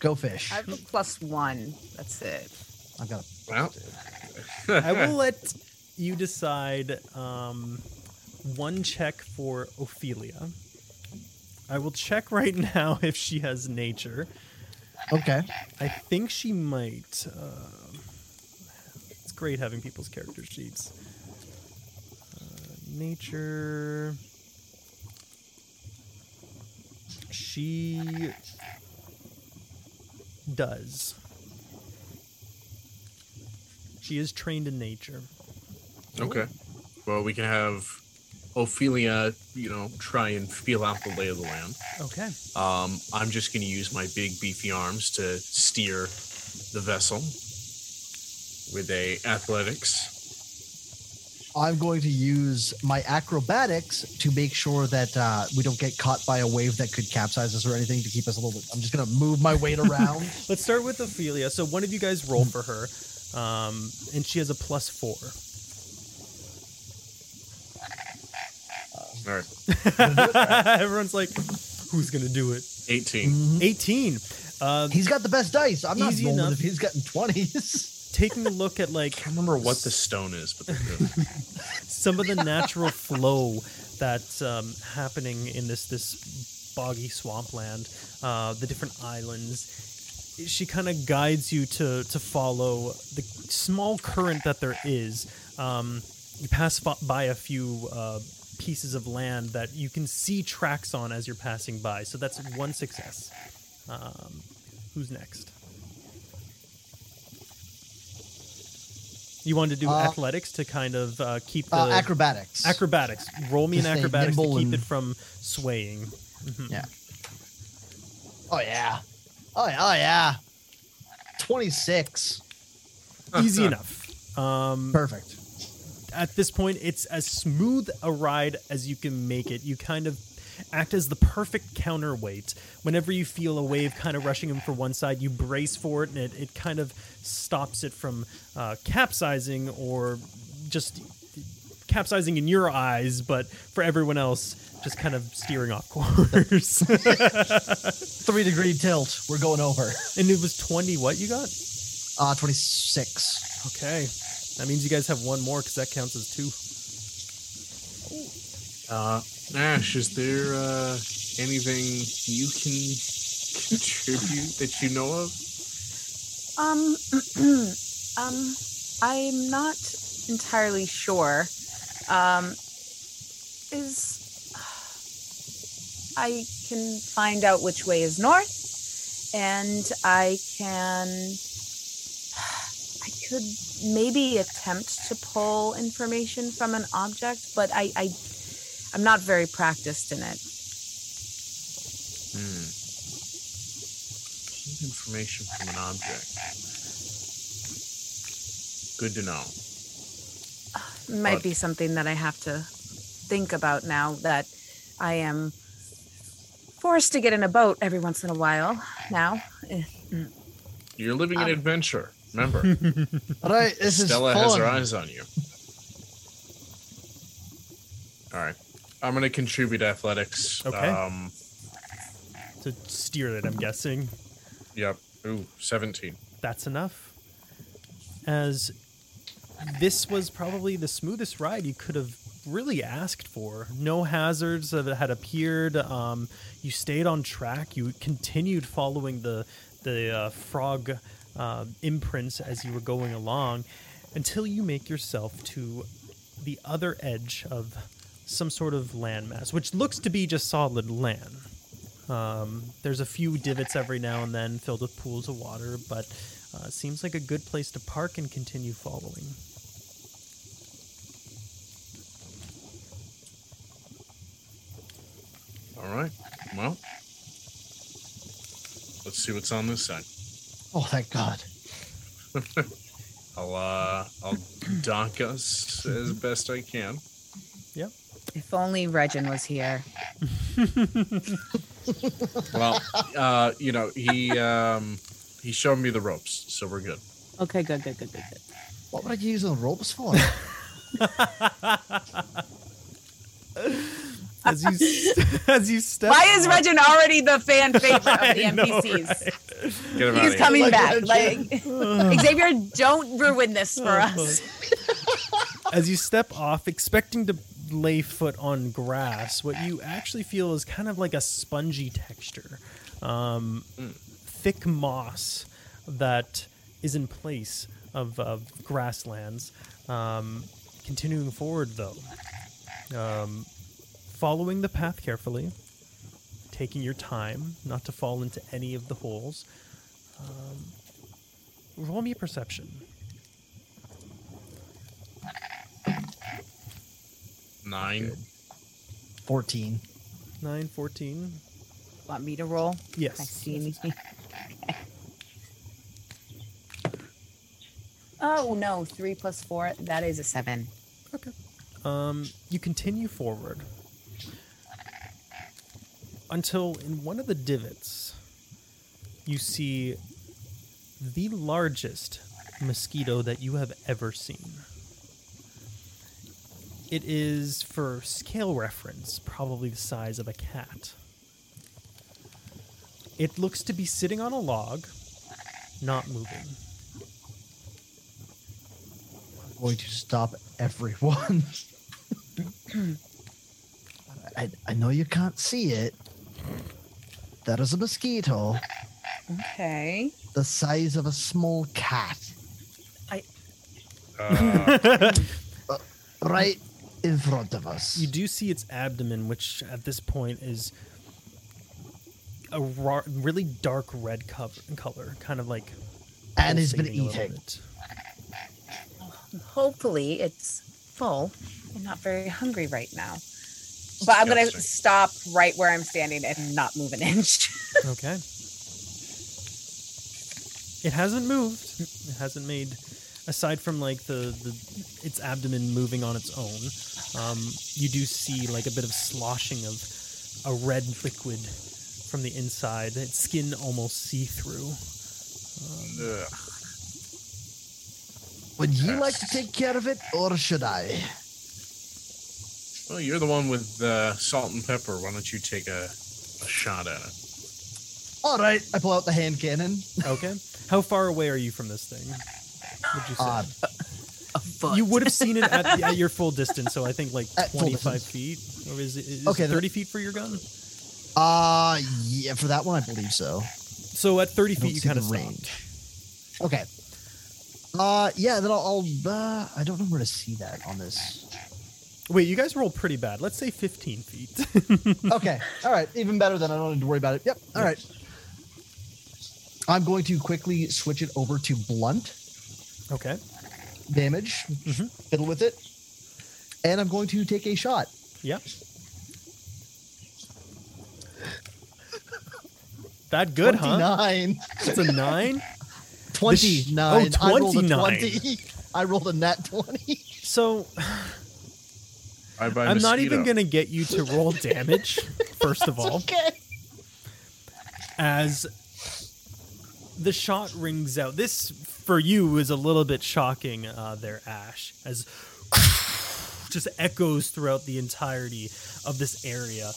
[SPEAKER 2] Go fish.
[SPEAKER 4] I have a plus one. That's it.
[SPEAKER 2] I've got a
[SPEAKER 3] Well,
[SPEAKER 1] I will let you decide um, one check for Ophelia. I will check right now if she has nature.
[SPEAKER 2] Okay.
[SPEAKER 1] I think she might. Uh, it's great having people's character sheets. Uh, nature. She does. She is trained in nature.
[SPEAKER 3] okay. Well, we can have Ophelia, you know, try and feel out the lay of the land.
[SPEAKER 1] Okay.
[SPEAKER 3] Um, I'm just going to use my big beefy arms to steer the vessel with a athletics.
[SPEAKER 2] I'm going to use my acrobatics to make sure that uh, we don't get caught by a wave that could capsize us or anything to keep us a little bit. I'm just going to move my weight around.
[SPEAKER 1] Let's start with Ophelia. So one of you guys roll for her, um, and she has a plus four.
[SPEAKER 3] All right,
[SPEAKER 1] Everyone's like, "Who's gonna do it?"
[SPEAKER 3] 18.
[SPEAKER 1] 18. Uh,
[SPEAKER 2] He's got the best dice. I'm not
[SPEAKER 1] Easy
[SPEAKER 2] rolling
[SPEAKER 1] enough.
[SPEAKER 2] if he's gotten 20s.
[SPEAKER 1] taking a look at like I
[SPEAKER 3] can't remember what the stone is, but
[SPEAKER 1] some of the natural flow that's um, happening in this this boggy swampland, uh, the different islands. She kind of guides you to to follow the small current that there is. Um, you pass by a few uh, pieces of land that you can see tracks on as you're passing by. So that's one success. Um, who's next? You wanted to do
[SPEAKER 2] Uh,
[SPEAKER 1] athletics to kind of uh, keep the
[SPEAKER 2] Uh, acrobatics.
[SPEAKER 1] Acrobatics. Roll me an acrobatics to
[SPEAKER 2] nimble
[SPEAKER 1] keep
[SPEAKER 2] and-
[SPEAKER 1] it from swaying.
[SPEAKER 2] yeah. Oh, yeah. Oh, yeah. Oh, yeah. 26.
[SPEAKER 1] Easy enough. Um,
[SPEAKER 2] Perfect.
[SPEAKER 1] At this point, it's as smooth a ride as you can make it. You kind of act as the perfect counterweight. Whenever you feel a wave kind of rushing in for one side, you brace for it, and it, it kind of stops it from uh, capsizing or just capsizing in your eyes, but for everyone else, just kind of steering off course.
[SPEAKER 2] Three degree tilt. We're going over.
[SPEAKER 1] and it was 20 what you got?
[SPEAKER 2] Uh, 26.
[SPEAKER 1] Okay. That means you guys have one more because that counts as two.
[SPEAKER 3] Uh, Ash, is there uh, anything you can contribute that you know of?
[SPEAKER 4] Um, um, I'm not entirely sure. Um, is I can find out which way is north, and I can. Could maybe attempt to pull information from an object, but I, I I'm not very practiced in it.
[SPEAKER 3] Hmm. Pull information from an object. Good to know.
[SPEAKER 4] It might
[SPEAKER 3] But-
[SPEAKER 4] be something that I have to think about now that I am forced to get in a boat every once in a while now. Eh,
[SPEAKER 3] You're living an
[SPEAKER 4] Um,
[SPEAKER 3] adventure. Remember,
[SPEAKER 2] All right. This
[SPEAKER 3] Stella
[SPEAKER 2] is
[SPEAKER 3] has her eyes on you. All right. I'm gonna contribute athletics.
[SPEAKER 1] Okay.
[SPEAKER 3] Um,
[SPEAKER 1] To steer it, I'm guessing.
[SPEAKER 3] yep. Ooh, 17.
[SPEAKER 1] That's enough. As this was probably the smoothest ride you could have really asked for. No hazards that had appeared. Um, you stayed on track. You continued following the the uh, frog uh, imprints as you were going along, until you make yourself to the other edge of some sort of landmass, which looks to be just solid land. Um, there's a few divots every now and then filled with pools of water, but uh, seems like a good place to park and continue following.
[SPEAKER 3] All right. Well, let's see what's on this side.
[SPEAKER 2] Oh, thank God.
[SPEAKER 3] I'll uh, I'll dock us as best I can.
[SPEAKER 1] Yep.
[SPEAKER 4] If only Regin was here.
[SPEAKER 3] Well, uh, you know, he um, he showed me the ropes, so we're good.
[SPEAKER 4] Okay, good, good, good, good, good.
[SPEAKER 2] What would I use the ropes for?
[SPEAKER 1] As you as you step.
[SPEAKER 4] Why is Regin already the fan favorite of the
[SPEAKER 1] I know,
[SPEAKER 4] NPCs?
[SPEAKER 3] Get him out
[SPEAKER 4] He's coming
[SPEAKER 2] Like
[SPEAKER 4] back.
[SPEAKER 2] Regin.
[SPEAKER 4] Like Xavier, don't ruin this for us.
[SPEAKER 1] as you step off, expecting to lay foot on grass, what you actually feel is kind of like a spongy texture, um, thick moss that is in place of, of grasslands. Um, continuing forward, though, um, following the path carefully, taking your time not to fall into any of the holes. Um, roll me a perception.
[SPEAKER 3] Nine.
[SPEAKER 2] 14.
[SPEAKER 1] 9, 14.
[SPEAKER 4] Want me to roll?
[SPEAKER 1] Yes.
[SPEAKER 4] I see anything. oh no, three plus four. That is a seven.
[SPEAKER 1] Okay. Um, you continue forward until in one of the divots you see the largest mosquito that you have ever seen. It is, for scale reference, probably the size of a cat. It looks to be sitting on a log, not moving.
[SPEAKER 2] I'm going to stop everyone. I, I know you can't see it. That is a mosquito
[SPEAKER 4] Okay.
[SPEAKER 2] the size of a small cat.
[SPEAKER 3] Uh,
[SPEAKER 2] Right in front of us.
[SPEAKER 1] You do see its abdomen, which at this point is a ra- really dark red cover- color, kind of like.
[SPEAKER 2] and it's been
[SPEAKER 1] pulsating
[SPEAKER 2] eating.
[SPEAKER 1] bit.
[SPEAKER 4] Hopefully it's full. I'm not very hungry right now. But I'm gonna stop right where I'm standing and not move an inch.
[SPEAKER 1] Okay. It hasn't moved. It hasn't made, aside from like the, the its abdomen moving on its own. Um, you do see like a bit of sloshing of a red liquid from the inside. Its skin almost see through.
[SPEAKER 3] ugh.
[SPEAKER 2] Would you like to take care of it, or should I?
[SPEAKER 3] Well, you're the one with uh, salt and pepper. Why don't you take a, a shot at it?
[SPEAKER 2] All right. I pull out the hand cannon.
[SPEAKER 1] Okay. How far away are you from this thing? Would you say?
[SPEAKER 2] Uh,
[SPEAKER 1] You would have seen it at, at your full distance, so I think like
[SPEAKER 2] At full
[SPEAKER 1] 25
[SPEAKER 2] distance.
[SPEAKER 1] feet. Or is it, is
[SPEAKER 2] Okay,
[SPEAKER 1] it
[SPEAKER 2] then-
[SPEAKER 1] 30 feet for your gun?
[SPEAKER 2] uh, yeah, for that one, I believe so.
[SPEAKER 1] So at 30
[SPEAKER 2] I don't
[SPEAKER 1] feet, you
[SPEAKER 2] see
[SPEAKER 1] kind
[SPEAKER 2] the
[SPEAKER 1] of
[SPEAKER 2] range.
[SPEAKER 1] stopped.
[SPEAKER 2] Okay. Uh, yeah, then I'll, I'll uh, I don't know where to see that on this.
[SPEAKER 1] Wait, you guys rolled pretty bad. Let's say 15 feet.
[SPEAKER 2] Okay. All right. Even better than I don't need to worry about it. Yep. All right. I'm going to quickly switch it over to blunt
[SPEAKER 1] okay.
[SPEAKER 2] damage,
[SPEAKER 1] Mhm.
[SPEAKER 2] fiddle with it, and I'm going to take a shot.
[SPEAKER 1] Yep. That good, huh?
[SPEAKER 2] 29.
[SPEAKER 1] It's a nine.
[SPEAKER 2] 29.
[SPEAKER 1] oh,
[SPEAKER 2] I rolled a
[SPEAKER 1] 29.
[SPEAKER 2] 20. I rolled a nat 20.
[SPEAKER 1] So
[SPEAKER 3] I buy
[SPEAKER 1] I'm not
[SPEAKER 3] mosquito.
[SPEAKER 1] even gonna get you to roll damage. First of all,
[SPEAKER 2] Okay.
[SPEAKER 1] as the shot rings out. This for you is a little bit shocking uh, there, Ash, as just echoes throughout the entirety of this area.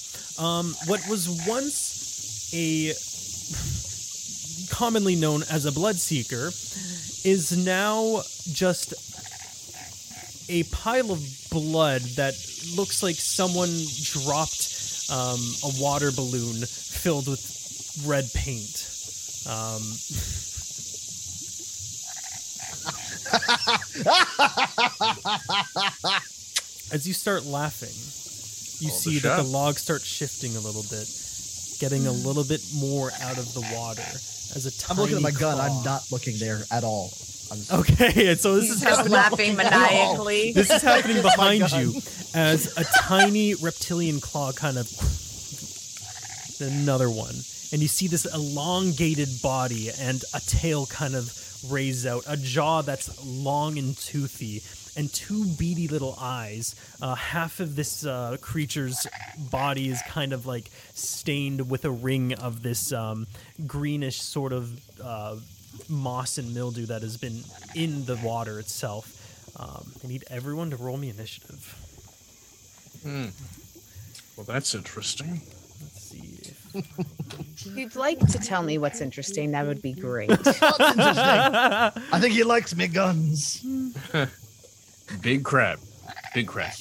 [SPEAKER 1] Um, what was once a commonly known as a bloodseeker is now just a pile of blood that looks like someone dropped um, a water balloon filled with red paint. Um, as you start laughing, you
[SPEAKER 3] Oh, the
[SPEAKER 1] see that the
[SPEAKER 3] chef.
[SPEAKER 1] log starts shifting a little bit, getting a little bit more out of the water. As a
[SPEAKER 2] I'm looking at my gun.
[SPEAKER 1] claw-
[SPEAKER 2] I'm not looking there at all. I'm just,
[SPEAKER 1] Okay, and so this
[SPEAKER 4] He's
[SPEAKER 1] is
[SPEAKER 4] just
[SPEAKER 1] happening.
[SPEAKER 4] laughing
[SPEAKER 2] looking at all.
[SPEAKER 4] maniacally.
[SPEAKER 1] This is happening behind
[SPEAKER 2] gun.
[SPEAKER 1] you as a tiny reptilian claw kind of another one, and you see this elongated body and a tail kind of raise out, a jaw that's long and toothy, and two beady little eyes. Uh, half of this uh, creature's body is kind of like stained with a ring of this um, greenish sort of uh, moss and mildew that has been in the water itself. Um, I need everyone to roll me initiative.
[SPEAKER 3] Well, that's interesting.
[SPEAKER 1] Let's see. If...
[SPEAKER 4] If you'd like to tell me what's interesting, that would be great.
[SPEAKER 2] I think he likes me guns.
[SPEAKER 3] Big crab. Big crab.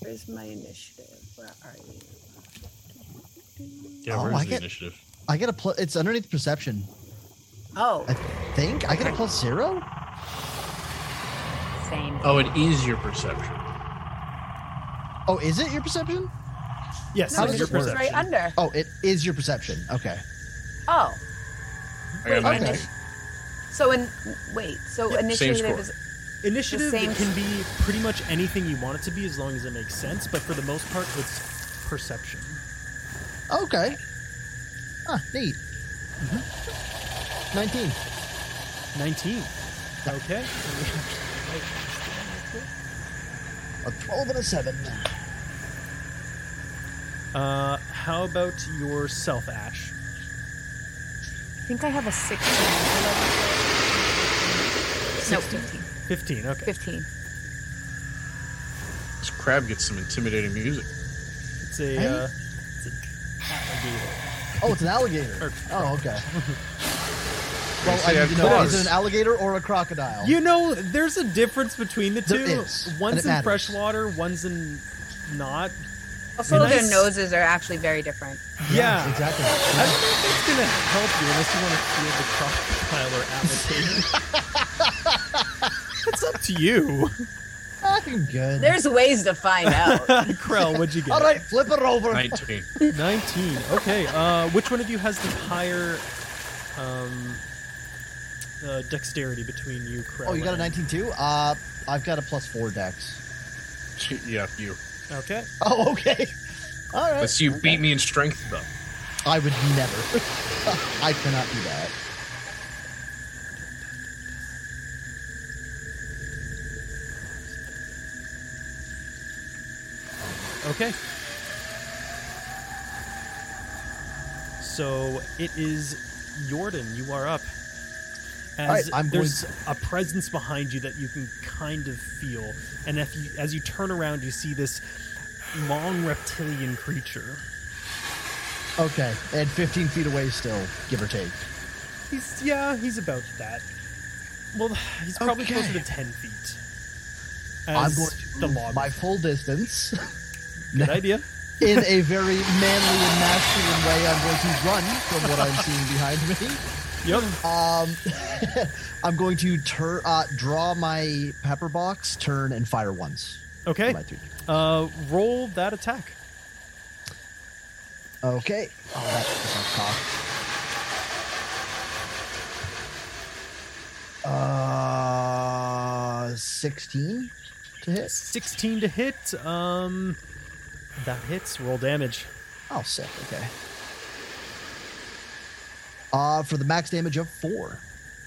[SPEAKER 4] Where's my initiative? Where are you?
[SPEAKER 3] Yeah,
[SPEAKER 2] Oh,
[SPEAKER 3] where's
[SPEAKER 2] I
[SPEAKER 3] the
[SPEAKER 2] get-
[SPEAKER 3] initiative?
[SPEAKER 2] I get a plus. It's underneath perception.
[SPEAKER 4] Oh,
[SPEAKER 2] I think I get a plus zero.
[SPEAKER 4] same.
[SPEAKER 3] Oh, it is your perception.
[SPEAKER 2] Oh, is it your perception?
[SPEAKER 1] Yes,
[SPEAKER 2] How
[SPEAKER 1] it's
[SPEAKER 2] does
[SPEAKER 1] your
[SPEAKER 2] it work?
[SPEAKER 4] It's right under.
[SPEAKER 2] Oh, it is your perception. Okay.
[SPEAKER 4] Oh,
[SPEAKER 3] I got
[SPEAKER 4] Wait,
[SPEAKER 3] 19.
[SPEAKER 2] okay.
[SPEAKER 4] so in wait, so
[SPEAKER 3] Yep, same
[SPEAKER 4] initiative
[SPEAKER 3] score.
[SPEAKER 4] is
[SPEAKER 1] Initiative
[SPEAKER 4] The same-
[SPEAKER 1] it can be pretty much anything you want it to be as long as it makes sense, but for the most part, it's perception.
[SPEAKER 2] Okay. Ah, neat. Nineteen.
[SPEAKER 1] 19. Okay.
[SPEAKER 2] A twelve and a seven.
[SPEAKER 1] Uh, how about yourself, Ash?
[SPEAKER 4] I think I have a 16. No, 15.
[SPEAKER 1] 15. Okay.
[SPEAKER 4] 15.
[SPEAKER 3] This crab gets some intimidating music.
[SPEAKER 1] It's a,
[SPEAKER 2] Hey.
[SPEAKER 1] uh, it's an alligator.
[SPEAKER 2] Oh, it's an alligator.
[SPEAKER 1] Or-
[SPEAKER 2] Oh, okay. Well, I
[SPEAKER 3] it
[SPEAKER 2] need know, is it an alligator or a crocodile?
[SPEAKER 1] You know, there's a difference between the two.
[SPEAKER 2] is, and
[SPEAKER 1] One's
[SPEAKER 2] it
[SPEAKER 1] in
[SPEAKER 2] matters.
[SPEAKER 1] freshwater, one's in not.
[SPEAKER 4] Also,
[SPEAKER 1] Nice.
[SPEAKER 4] their noses are actually very different.
[SPEAKER 1] Yeah.
[SPEAKER 2] exactly.
[SPEAKER 1] I don't know if that's gonna help you unless you want to feel the crocodile or alligator. it's up to you.
[SPEAKER 2] I'm good.
[SPEAKER 4] There's ways to find out.
[SPEAKER 1] Krell, what'd you get?
[SPEAKER 2] All right, flip it over.
[SPEAKER 3] 19.
[SPEAKER 1] 19. Okay. Uh, which one of you has the higher um, uh, dexterity between you, Krell?
[SPEAKER 2] Oh, you got a
[SPEAKER 1] and-
[SPEAKER 2] 19 too? Uh, I've got a plus four dex.
[SPEAKER 3] yeah, you.
[SPEAKER 1] Okay.
[SPEAKER 2] Oh, okay. All right.
[SPEAKER 3] Let's see you beat me in strength, though.
[SPEAKER 2] I would never. I cannot do that.
[SPEAKER 1] Okay. So it is Jordan. You are up. As
[SPEAKER 2] right,
[SPEAKER 1] there's a presence behind you that you can kind of feel, and if you, as you turn around, you see this long reptilian creature.
[SPEAKER 2] Okay, and 15 feet away still, give or take.
[SPEAKER 1] He's yeah, he's about that. Well, he's probably
[SPEAKER 2] Okay.
[SPEAKER 1] closer to ten feet.
[SPEAKER 2] I'm going to
[SPEAKER 1] the log.
[SPEAKER 2] my full distance
[SPEAKER 1] Good idea.
[SPEAKER 2] in a very manly and masculine way. I'm going to run from what I'm seeing behind me.
[SPEAKER 1] Yep.
[SPEAKER 2] Um, I'm going to turn, uh, draw my pepper box, turn, and fire once.
[SPEAKER 1] Okay. Uh, roll that attack.
[SPEAKER 2] Okay. Oh, not cock. Uh, 16 to hit.
[SPEAKER 1] 16 to hit. Um, that hits. Roll damage.
[SPEAKER 2] Oh, sick. Okay. Uh, for the max damage of four.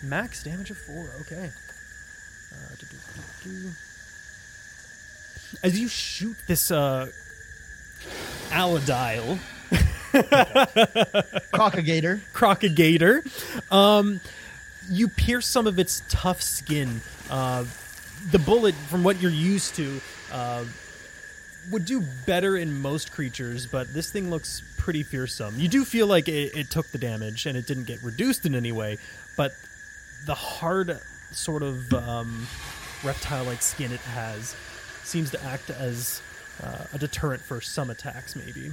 [SPEAKER 1] Max damage of four. Okay. Uh, do, do, do, do. As you shoot this uh, Aladile
[SPEAKER 2] Crocagator.
[SPEAKER 1] crocagator, um, you pierce some of its tough skin. Uh, the bullet, from what you're used to, uh, would do better in most creatures, but this thing looks pretty fearsome. You do feel like it, it took the damage and it didn't get reduced in any way, but the hard sort of um, reptile-like skin it has seems to act as uh, a deterrent for some attacks, maybe.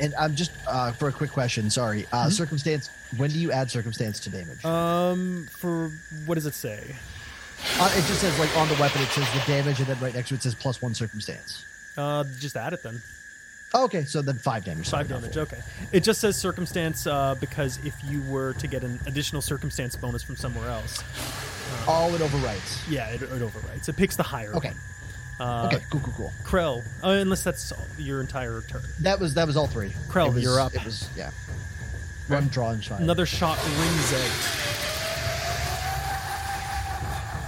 [SPEAKER 2] And I'm just uh, for a quick question. Sorry, uh,
[SPEAKER 1] Mm-hmm.
[SPEAKER 2] circumstance. When do you add circumstance to damage?
[SPEAKER 1] Um, for what does it say?
[SPEAKER 2] Uh, it just says like on the weapon, it says the damage, and then right next to it says plus one circumstance.
[SPEAKER 1] Uh, just add it then.
[SPEAKER 2] Oh, okay, so then five damage.
[SPEAKER 1] Five damage.
[SPEAKER 2] four.
[SPEAKER 1] Okay. It just says circumstance uh, because if you were to get an additional circumstance bonus from somewhere else,
[SPEAKER 2] All it overwrites.
[SPEAKER 1] yeah, it, it overwrites. It picks the higher.
[SPEAKER 2] Okay.
[SPEAKER 1] one. Uh,
[SPEAKER 2] okay. Cool. Cool. Cool.
[SPEAKER 1] Krell, uh, unless that's your entire turn.
[SPEAKER 2] That was that was all three.
[SPEAKER 1] Krell,
[SPEAKER 2] It was-
[SPEAKER 1] you're up.
[SPEAKER 2] It was yeah. Run, draw, and fire.
[SPEAKER 1] Another shot rings out.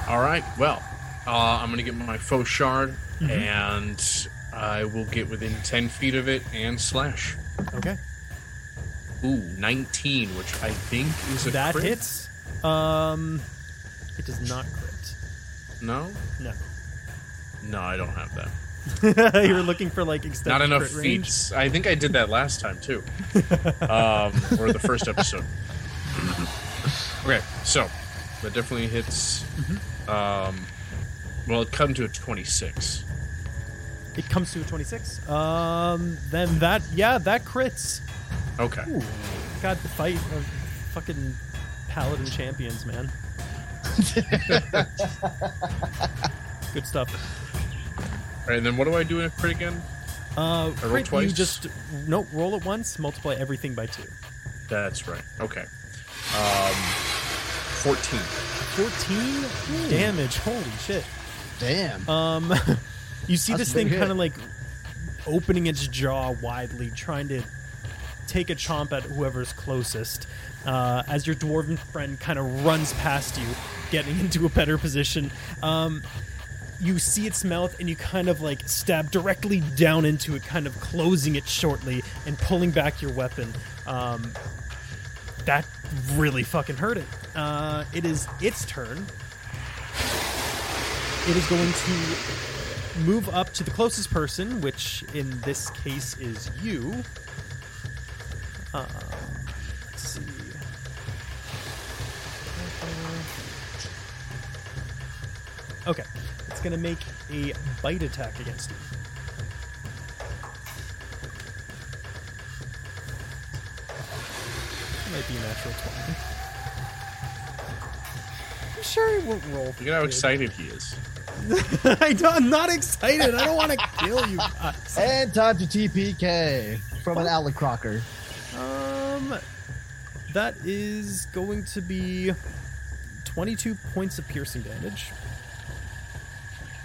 [SPEAKER 3] All right. Well, uh, I'm gonna get my fauchard, and I will get within ten feet of it and slash.
[SPEAKER 1] Okay.
[SPEAKER 3] Ooh, 19, which I think is a
[SPEAKER 1] That
[SPEAKER 3] crit.
[SPEAKER 1] hits. Um, it does not crit.
[SPEAKER 3] No,
[SPEAKER 1] No.
[SPEAKER 3] no, I don't have that.
[SPEAKER 1] You're looking for like extended
[SPEAKER 3] Not enough
[SPEAKER 1] crit range.
[SPEAKER 3] I think I did that last time too, um, or the first episode. okay, so that definitely hits.
[SPEAKER 1] Mm-hmm.
[SPEAKER 3] Um, well, it come to a 26.
[SPEAKER 1] It comes to a 26. Um, then that yeah, that crits.
[SPEAKER 3] Okay.
[SPEAKER 1] Ooh, God, the fight of fucking paladin champions, man. Good stuff.
[SPEAKER 3] All right, and then what do I do in a crit again?
[SPEAKER 1] Uh,
[SPEAKER 3] roll
[SPEAKER 1] crit, you just no roll it once, multiply everything by two.
[SPEAKER 3] That's right. Okay. Um, 14.
[SPEAKER 1] 14 damage. Holy shit.
[SPEAKER 2] Damn.
[SPEAKER 1] Um, you see
[SPEAKER 2] That's
[SPEAKER 1] this thing kind of like opening its jaw widely, trying to take a chomp at whoever's closest. Uh, as your dwarven friend kind of runs past you, getting into a better position. Um, you see its mouth and you kind of like stab directly down into it, kind of closing it shortly and pulling back your weapon. Um, that really fucking hurt it. Uh, it is its turn. It is going to move up to the closest person, which in this case is you. Um, let's see. Okay, it's going to make a bite attack against you. Might be a natural 20. I'm sure it won't roll.
[SPEAKER 3] Look at how excited he is.
[SPEAKER 1] I don't, I'm not excited. I don't want to kill you guys.
[SPEAKER 2] and time to TPK from an Alec Crocker.
[SPEAKER 1] Um, that is going to be 22 points of piercing damage.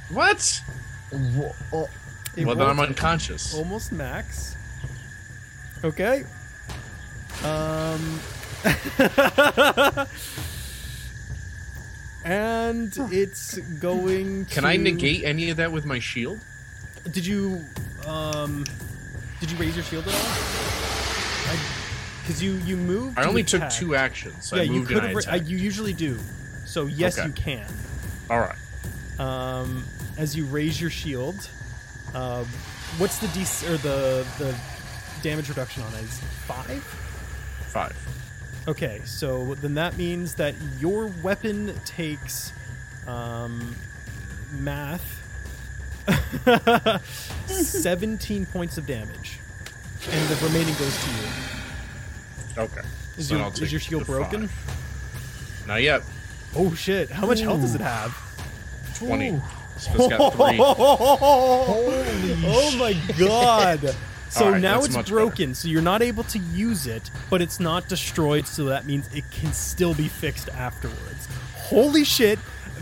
[SPEAKER 3] What?
[SPEAKER 2] Wha- oh,
[SPEAKER 1] It
[SPEAKER 3] well, then I'm unconscious.
[SPEAKER 1] almost max. Okay. Um. and it's going.
[SPEAKER 3] Can
[SPEAKER 1] to,
[SPEAKER 3] I negate any of that with my shield?
[SPEAKER 1] Did you um? Did you raise your shield at all? Because you you moved.
[SPEAKER 3] I only took two actions.
[SPEAKER 1] yeah,
[SPEAKER 3] I
[SPEAKER 1] you
[SPEAKER 3] moved
[SPEAKER 1] could
[SPEAKER 3] and I
[SPEAKER 1] have.
[SPEAKER 3] attacked.
[SPEAKER 1] You usually do. So yes,
[SPEAKER 3] Okay.
[SPEAKER 1] you can.
[SPEAKER 3] All right.
[SPEAKER 1] Um, as you raise your shield, uh, what's the DC or the the damage reduction on it? Is five?
[SPEAKER 3] Five.
[SPEAKER 1] Okay, so then that means that your weapon takes um, math 17 points of damage, and the remaining goes to you.
[SPEAKER 3] Okay.
[SPEAKER 1] Is,
[SPEAKER 3] So
[SPEAKER 1] your, is your shield broken?
[SPEAKER 3] five. Not yet.
[SPEAKER 1] Oh shit! How much health does it have?
[SPEAKER 3] 20.
[SPEAKER 2] Ooh.
[SPEAKER 3] So it's got three.
[SPEAKER 1] Oh my god! So
[SPEAKER 3] All right,
[SPEAKER 1] now it's
[SPEAKER 3] much
[SPEAKER 1] broken, so you're not able to use it, but it's not destroyed, so that means it can still be fixed afterwards. Holy shit!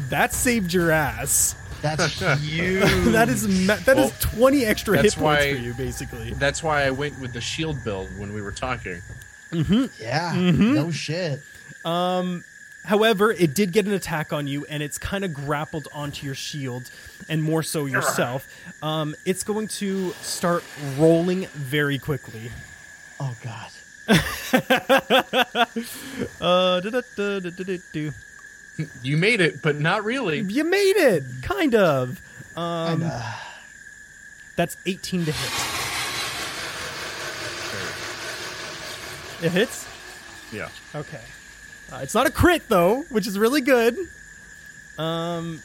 [SPEAKER 1] That saved your ass.
[SPEAKER 2] that's huge.
[SPEAKER 1] that is ma- that is
[SPEAKER 3] Well,
[SPEAKER 1] 20 extra hit
[SPEAKER 3] that's
[SPEAKER 1] points
[SPEAKER 3] why-
[SPEAKER 1] for you, basically.
[SPEAKER 3] That's why I went with the shield build when we were talking.
[SPEAKER 2] yeah.
[SPEAKER 1] Mm-hmm.
[SPEAKER 2] No shit.
[SPEAKER 1] However, it did get an attack on you, and it's kind of grappled onto your shield, and more so yourself. Um, it's going to start rolling very quickly.
[SPEAKER 2] Oh god.
[SPEAKER 1] Uh.
[SPEAKER 3] You made it, but not really.
[SPEAKER 1] You made it, kind of. Um,
[SPEAKER 2] And, uh,
[SPEAKER 1] That's 18 to hit. It hits?
[SPEAKER 3] Yeah.
[SPEAKER 1] Okay. Uh, it's not a crit though, which is really good. Um,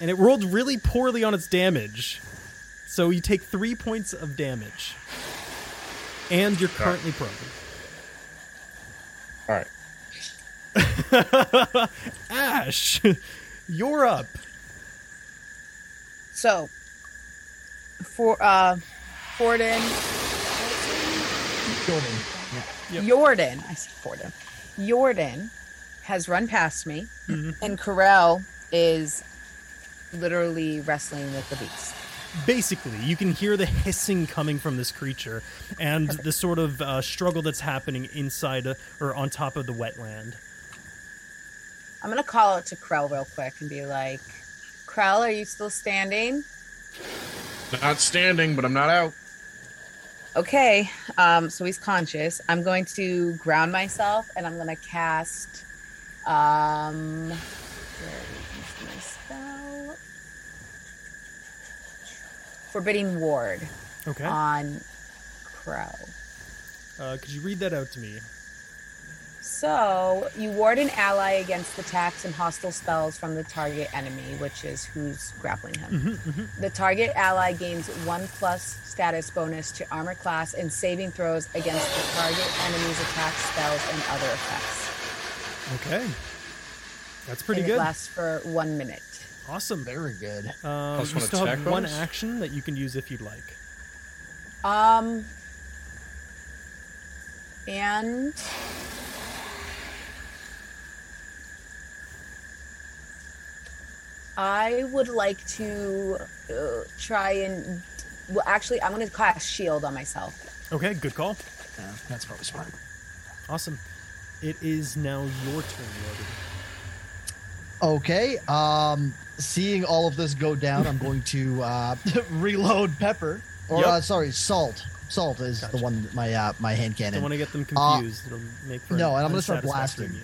[SPEAKER 1] and it rolled really poorly on its damage, so you take three points of damage, and you're currently prone.
[SPEAKER 3] All right.
[SPEAKER 1] Ash, you're up.
[SPEAKER 4] So, for uh, Forden,
[SPEAKER 2] Jordan.
[SPEAKER 1] Yep.
[SPEAKER 4] Jordan, I said Forden, Jordan has run past me,
[SPEAKER 1] Mm-hmm.
[SPEAKER 4] and Krell is literally wrestling with the beast.
[SPEAKER 1] Basically, you can hear the hissing coming from this creature, and the sort of uh, struggle that's happening inside uh, or on top of the wetland.
[SPEAKER 4] I'm gonna call out to Krell real quick and be like, Krell, are you still standing?
[SPEAKER 3] Not standing, but I'm not out.
[SPEAKER 4] Okay, um, so he's conscious. I'm going to ground myself and I'm gonna cast um where is my spell? Forbidding Ward
[SPEAKER 1] Okay.
[SPEAKER 4] on Crow.
[SPEAKER 1] Uh, could you read that out to me?
[SPEAKER 4] So you ward an ally against attacks and hostile spells from the target enemy, which is who's grappling him. The target ally gains one plus status bonus to armor class and saving throws against the target enemy's attacks, spells, and other effects.
[SPEAKER 1] Okay. That's pretty
[SPEAKER 4] and It
[SPEAKER 1] good.
[SPEAKER 4] lasts for one minute.
[SPEAKER 1] Awesome.
[SPEAKER 2] Very good.
[SPEAKER 1] Um,
[SPEAKER 3] Plus
[SPEAKER 1] you
[SPEAKER 3] one
[SPEAKER 1] still have
[SPEAKER 3] attack
[SPEAKER 1] one action that you can use if you'd like.
[SPEAKER 4] Um, and I would like to uh, try and. Well, actually, I'm going to cast shield on myself.
[SPEAKER 1] Okay, good call.
[SPEAKER 2] Yeah, that's probably smart.
[SPEAKER 1] Awesome. It is now your turn, Logan.
[SPEAKER 2] Okay. Um, seeing all of this go down, I'm going to uh, reload pepper. Or
[SPEAKER 1] Yep.
[SPEAKER 2] uh, sorry, salt. Salt is
[SPEAKER 1] Gotcha.
[SPEAKER 2] the one my uh, my hand cannon.
[SPEAKER 1] Don't want to get them
[SPEAKER 2] Uh,
[SPEAKER 1] confused. It'll make for
[SPEAKER 2] no, and I'm gonna start blasting.
[SPEAKER 1] meal.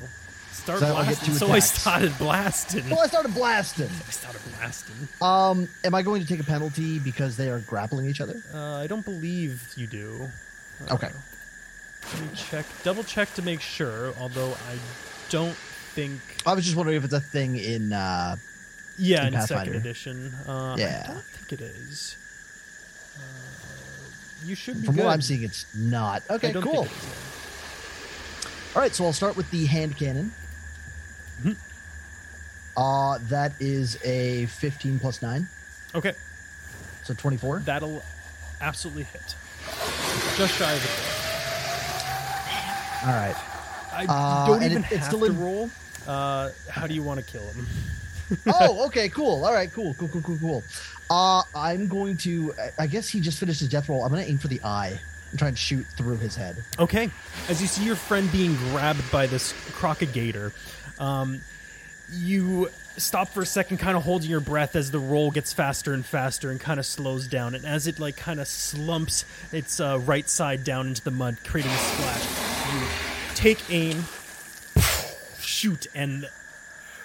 [SPEAKER 1] Start
[SPEAKER 2] So
[SPEAKER 1] blasting.
[SPEAKER 2] two
[SPEAKER 1] So I started blasting.
[SPEAKER 2] Well, I started blasting.
[SPEAKER 1] I started blasting.
[SPEAKER 2] Um, am I going to take a penalty because they are grappling each other?
[SPEAKER 1] Uh, I don't believe you do. Uh,
[SPEAKER 2] Okay.
[SPEAKER 1] Let me check. Double check to make sure. Although I don't think.
[SPEAKER 2] I was just wondering if it's a thing in. Uh,
[SPEAKER 1] Yeah,
[SPEAKER 2] In
[SPEAKER 1] in second edition. Uh,
[SPEAKER 2] Yeah.
[SPEAKER 1] I don't think it is. Uh, you should be
[SPEAKER 2] from
[SPEAKER 1] good.
[SPEAKER 2] what I'm seeing, it's not. Okay, cool.
[SPEAKER 1] think it is,
[SPEAKER 2] All right, so I'll start with the hand cannon.
[SPEAKER 1] Mhm.
[SPEAKER 2] Uh, that is a 15 plus 9.
[SPEAKER 1] Okay,
[SPEAKER 2] so 24.
[SPEAKER 1] that'll absolutely hit. Just shy of it.
[SPEAKER 2] All right.
[SPEAKER 1] I
[SPEAKER 2] Uh,
[SPEAKER 1] don't even
[SPEAKER 2] it- it's
[SPEAKER 1] have
[SPEAKER 2] still
[SPEAKER 1] to roll. Uh, how do you want to kill him?
[SPEAKER 2] oh, okay, cool. All right, cool, cool, cool, cool, cool. Uh, I'm going to. I- I guess he just finished his death roll. I'm going to aim for the eye and try and shoot through his head.
[SPEAKER 1] Okay. As you see your friend being grabbed by this crocagator, um, you stop for a second, kind of holding your breath as the roll gets faster and faster and kind of slows down. And as it like kind of slumps its uh, right side down into the mud, creating a splash, you take aim, shoot, and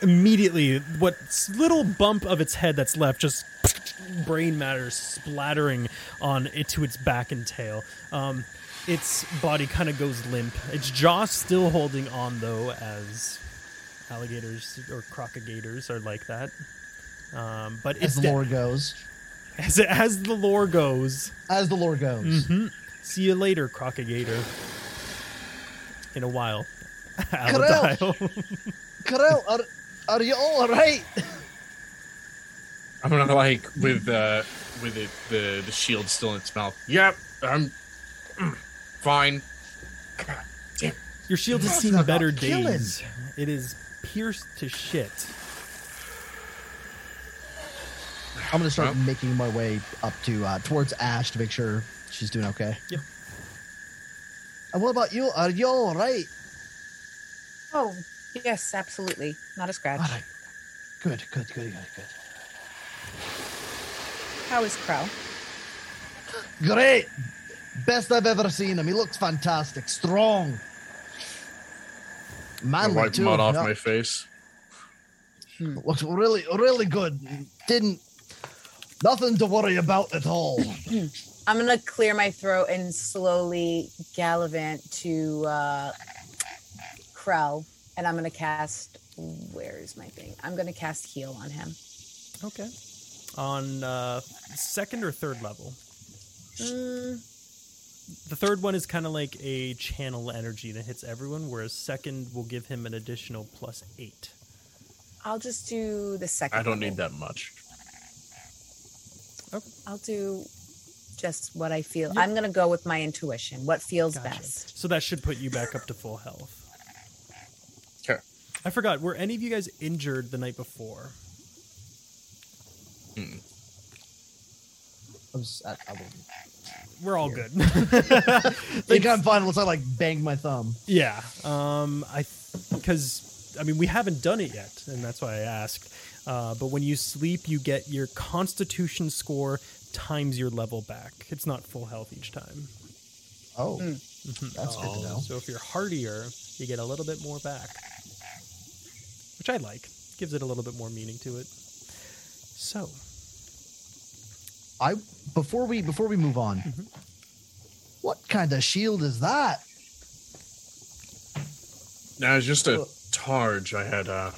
[SPEAKER 1] immediately what little bump of its head that's left just brain matter splattering on it to its back and tail. Um, its body kind of goes limp. Its jaw still holding on though, as alligators or crocogators are like that. Um, but
[SPEAKER 2] As
[SPEAKER 1] it's
[SPEAKER 2] the
[SPEAKER 1] de-
[SPEAKER 2] lore goes.
[SPEAKER 1] as, as the lore goes.
[SPEAKER 2] As the lore goes.
[SPEAKER 1] Mhm. See you later, crocagator. In a while,
[SPEAKER 2] Karel!
[SPEAKER 1] Aladile.
[SPEAKER 2] Krell, are, are you all right?
[SPEAKER 3] I'm gonna like with uh with it the the shield still in its mouth. Yep, I'm fine. God damn.
[SPEAKER 1] Your shield has seen
[SPEAKER 2] not
[SPEAKER 1] better
[SPEAKER 2] killing.
[SPEAKER 1] days. It is pierced to shit.
[SPEAKER 2] I'm going to start
[SPEAKER 3] Well.
[SPEAKER 2] making my way up to uh, towards Ash to make sure she's doing okay.
[SPEAKER 1] Yep.
[SPEAKER 2] And what about you? Are you all right?
[SPEAKER 4] Oh, yes, absolutely. Not a scratch.
[SPEAKER 2] All right. Good, good, good, good, good.
[SPEAKER 4] How is Crow?
[SPEAKER 2] Great. Best I've ever seen him. He looks fantastic. Strong.
[SPEAKER 3] I
[SPEAKER 2] Manly
[SPEAKER 3] wipe
[SPEAKER 2] too.
[SPEAKER 3] mud off
[SPEAKER 2] Yeah.
[SPEAKER 3] my face.
[SPEAKER 2] Looks really, really good. Didn't Nothing to worry about at all.
[SPEAKER 4] I'm gonna clear my throat and slowly gallivant to uh, Krell, and I'm gonna cast. Where is my thing? I'm gonna cast heal on him.
[SPEAKER 1] Okay. On uh, second or third level.
[SPEAKER 4] Mm,
[SPEAKER 1] The third one is kind of like a channel energy that hits everyone, whereas second will give him an additional plus eight.
[SPEAKER 4] I'll just do the second.
[SPEAKER 3] I don't
[SPEAKER 4] level.
[SPEAKER 3] need that much. Okay.
[SPEAKER 4] I'll do just what I feel.
[SPEAKER 1] Yep.
[SPEAKER 4] I'm gonna go with my intuition. What feels
[SPEAKER 1] Gotcha.
[SPEAKER 4] best?
[SPEAKER 1] So that should put you back up to full health.
[SPEAKER 3] Okay.
[SPEAKER 1] I forgot. Were any of you guys injured the night before?
[SPEAKER 2] I was, I, I wasn't-
[SPEAKER 1] We're all good.
[SPEAKER 2] think I'm fine unless I like banged my thumb.
[SPEAKER 1] yeah. Um. I because I mean we haven't done it yet, and that's why I asked. Uh, but when you sleep, you get your Constitution score times your level back. It's not full health each time.
[SPEAKER 2] Oh,
[SPEAKER 1] Mhm.
[SPEAKER 2] that's good to know.
[SPEAKER 1] So if you're hardier, you get a little bit more back, which I like. Gives it a little bit more meaning to it. So,
[SPEAKER 2] I before we before we move on, what kind of shield is that?
[SPEAKER 3] Now it's just a targe I had uh,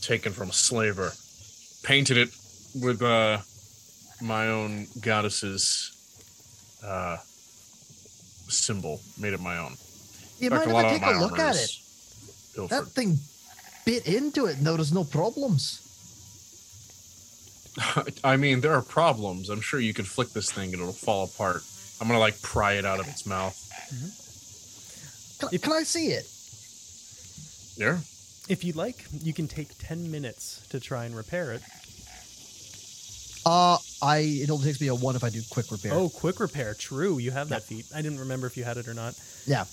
[SPEAKER 3] taken from a slaver. Painted it with uh, my own goddess's uh, symbol. Made it my own.
[SPEAKER 2] You
[SPEAKER 3] might fact,
[SPEAKER 2] mind if
[SPEAKER 3] lot
[SPEAKER 2] I
[SPEAKER 3] of
[SPEAKER 2] take a look at it?
[SPEAKER 3] pilfered.
[SPEAKER 2] That thing bit into it, and there was no problems.
[SPEAKER 3] I mean, there are problems. I'm sure you could flick this thing and it'll fall apart. I'm gonna like pry it out of its mouth.
[SPEAKER 2] Can, can I see it?
[SPEAKER 3] Yeah.
[SPEAKER 1] if you'd like, you can take 10 minutes to try and repair it.
[SPEAKER 2] Uh, I it only takes me a one if I do quick repair.
[SPEAKER 1] Oh, quick repair. True. You have that feat. I didn't remember if you had it or not.
[SPEAKER 2] yeah.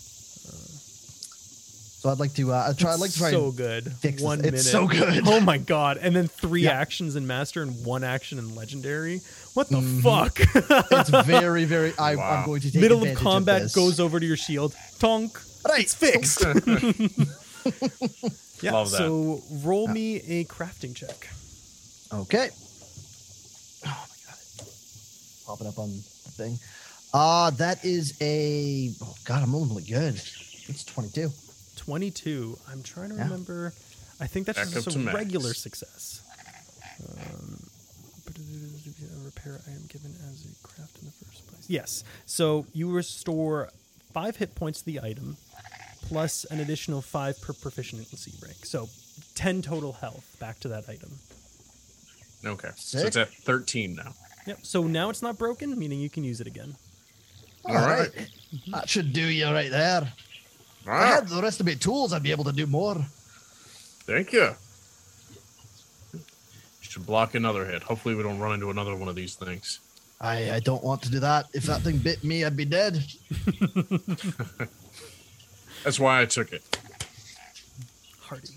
[SPEAKER 2] So I'd like to uh, try. I'd like to try.
[SPEAKER 1] so
[SPEAKER 2] and-
[SPEAKER 1] good.
[SPEAKER 2] fix this.
[SPEAKER 1] One
[SPEAKER 2] It's so good.
[SPEAKER 1] Oh my god! And then three
[SPEAKER 2] Yeah.
[SPEAKER 1] actions in master and one action in legendary. What the
[SPEAKER 2] Mhm.
[SPEAKER 1] fuck?
[SPEAKER 2] it's very, very. I,
[SPEAKER 3] Wow.
[SPEAKER 2] I'm going to take
[SPEAKER 1] Middle of
[SPEAKER 2] advantage
[SPEAKER 1] combat
[SPEAKER 2] this.
[SPEAKER 1] goes over to your shield. Tonk.
[SPEAKER 2] right.
[SPEAKER 1] It's fixed. yeah.
[SPEAKER 3] Love that.
[SPEAKER 1] So roll me a crafting check.
[SPEAKER 2] Okay. Oh my god. Pop it up on the thing. Uh that is a. Oh god, I'm rolling really good. It's 22.
[SPEAKER 1] 22. I'm trying to
[SPEAKER 2] Yeah.
[SPEAKER 1] remember. I think that's
[SPEAKER 3] Back
[SPEAKER 1] just a
[SPEAKER 3] to max.
[SPEAKER 1] regular success. Um, a repair I am given as a craft in the first place. Yes. So you restore five hit points to the item, plus an additional five per proficiency rank. So 10 total health back to that item.
[SPEAKER 3] Okay. So it's at 13 now.
[SPEAKER 1] Yep. So now it's not broken, meaning you can use it again.
[SPEAKER 2] All
[SPEAKER 3] All
[SPEAKER 2] right.
[SPEAKER 3] right.
[SPEAKER 2] That should do you right there. If I
[SPEAKER 3] Ah,
[SPEAKER 2] had the rest of my tools, I'd be able to do more.
[SPEAKER 3] thank you. You should block another hit. Hopefully, we don't run into another one of these things.
[SPEAKER 2] I, I don't want to do that. If that thing bit me, I'd be dead.
[SPEAKER 3] That's why I took it.
[SPEAKER 1] Hardy.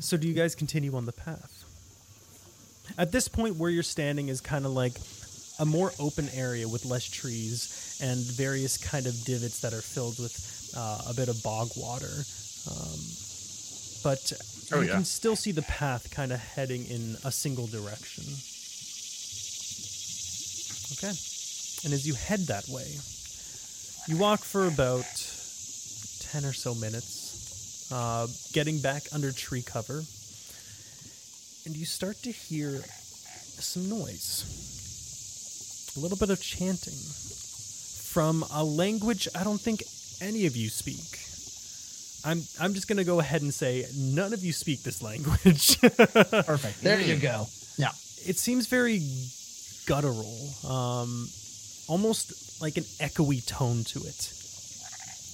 [SPEAKER 1] so do you guys continue on the path? At this point where you're standing is kind of like a more open area with less trees and various kind of divots that are filled with uh, a bit of bog water. Um, but
[SPEAKER 3] Oh,
[SPEAKER 1] you
[SPEAKER 3] yeah.
[SPEAKER 1] can still see the path kind of heading in a single direction. Okay. And as you head that way, you walk for about 10 or so minutes, uh, getting back under tree cover, and you start to hear some noise. A little bit of chanting from a language I don't think any of you speak. I'm, I'm just going to go ahead and say none of you speak this language.
[SPEAKER 2] Perfect. There you go. Yeah.
[SPEAKER 1] it seems very guttural, um, almost like an echoey tone to it.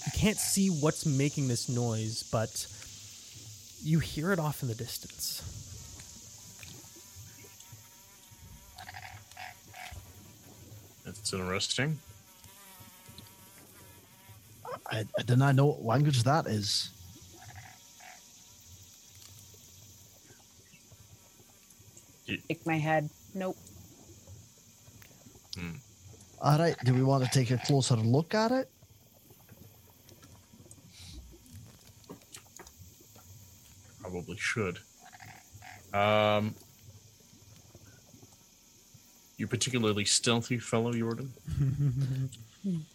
[SPEAKER 1] You can't see what's making this noise, but you hear it off in the distance.
[SPEAKER 3] That's interesting.
[SPEAKER 2] I, I do not know what language that is.
[SPEAKER 4] Shake my head. Nope.
[SPEAKER 2] All right. Do we want to take a closer look at it?
[SPEAKER 3] Probably should. Um, you particularly stealthy fellow, Jordan?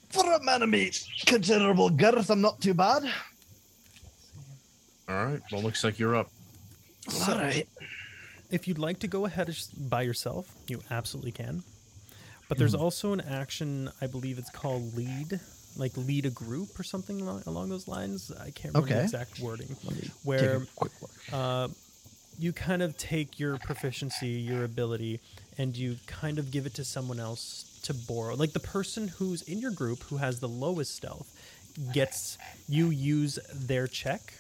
[SPEAKER 2] For a man of me, considerable girth, I'm not too bad.
[SPEAKER 3] All right. Well, looks like you're up.
[SPEAKER 2] All right.
[SPEAKER 1] If you'd like to go ahead by yourself, you absolutely can. But there's also an action, I believe it's called lead, like lead a group or something along those lines. I can't remember the exact wording.
[SPEAKER 2] Take
[SPEAKER 1] Where
[SPEAKER 2] quick
[SPEAKER 1] uh, you kind of take your proficiency, your ability, and you kind of give it to someone else to borrow. Like the person who's in your group who has the lowest stealth gets you use their check.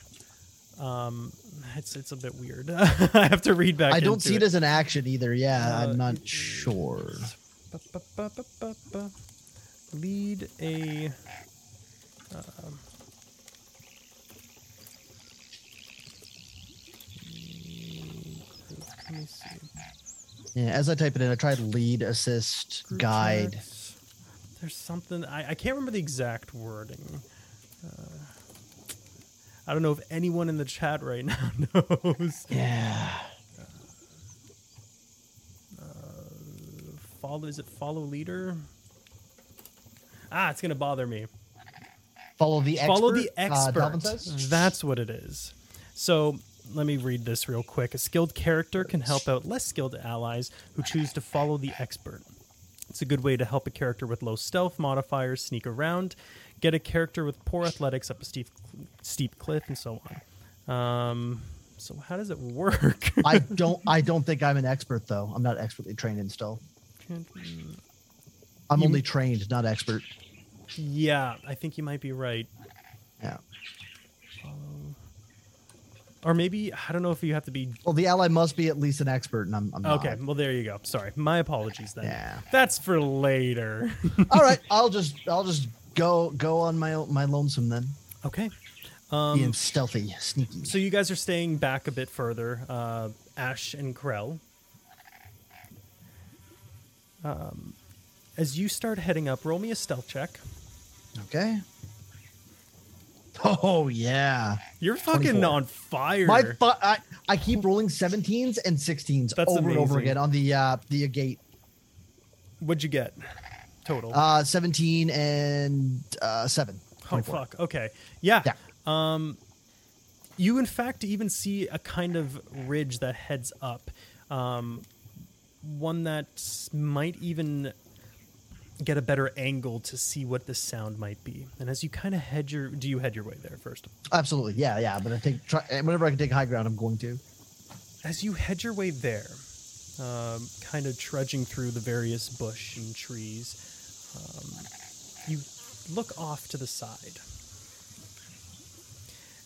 [SPEAKER 1] Um, it's it's a bit weird. I have to read back.
[SPEAKER 2] I don't see
[SPEAKER 1] it.
[SPEAKER 2] it as an action either. Yeah,
[SPEAKER 1] Uh,
[SPEAKER 2] I'm not sure.
[SPEAKER 1] Lead a. um, let me see.
[SPEAKER 2] Yeah, as I type it in, I tried lead, assist,
[SPEAKER 1] Group
[SPEAKER 2] guide.
[SPEAKER 1] chats. There's something I, I can't remember the exact wording. Uh, I don't know if anyone in the chat right now knows.
[SPEAKER 2] Yeah.
[SPEAKER 1] Follow is it follow leader? Ah, it's gonna bother me.
[SPEAKER 2] Follow the expert.
[SPEAKER 1] Follow the
[SPEAKER 2] uh,
[SPEAKER 1] expert.
[SPEAKER 2] Says?
[SPEAKER 1] That's what it is. So let me read this real quick. A skilled character can help out less skilled allies who choose to follow the expert. It's a good way to help a character with low stealth modifiers sneak around, get a character with poor athletics up a steep, steep cliff, and so on. Um, so how does it work?
[SPEAKER 2] I don't. I don't think I'm an expert though. I'm not expertly trained in stealth. I'm
[SPEAKER 1] You-
[SPEAKER 2] only trained, not expert.
[SPEAKER 1] yeah, I think you might be right.
[SPEAKER 2] Yeah.
[SPEAKER 1] Or maybe I don't know if you have to be
[SPEAKER 2] Well, the ally must be at least an expert, and I'm, I'm not.
[SPEAKER 1] Okay, well there you go. Sorry, my apologies then.
[SPEAKER 2] Yeah.
[SPEAKER 1] That's for later.
[SPEAKER 2] All right. I'll just. I'll just go go on my my lonesome then.
[SPEAKER 1] okay.
[SPEAKER 2] Being
[SPEAKER 1] Um,
[SPEAKER 2] stealthy, sneaky.
[SPEAKER 1] so you guys are staying back a bit further. Uh, Ash and Krell. Um, as you start heading up, roll me a stealth check.
[SPEAKER 2] Okay. Oh yeah.
[SPEAKER 1] You're fucking
[SPEAKER 2] 24.
[SPEAKER 1] on fire.
[SPEAKER 2] My fu- I, I keep rolling 17s and 16s
[SPEAKER 1] That's
[SPEAKER 2] over and over again on the uh the gate.
[SPEAKER 1] What'd you get? Total.
[SPEAKER 2] Uh 17 and uh 7.
[SPEAKER 1] Oh fuck. Okay. Yeah.
[SPEAKER 2] Yeah.
[SPEAKER 1] Um, you in fact even see a kind of ridge that heads up, um, one that might even get a better angle to see what the sound might be. And as you kind of head your, do you head your way there first?
[SPEAKER 2] Absolutely. Yeah, yeah, but I take try, whenever I can take high ground I'm going to.
[SPEAKER 1] As you head your way there, um, kind of trudging through the various bush and trees, um, you look off to the side.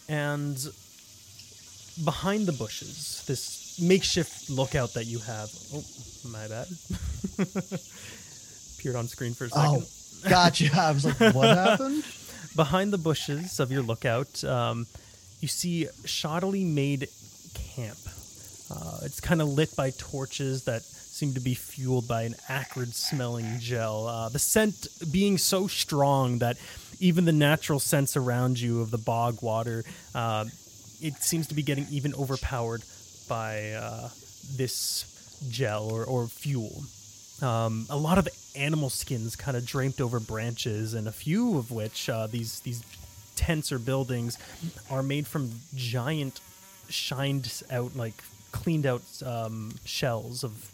[SPEAKER 1] And behind the bushes, this makeshift lookout that you have. Oh, my bad. Appeared on screen for a second.
[SPEAKER 2] Oh, gotcha. I was like, what happened?
[SPEAKER 1] Behind the bushes of your lookout, um, you see shoddily made camp. Uh, it's kind of lit by torches that seem to be fueled by an acrid smelling gel. Uh, the scent being so strong that even the natural scents around you of the bog water, uh, it seems to be getting even overpowered by uh, this gel or, or fuel. Um, a lot of animal skins kind of draped over branches, and a few of which uh, these these tents or buildings are made from giant, shined out like cleaned out um, shells of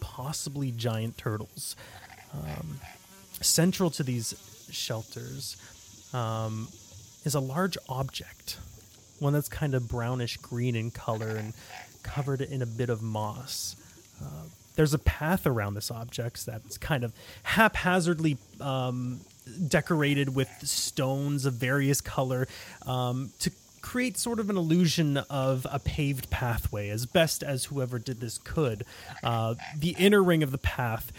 [SPEAKER 1] possibly giant turtles. Um, central to these shelters um, is a large object, one that's kind of brownish green in color and covered in a bit of moss. Uh, there's a path around this object that's kind of haphazardly um, decorated with stones of various color um, to create sort of an illusion of a paved pathway as best as whoever did this could. Uh, the inner ring of the path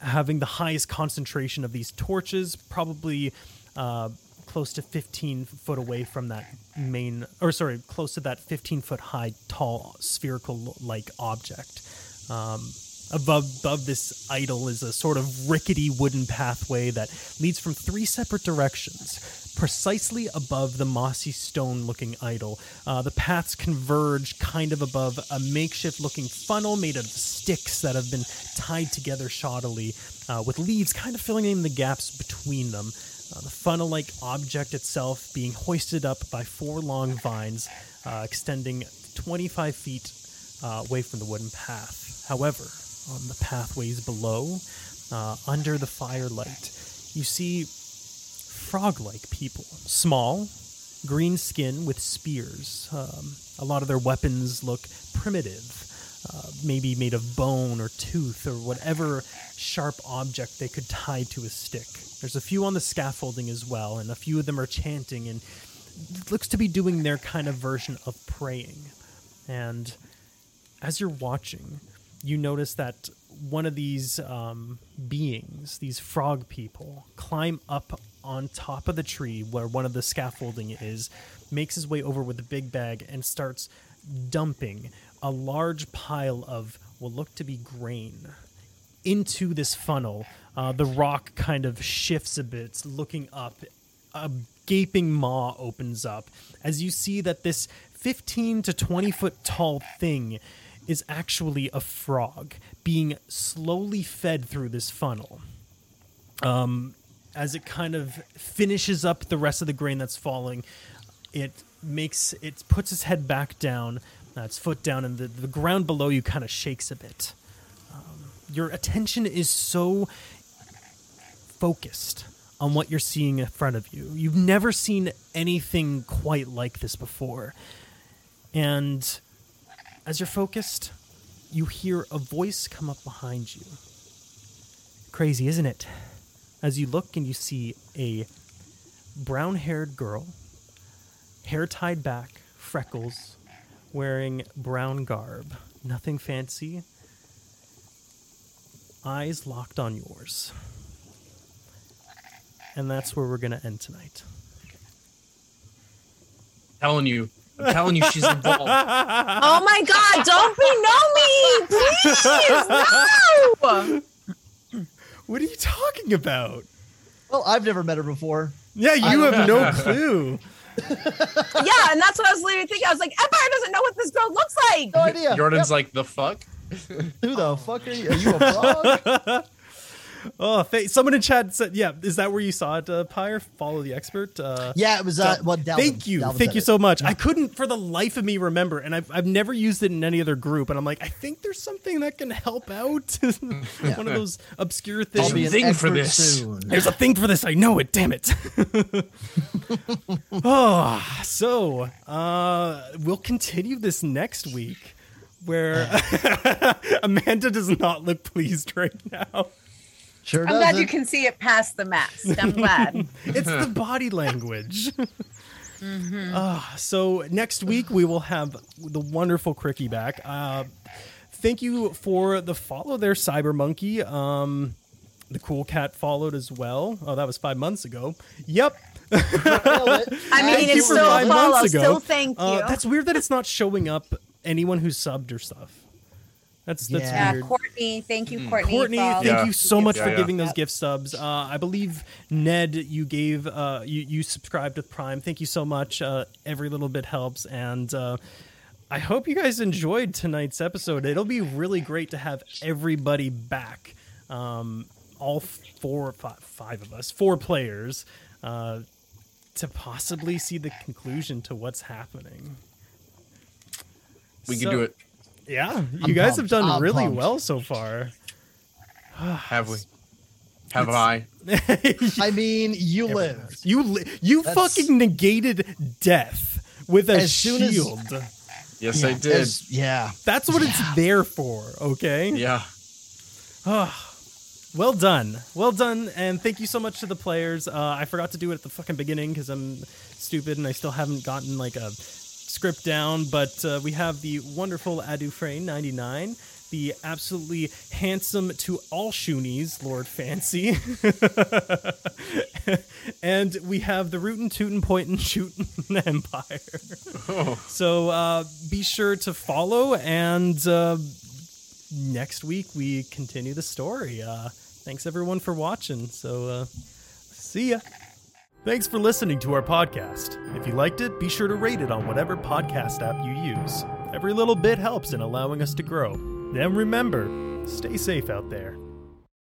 [SPEAKER 1] having the highest concentration of these torches, probably uh, close to 15 foot away from that main, or sorry, close to that 15 foot high, tall, spherical like object. Um, Above, above this idol is a sort of rickety wooden pathway that leads from three separate directions. Precisely above the mossy stone looking idol, uh, the paths converge kind of above a makeshift looking funnel made of sticks that have been tied together shoddily, uh, with leaves kind of filling in the gaps between them. Uh, the funnel like object itself being hoisted up by four long vines uh, extending 25 feet uh, away from the wooden path. However, on the pathways below, uh, under the firelight, you see frog like people. Small, green skin with spears. Um, a lot of their weapons look primitive. Uh, maybe made of bone or tooth or whatever sharp object they could tie to a stick. There's a few on the scaffolding as well, and a few of them are chanting and looks to be doing their kind of version of praying. And as you're watching, you notice that one of these um, beings, these frog people, climb up on top of the tree where one of the scaffolding is, makes his way over with a big bag, and starts dumping a large pile of what look to be grain into this funnel. Uh, the rock kind of shifts a bit, looking up. A gaping maw opens up as you see that this 15 to 20 foot tall thing is actually a frog being slowly fed through this funnel. Um, as it kind of finishes up the rest of the grain that's falling, it makes it puts its head back down, uh, its foot down, and the, the ground below you kind of shakes a bit. Um, your attention is so focused on what you're seeing in front of you. You've never seen anything quite like this before. And as you're focused, you hear a voice come up behind you. Crazy, isn't it? As you look and you see a brown haired girl, hair tied back, freckles, wearing brown garb, nothing fancy, eyes locked on yours. And that's where we're going to end tonight.
[SPEAKER 3] telling you, I'm telling you, she's involved.
[SPEAKER 4] Oh my God! Don't be no me, please. No.
[SPEAKER 1] What are you talking about?
[SPEAKER 2] Well, I've never met her before.
[SPEAKER 1] Yeah, you have no clue.
[SPEAKER 4] Yeah, and that's what I was literally thinking. I was like, Empire doesn't know what this girl looks like.
[SPEAKER 2] No idea.
[SPEAKER 3] Jordan's like, the fuck?
[SPEAKER 2] Who the fuck are you? Are you a frog?
[SPEAKER 1] Oh, th- someone in chat said, "Yeah, is that where you saw it, uh, Pyre? Follow the expert." Uh,
[SPEAKER 2] yeah, it was. Uh, well, Dalvin,
[SPEAKER 1] thank you,
[SPEAKER 2] Dalvin
[SPEAKER 1] thank you so much. I couldn't, for the life of me, remember, and I've I've never used it in any other group, and I'm like, I think there's something that can help out. One of those obscure
[SPEAKER 2] I'll
[SPEAKER 1] things.
[SPEAKER 2] be an
[SPEAKER 3] thing for this.
[SPEAKER 2] soon.
[SPEAKER 1] There's a thing for this. I know it. Damn it. oh, so uh, we'll continue this next week, where Amanda does not look pleased right now.
[SPEAKER 2] Sure
[SPEAKER 4] I'm glad you can see it past the mask. I'm glad.
[SPEAKER 1] It's the body language. Ah, so next week we will have the wonderful Cricky back. Uh, thank you for the follow there, Cyber Monkey. Um, the cool cat followed as well. Oh, that was five months ago. Yep.
[SPEAKER 4] I mean, it's
[SPEAKER 1] for
[SPEAKER 4] still
[SPEAKER 1] five
[SPEAKER 4] a follow.
[SPEAKER 1] months ago.
[SPEAKER 4] Still thank you.
[SPEAKER 1] Uh, that's weird that it's not showing up anyone who's subbed or stuff. That's that's
[SPEAKER 2] Yeah.
[SPEAKER 1] weird.
[SPEAKER 4] Uh, Courtney, thank you, Courtney.
[SPEAKER 1] Courtney, thank
[SPEAKER 3] Yeah.
[SPEAKER 1] you so much
[SPEAKER 3] Yeah,
[SPEAKER 1] for
[SPEAKER 3] yeah.
[SPEAKER 1] giving those
[SPEAKER 4] Yep.
[SPEAKER 1] gift subs. Uh, I believe Ned, you gave uh, you you subscribed with Prime. Thank you so much. Uh, every little bit helps, and uh, I hope you guys enjoyed tonight's episode. It'll be really great to have everybody back. Um, all four, five, five of us, four players, uh, to possibly see the conclusion to what's happening.
[SPEAKER 3] We
[SPEAKER 1] So-
[SPEAKER 3] can do it.
[SPEAKER 1] Yeah, you
[SPEAKER 2] I'm
[SPEAKER 1] guys
[SPEAKER 2] pumped.
[SPEAKER 1] have done
[SPEAKER 2] I'm
[SPEAKER 1] really
[SPEAKER 2] pumped.
[SPEAKER 1] well so far.
[SPEAKER 3] Have we? Have I?
[SPEAKER 2] I mean, you
[SPEAKER 3] Everything
[SPEAKER 2] live.
[SPEAKER 3] has.
[SPEAKER 1] You li- you
[SPEAKER 2] That's-
[SPEAKER 1] fucking negated death with a
[SPEAKER 2] As soon as-
[SPEAKER 1] shield.
[SPEAKER 3] Yes, I did.
[SPEAKER 2] as- Yeah.
[SPEAKER 1] That's what it's there for, okay?
[SPEAKER 3] Yeah.
[SPEAKER 1] Well done. Well done and thank you so much to the players. Uh, I forgot to do it at the fucking beginning cuz I'm stupid and I still haven't gotten like a script down, but uh, we have the wonderful Adufrain 99, the absolutely handsome to all Shoonies, Lord Fancy. and we have the Rootin' Tootin' Pointin' Shootin' Empire. So uh, be sure to follow and uh, next week we continue the story. Uh, thanks everyone for watching. So, uh, see ya. Thanks for listening to our podcast. If you liked it, be sure to rate it on whatever podcast app you use. Every little bit helps in allowing us to grow. And remember, stay safe out there.